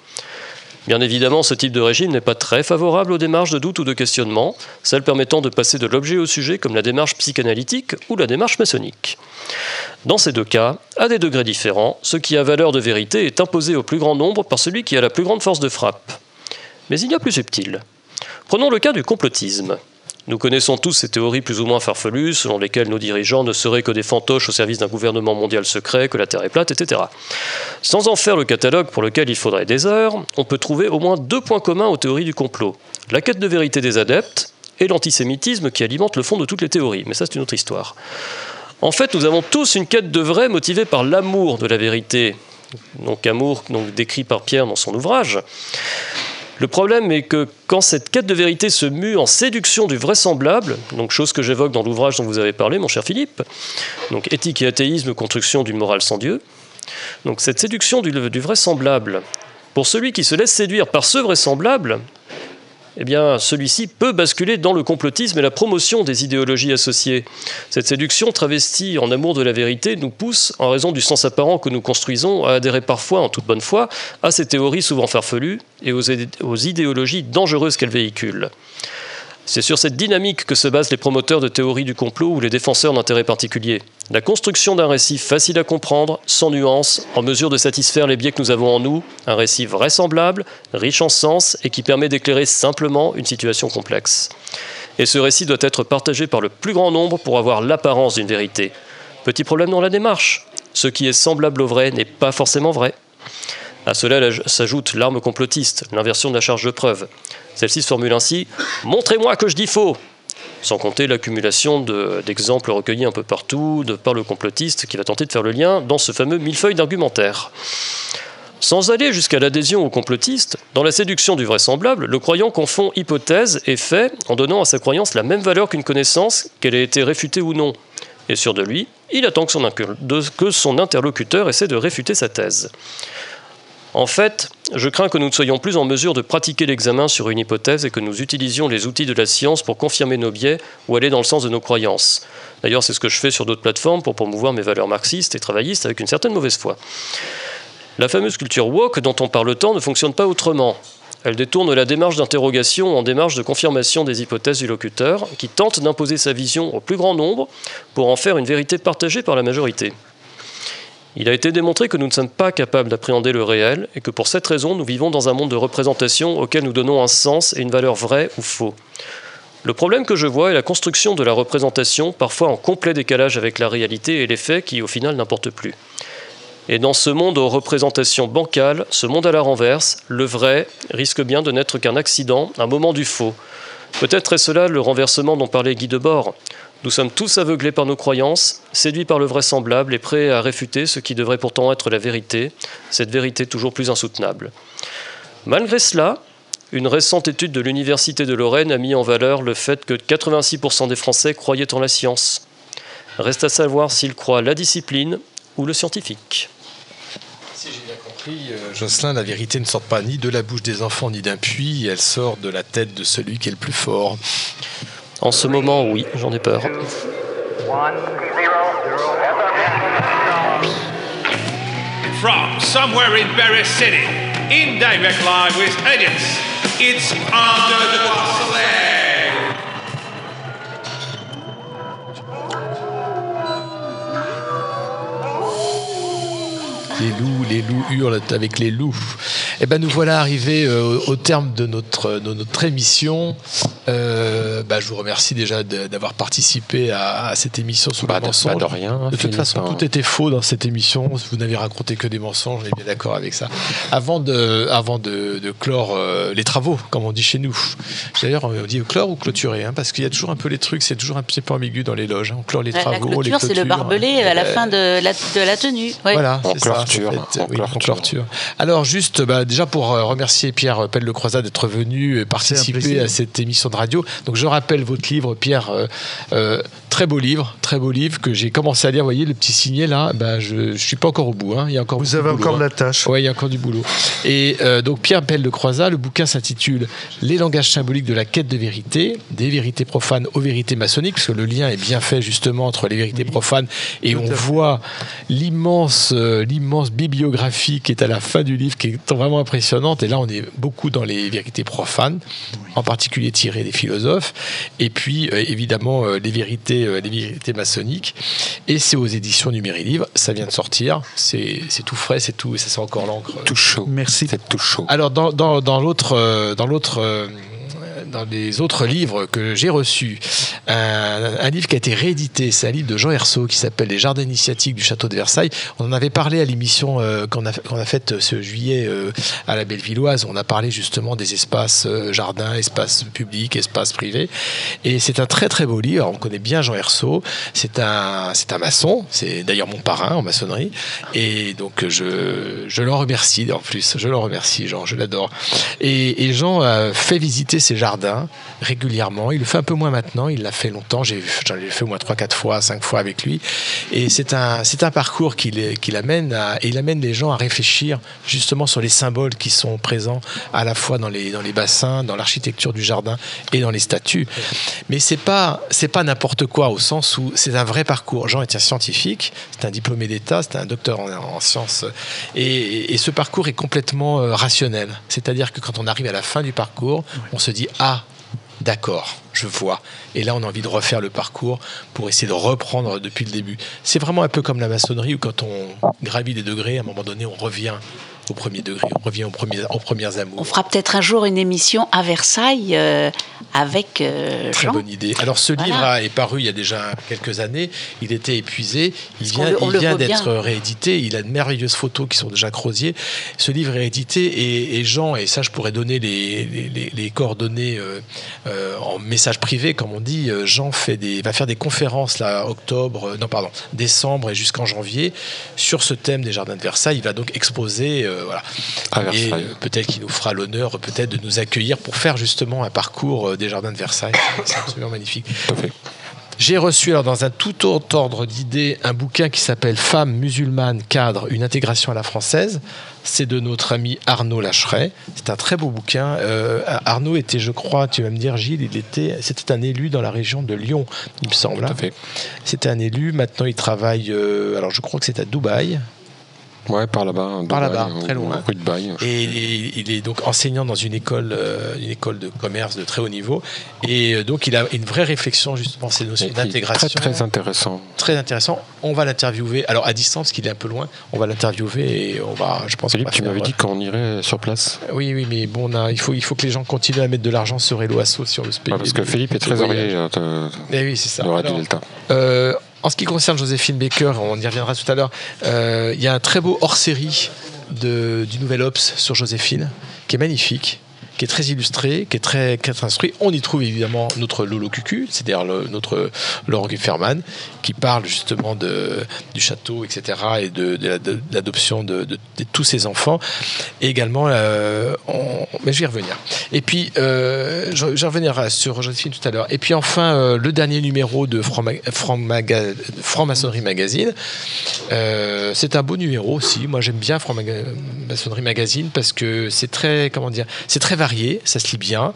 Bien évidemment, ce type de régime n'est pas très favorable aux démarches de doute ou de questionnement, celles permettant de passer de l'objet au sujet comme la démarche psychanalytique ou la démarche maçonnique. Dans ces deux cas, à des degrés différents, ce qui a valeur de vérité est imposé au plus grand nombre par celui qui a la plus grande force de frappe. Mais il y a plus subtil. Prenons le cas du complotisme. Nous connaissons tous ces théories plus ou moins farfelues, selon lesquelles nos dirigeants ne seraient que des fantoches au service d'un gouvernement mondial secret, que la Terre est plate, etc. Sans en faire le catalogue pour lequel il faudrait des heures, on peut trouver au moins deux points communs aux théories du complot. La quête de vérité des adeptes et l'antisémitisme qui alimente le fond de toutes les théories. Mais ça, c'est une autre histoire. En fait, nous avons tous une quête de vrai motivée par l'amour de la vérité. Donc amour décrit par Pierre dans son ouvrage. Le problème est que quand cette quête de vérité se mue en séduction du vraisemblable, donc chose que j'évoque dans l'ouvrage dont vous avez parlé, mon cher Philippe, donc éthique et athéisme, construction d'une morale sans Dieu, donc cette séduction du, du vraisemblable, pour celui qui se laisse séduire par ce vraisemblable, eh bien, celui-ci peut basculer dans le complotisme et la promotion des idéologies associées. Cette séduction travestie en amour de la vérité nous pousse, en raison du sens apparent que nous construisons, à adhérer parfois, en toute bonne foi, à ces théories souvent farfelues et aux, aux idéologies dangereuses qu'elles véhiculent. C'est sur cette dynamique que se basent les promoteurs de théories du complot ou les défenseurs d'intérêts particuliers. La construction d'un récit facile à comprendre, sans nuance, en mesure de satisfaire les biais que nous avons en nous, un récit vraisemblable, riche en sens et qui permet d'éclairer simplement une situation complexe. Et ce récit doit être partagé par le plus grand nombre pour avoir l'apparence d'une vérité. Petit problème dans la démarche. Ce qui est semblable au vrai n'est pas forcément vrai. À cela s'ajoute l'arme complotiste, l'inversion de la charge de preuve. Celle-ci se formule ainsi Montrez-moi que je dis faux sans compter l'accumulation d'exemples recueillis un peu partout par le complotiste qui va tenter de faire le lien dans ce fameux millefeuille d'argumentaire. Sans aller jusqu'à l'adhésion au complotiste, dans la séduction du vraisemblable, le croyant confond hypothèse et fait en donnant à sa croyance la même valeur qu'une connaissance, qu'elle ait été réfutée ou non. Et sûr de lui, il attend que son interlocuteur essaie de réfuter sa thèse. En fait, je crains que nous ne soyons plus en mesure de pratiquer l'examen sur une hypothèse et que nous utilisions les outils de la science pour confirmer nos biais ou aller dans le sens de nos croyances. D'ailleurs, c'est ce que je fais sur d'autres plateformes pour promouvoir mes valeurs marxistes et travaillistes avec une certaine mauvaise foi. La fameuse culture woke dont on parle tant ne fonctionne pas autrement. Elle détourne la démarche d'interrogation en démarche de confirmation des hypothèses du locuteur, qui tente d'imposer sa vision au plus grand nombre pour en faire une vérité partagée par la majorité. Il a été démontré que nous ne sommes pas capables d'appréhender le réel et que pour cette raison, nous vivons dans un monde de représentation auquel nous donnons un sens et une valeur vraie ou faux. Le problème que je vois est la construction de la représentation, parfois en complet décalage avec la réalité et les faits qui, au final, n'importent plus. Et dans ce monde aux représentations bancales, ce monde à la renverse, le vrai risque bien de n'être qu'un accident, un moment du faux. Peut-être est cela le renversement dont parlait Guy Debord. Nous sommes tous aveuglés par nos croyances, séduits par le vraisemblable et prêts à réfuter ce qui devrait pourtant être la vérité, cette vérité toujours plus insoutenable. Malgré cela, une récente étude de l'Université de Lorraine a mis en valeur le fait que 86% des Français croyaient en la science. Reste à savoir s'ils croient la discipline ou le scientifique. Si j'ai bien compris, euh, Jocelyn, la vérité ne sort pas ni de la bouche des enfants ni d'un puits, elle sort de la tête de celui qui est le plus fort. En ce moment, oui, j'en ai peur. From somewhere in Paris City, in direct live with audience, it's Under the Soleil. Les loups, les loups hurlent avec les loups. Eh ben nous voilà arrivés euh, au terme de notre, de notre émission. Euh, bah, je vous remercie déjà d'avoir participé à, à cette émission sur Bah, le de- mensonge. bah, de rien, De toute Philippe, façon, hein. tout était faux dans cette émission. Vous n'avez raconté que des mensonges. On est bien d'accord avec ça. Avant de, avant de, de clore euh, les travaux, comme on dit chez nous. D'ailleurs, on dit clore ou clôturer, hein, parce qu'il y a toujours un peu les trucs, c'est toujours un petit peu ambigu dans les loges. hein. On clore les travaux, la les clôture, c'est le barbelé à la Euh, fin de la, de la tenue. Ouais. voilà, c'est ça, clôture, en fait, en oui, en clôture. Alors juste, bah, déjà pour euh, remercier Pierre Pelle de Croisade d'être venu et participer à cette émission de radio. Donc je rappelle votre livre, Pierre, euh, euh, très beau livre, très beau livre que j'ai commencé à lire. Vous voyez le petit signet là, bah, je, je suis pas encore au bout. hein. Il y a encore Vous avez boulot, encore de hein. la tâche. Ouais, il y a encore du boulot. Et euh, donc Pierre Pelle de Croisat, le bouquin s'intitule Les langages symboliques de la quête de vérité, des vérités profanes aux vérités maçonniques, parce que le lien est bien fait justement entre les vérités profanes et Tout on voit l'immense euh, bibliographie qui est à la fin du livre, qui est vraiment impressionnante. Et là, on est beaucoup dans les vérités profanes, en particulier tirées des philosophes, et puis euh, évidemment euh, les vérités euh, les vérités maçonniques. Et c'est aux éditions Numéri Livre. Ça vient de sortir. C'est c'est tout frais, c'est tout, et ça sent encore l'encre. Tout chaud. Merci. C'est tout chaud. Alors dans, dans, dans l'autre euh, dans euh, les autres livres que j'ai reçus, un, un livre qui a été réédité, c'est un livre de Jean Hersault qui s'appelle Les Jardins initiatiques du Château de Versailles. On en avait parlé à l'émission euh, qu'on a, faite ce juillet euh, à la Bellevilloise. On a parlé justement des espaces euh, jardins, espaces publics, espaces privés. Et c'est un très très beau livre. On connaît bien Jean Hersault. C'est un, un maçon. C'est d'ailleurs mon parrain en maçonnerie. Et donc je, je l'en remercie en plus. Je l'en remercie, Jean. Je l'adore. Et, et Jean a fait visiter ses jardins régulièrement. Il le fait un peu moins maintenant. Il l'a fait longtemps. J'en ai fait au moins 3, 4 fois, 5 fois avec lui. Et c'est un, parcours qu'il, qu'il amène à, et il amène les gens à réfléchir justement sur les symboles qui sont présents à la fois dans les, dans les bassins, dans l'architecture du jardin et dans les statues. Mais c'est pas, c'est pas n'importe quoi au sens où c'est un vrai parcours. Jean est un scientifique, c'est un diplômé d'État, c'est un docteur en, en sciences. Et, et ce parcours est complètement euh, rationnel. C'est-à-dire que quand on arrive à la fin du parcours, on se dit Ah, d'accord, je vois. Et là, on a envie de refaire le parcours pour essayer de reprendre depuis le début. C'est vraiment un peu comme la maçonnerie où quand on gravit des degrés, à un moment donné, on revient au premier degré, on revient aux, premiers, aux premières amours. On fera peut-être un jour une émission à Versailles euh, avec euh, Très Jean. bonne idée. Alors ce Voilà. livre a- est paru il y a déjà quelques années. Il était épuisé. Il vient, il d'être réédité. Il a de merveilleuses photos qui sont de Jacques Rosier. Ce livre est réédité et, et Jean, et ça je pourrais donner les, les- les- les coordonnées euh, euh, en message privé, comme on dit. Jean fait des, va faire des conférences là, octobre, non pardon, décembre et jusqu'en janvier sur ce thème des jardins de Versailles. Il va donc exposer, voilà. À Et euh, peut-être qu'il nous fera l'honneur peut-être de nous accueillir pour faire justement un parcours euh, des jardins de Versailles. C'est absolument magnifique. J'ai reçu alors dans un tout autre ordre d'idées un bouquin qui s'appelle Femmes musulmanes cadre une intégration à la française. C'est de notre ami Arnaud Lacheret. C'est un très beau bouquin. Euh, Arnaud était, je crois, tu vas me dire, Gilles, il était, c'était un élu dans la région de Lyon, il me semble. hein. C'était un élu. Maintenant, il travaille. euh, alors, je crois que c'est à Dubaï. Ouais, par là-bas. Par là-bas, très loin. Rue de Baille. Et il il est donc enseignant dans une école, euh, une école de commerce de très haut niveau. Et euh, donc, il a une vraie réflexion justement sur ces notions Très, d'intégration. très intéressant. Très intéressant. On va l'interviewer. Alors à distance, parce qu'il est un peu loin. On va l'interviewer et on va. Je pense. Philippe, tu m'avais dit euh, qu'on irait sur place. Oui, oui, mais bon, on a- il faut, il faut que les gens continuent à mettre de l'argent sur Hello Asso si on veut se payer. Ah, parce que Philippe est des trésorier Eh oui, c'est ça. de Radio Alors, Delta. euh, en ce qui concerne Joséphine Baker, on y reviendra tout à l'heure, euh, il y a un très beau hors-série du Nouvel Ops sur Joséphine, qui est magnifique, qui est très illustré, qui est très, qui instruit. On y trouve évidemment notre Lolo Cucu, c'est-à-dire notre Laurent Gufferman, qui parle justement de, du château, etc., et de, de la- de l'adoption de, tous ses enfants. Et également, euh, mais je vais y revenir. Et puis, euh, je, je revenir sur Joséphine tout à l'heure. Et puis enfin, euh, le dernier numéro de Franc- Franc- Maga- Franc-Maçonnerie Magazine. Euh, c'est un beau numéro aussi. Moi, j'aime bien Franc-Maçonnerie Magazine parce que c'est très, comment dire, c'est très. Varié, ça se lit bien.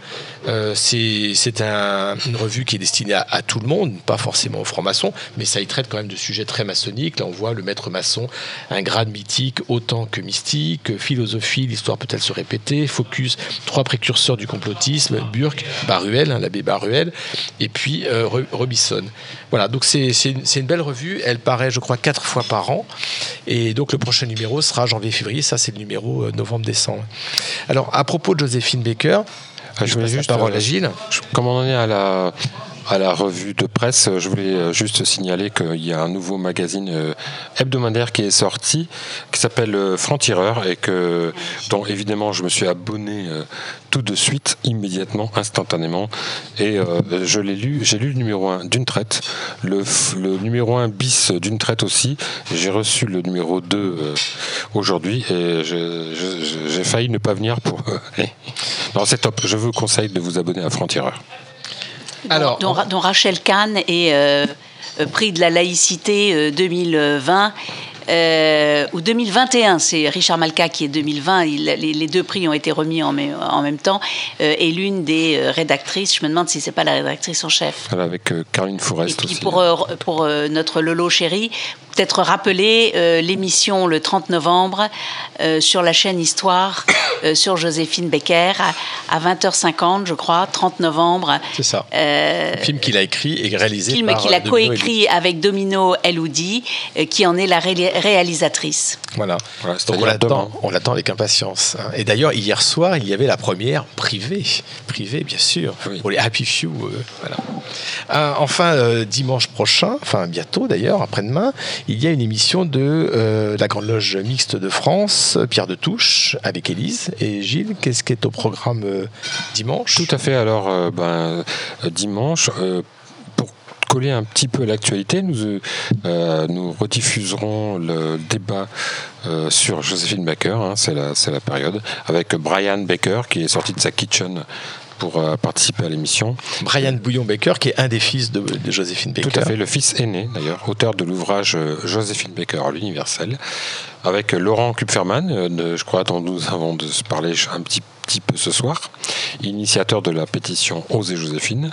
Euh, c'est c'est un- une revue qui est destinée à, tout le monde, pas forcément aux francs-maçons, mais ça y traite quand même de sujets très maçonniques. Là, on voit le maître maçon, un grade mythique autant que mystique, philosophie, l'histoire peut-elle se répéter, focus, trois précurseurs du complotisme, Burke, Baruel, hein, l'abbé Baruel, et puis euh. Voilà, donc c'est une, une belle revue. Elle paraît, je crois, quatre fois par an. Et donc le prochain numéro sera janvier-février. Ça, c'est le numéro euh, novembre-décembre. Alors, à propos de Joséphine Baker, Ah, je voulais passe la juste parole à Gilles. Comme on en est à la à la revue de presse, je voulais euh, juste signaler qu'il y a un nouveau magazine euh, hebdomadaire qui est sorti, qui s'appelle euh, Franc-Tireur, et que, dont évidemment je me suis abonné tout de suite, immédiatement, instantanément. Et je l'ai lu, j'ai lu le numéro 1 d'une traite, le, le numéro 1 bis d'une traite aussi. J'ai reçu le numéro 2 euh, aujourd'hui, et j'ai failli ne pas venir pour. non, c'est top. Je vous conseille de vous abonner à Franc-Tireur. Alors, dont, dont Rachel Kahn est euh, euh, prix de la laïcité euh, 2020. Euh, ou 2021, c'est Richard Malka qui est 2020, il- les, les deux prix ont été remis en, même- en même temps, euh, et l'une des euh, rédactrices, je me demande si c'est pas la rédactrice en chef. Voilà, avec euh, Caroline Forest Puis aussi. pour, pour notre Lolo chéri, peut-être rappeler l'émission le 30 novembre sur la chaîne Histoire sur Joséphine Becker à, à 20h50, je crois, 30 novembre. c'est ça. Film qu'il a écrit et réalisé film par qu'il a coécrit avec Domino Eloudi, qui en est la ré- réalisatrice. Voilà. Donc on l'attend, on l'attend avec impatience. hein. Et d'ailleurs, hier soir, il y avait la première privée, privée bien sûr, pour les Happy Few. euh, voilà. Euh, enfin, euh, dimanche prochain, enfin bientôt d'ailleurs, après-demain, il y a une émission de euh, la Grande Loge mixte de France, Pierre de Touche, avec Élise et Gilles. Qu'est-ce qui est au programme euh, dimanche? Tout à fait. Alors, euh, ben, dimanche, euh, coller un petit peu à l'actualité, nous, euh, euh, nous rediffuserons le débat euh, sur Joséphine Baker, hein, c'est la, la période, avec Brian Baker qui est sorti de sa kitchen pour euh, participer à l'émission. Brian Bouillon-Baker, qui est un des fils de, de Joséphine Baker. Tout à fait, le fils aîné d'ailleurs, auteur de l'ouvrage euh, Joséphine Baker, l'universel, avec euh, Laurent Kupferman, je crois dont nous avons de se parler un petit, petit peu ce soir, initiateur de la pétition Osez Joséphine,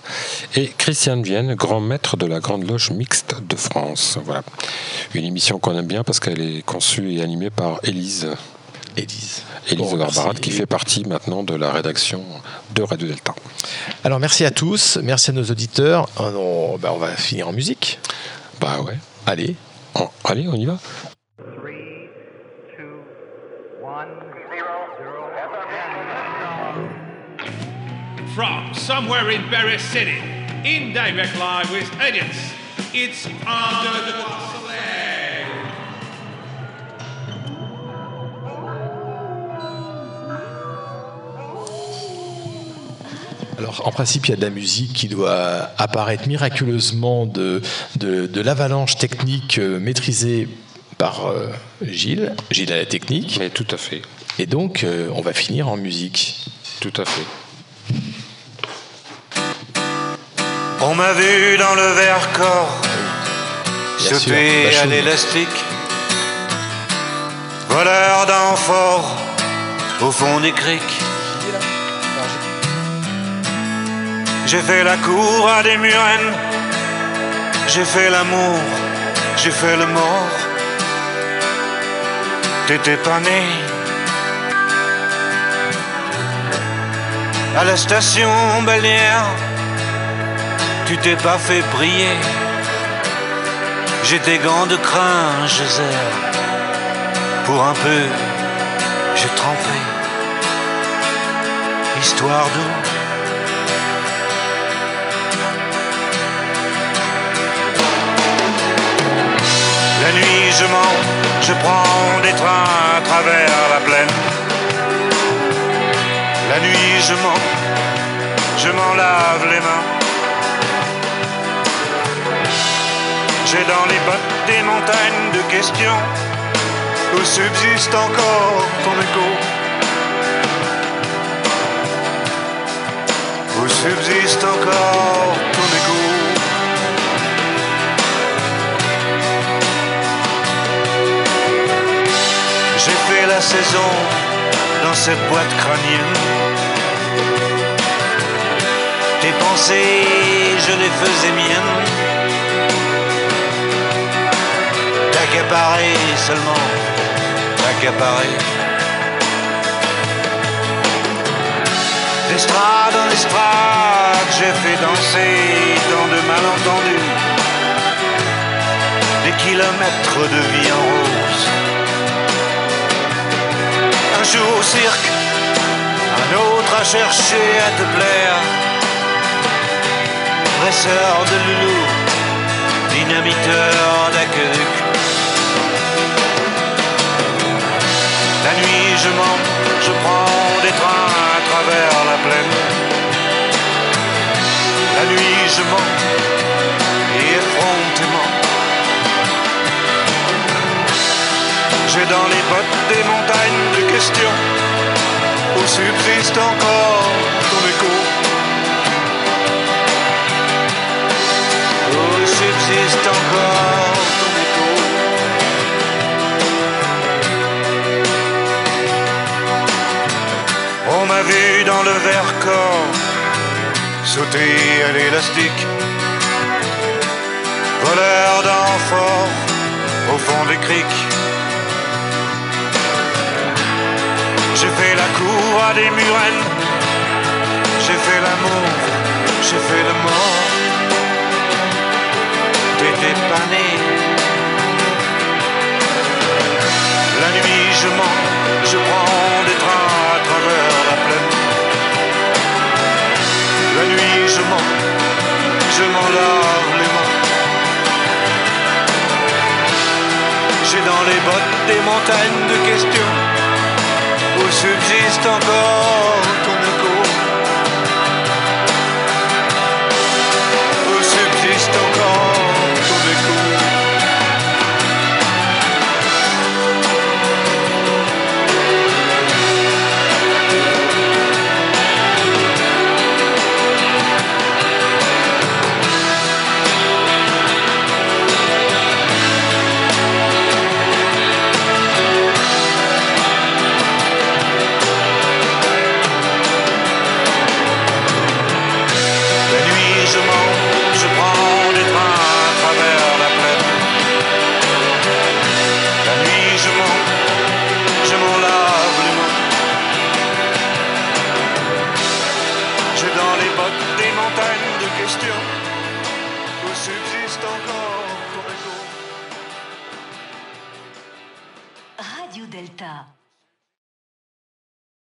et Christiane Vienne, grand maître de la Grande Loge mixte de France. Voilà, une émission qu'on aime bien parce qu'elle est conçue et animée par Élise. Élise. Élise Bon, Barbarat, qui fait partie maintenant de la rédaction de Radio Delta. Alors merci à tous, merci à nos auditeurs. Euh, On, bah, on va finir en musique. Bah ouais. Allez. Oh, allez, on y va. From somewhere in Paris City, in direct live with audience, it's Under the Alors, en principe, il y a de la musique qui doit apparaître miraculeusement de, de, de l'avalanche technique euh, maîtrisée par euh, Gilles, Gilles à la technique. Mais tout à fait. Et donc, euh, on va finir en musique. Tout à fait. On m'a vu dans le verre corps sauter à l'élastique, voleur d'amphores au fond des criques. J'ai fait la cour à des murennes, j'ai fait l'amour, j'ai fait le mort. T'étais pas né. À la station balnéaire, tu t'es pas fait briller. J'ai des gants de crin, zère. Pour un peu, j'ai trempé. Histoire d'eau. Je mens, je prends des trains à travers la plaine. La nuit, je mens, je m'en lave les mains. J'ai dans les bottes des montagnes de questions où subsiste encore ton écho. Où subsiste encore saison dans cette boîte crânienne pensées, je les faisais miennes. T'accaparer seulement, t'accaparer. D'estrade en estrade, j'ai fait danser tant de malentendus. Des kilomètres de vie en rose. Un jour au cirque, un autre à chercher à te plaire. Presseur de loulou, dynamiteur d'aqueduc. La nuit je mens, je prends des trains à travers la plaine. La nuit je mens, et effrontément. J'ai dans les bottes des montagnes où subsiste encore ton écho. Où subsiste encore ton écho. On m'a vu dans le verre corps sauter à l'élastique. Voleur d'enfort au fond des criques. Des murennes. J'ai fait l'amour, j'ai fait le mort. T'étais pas. La nuit je mens, je prends des trains à travers la plaine. La nuit je mens, je m'en lave les mains. J'ai dans les bottes des montagnes de questions subsiste encore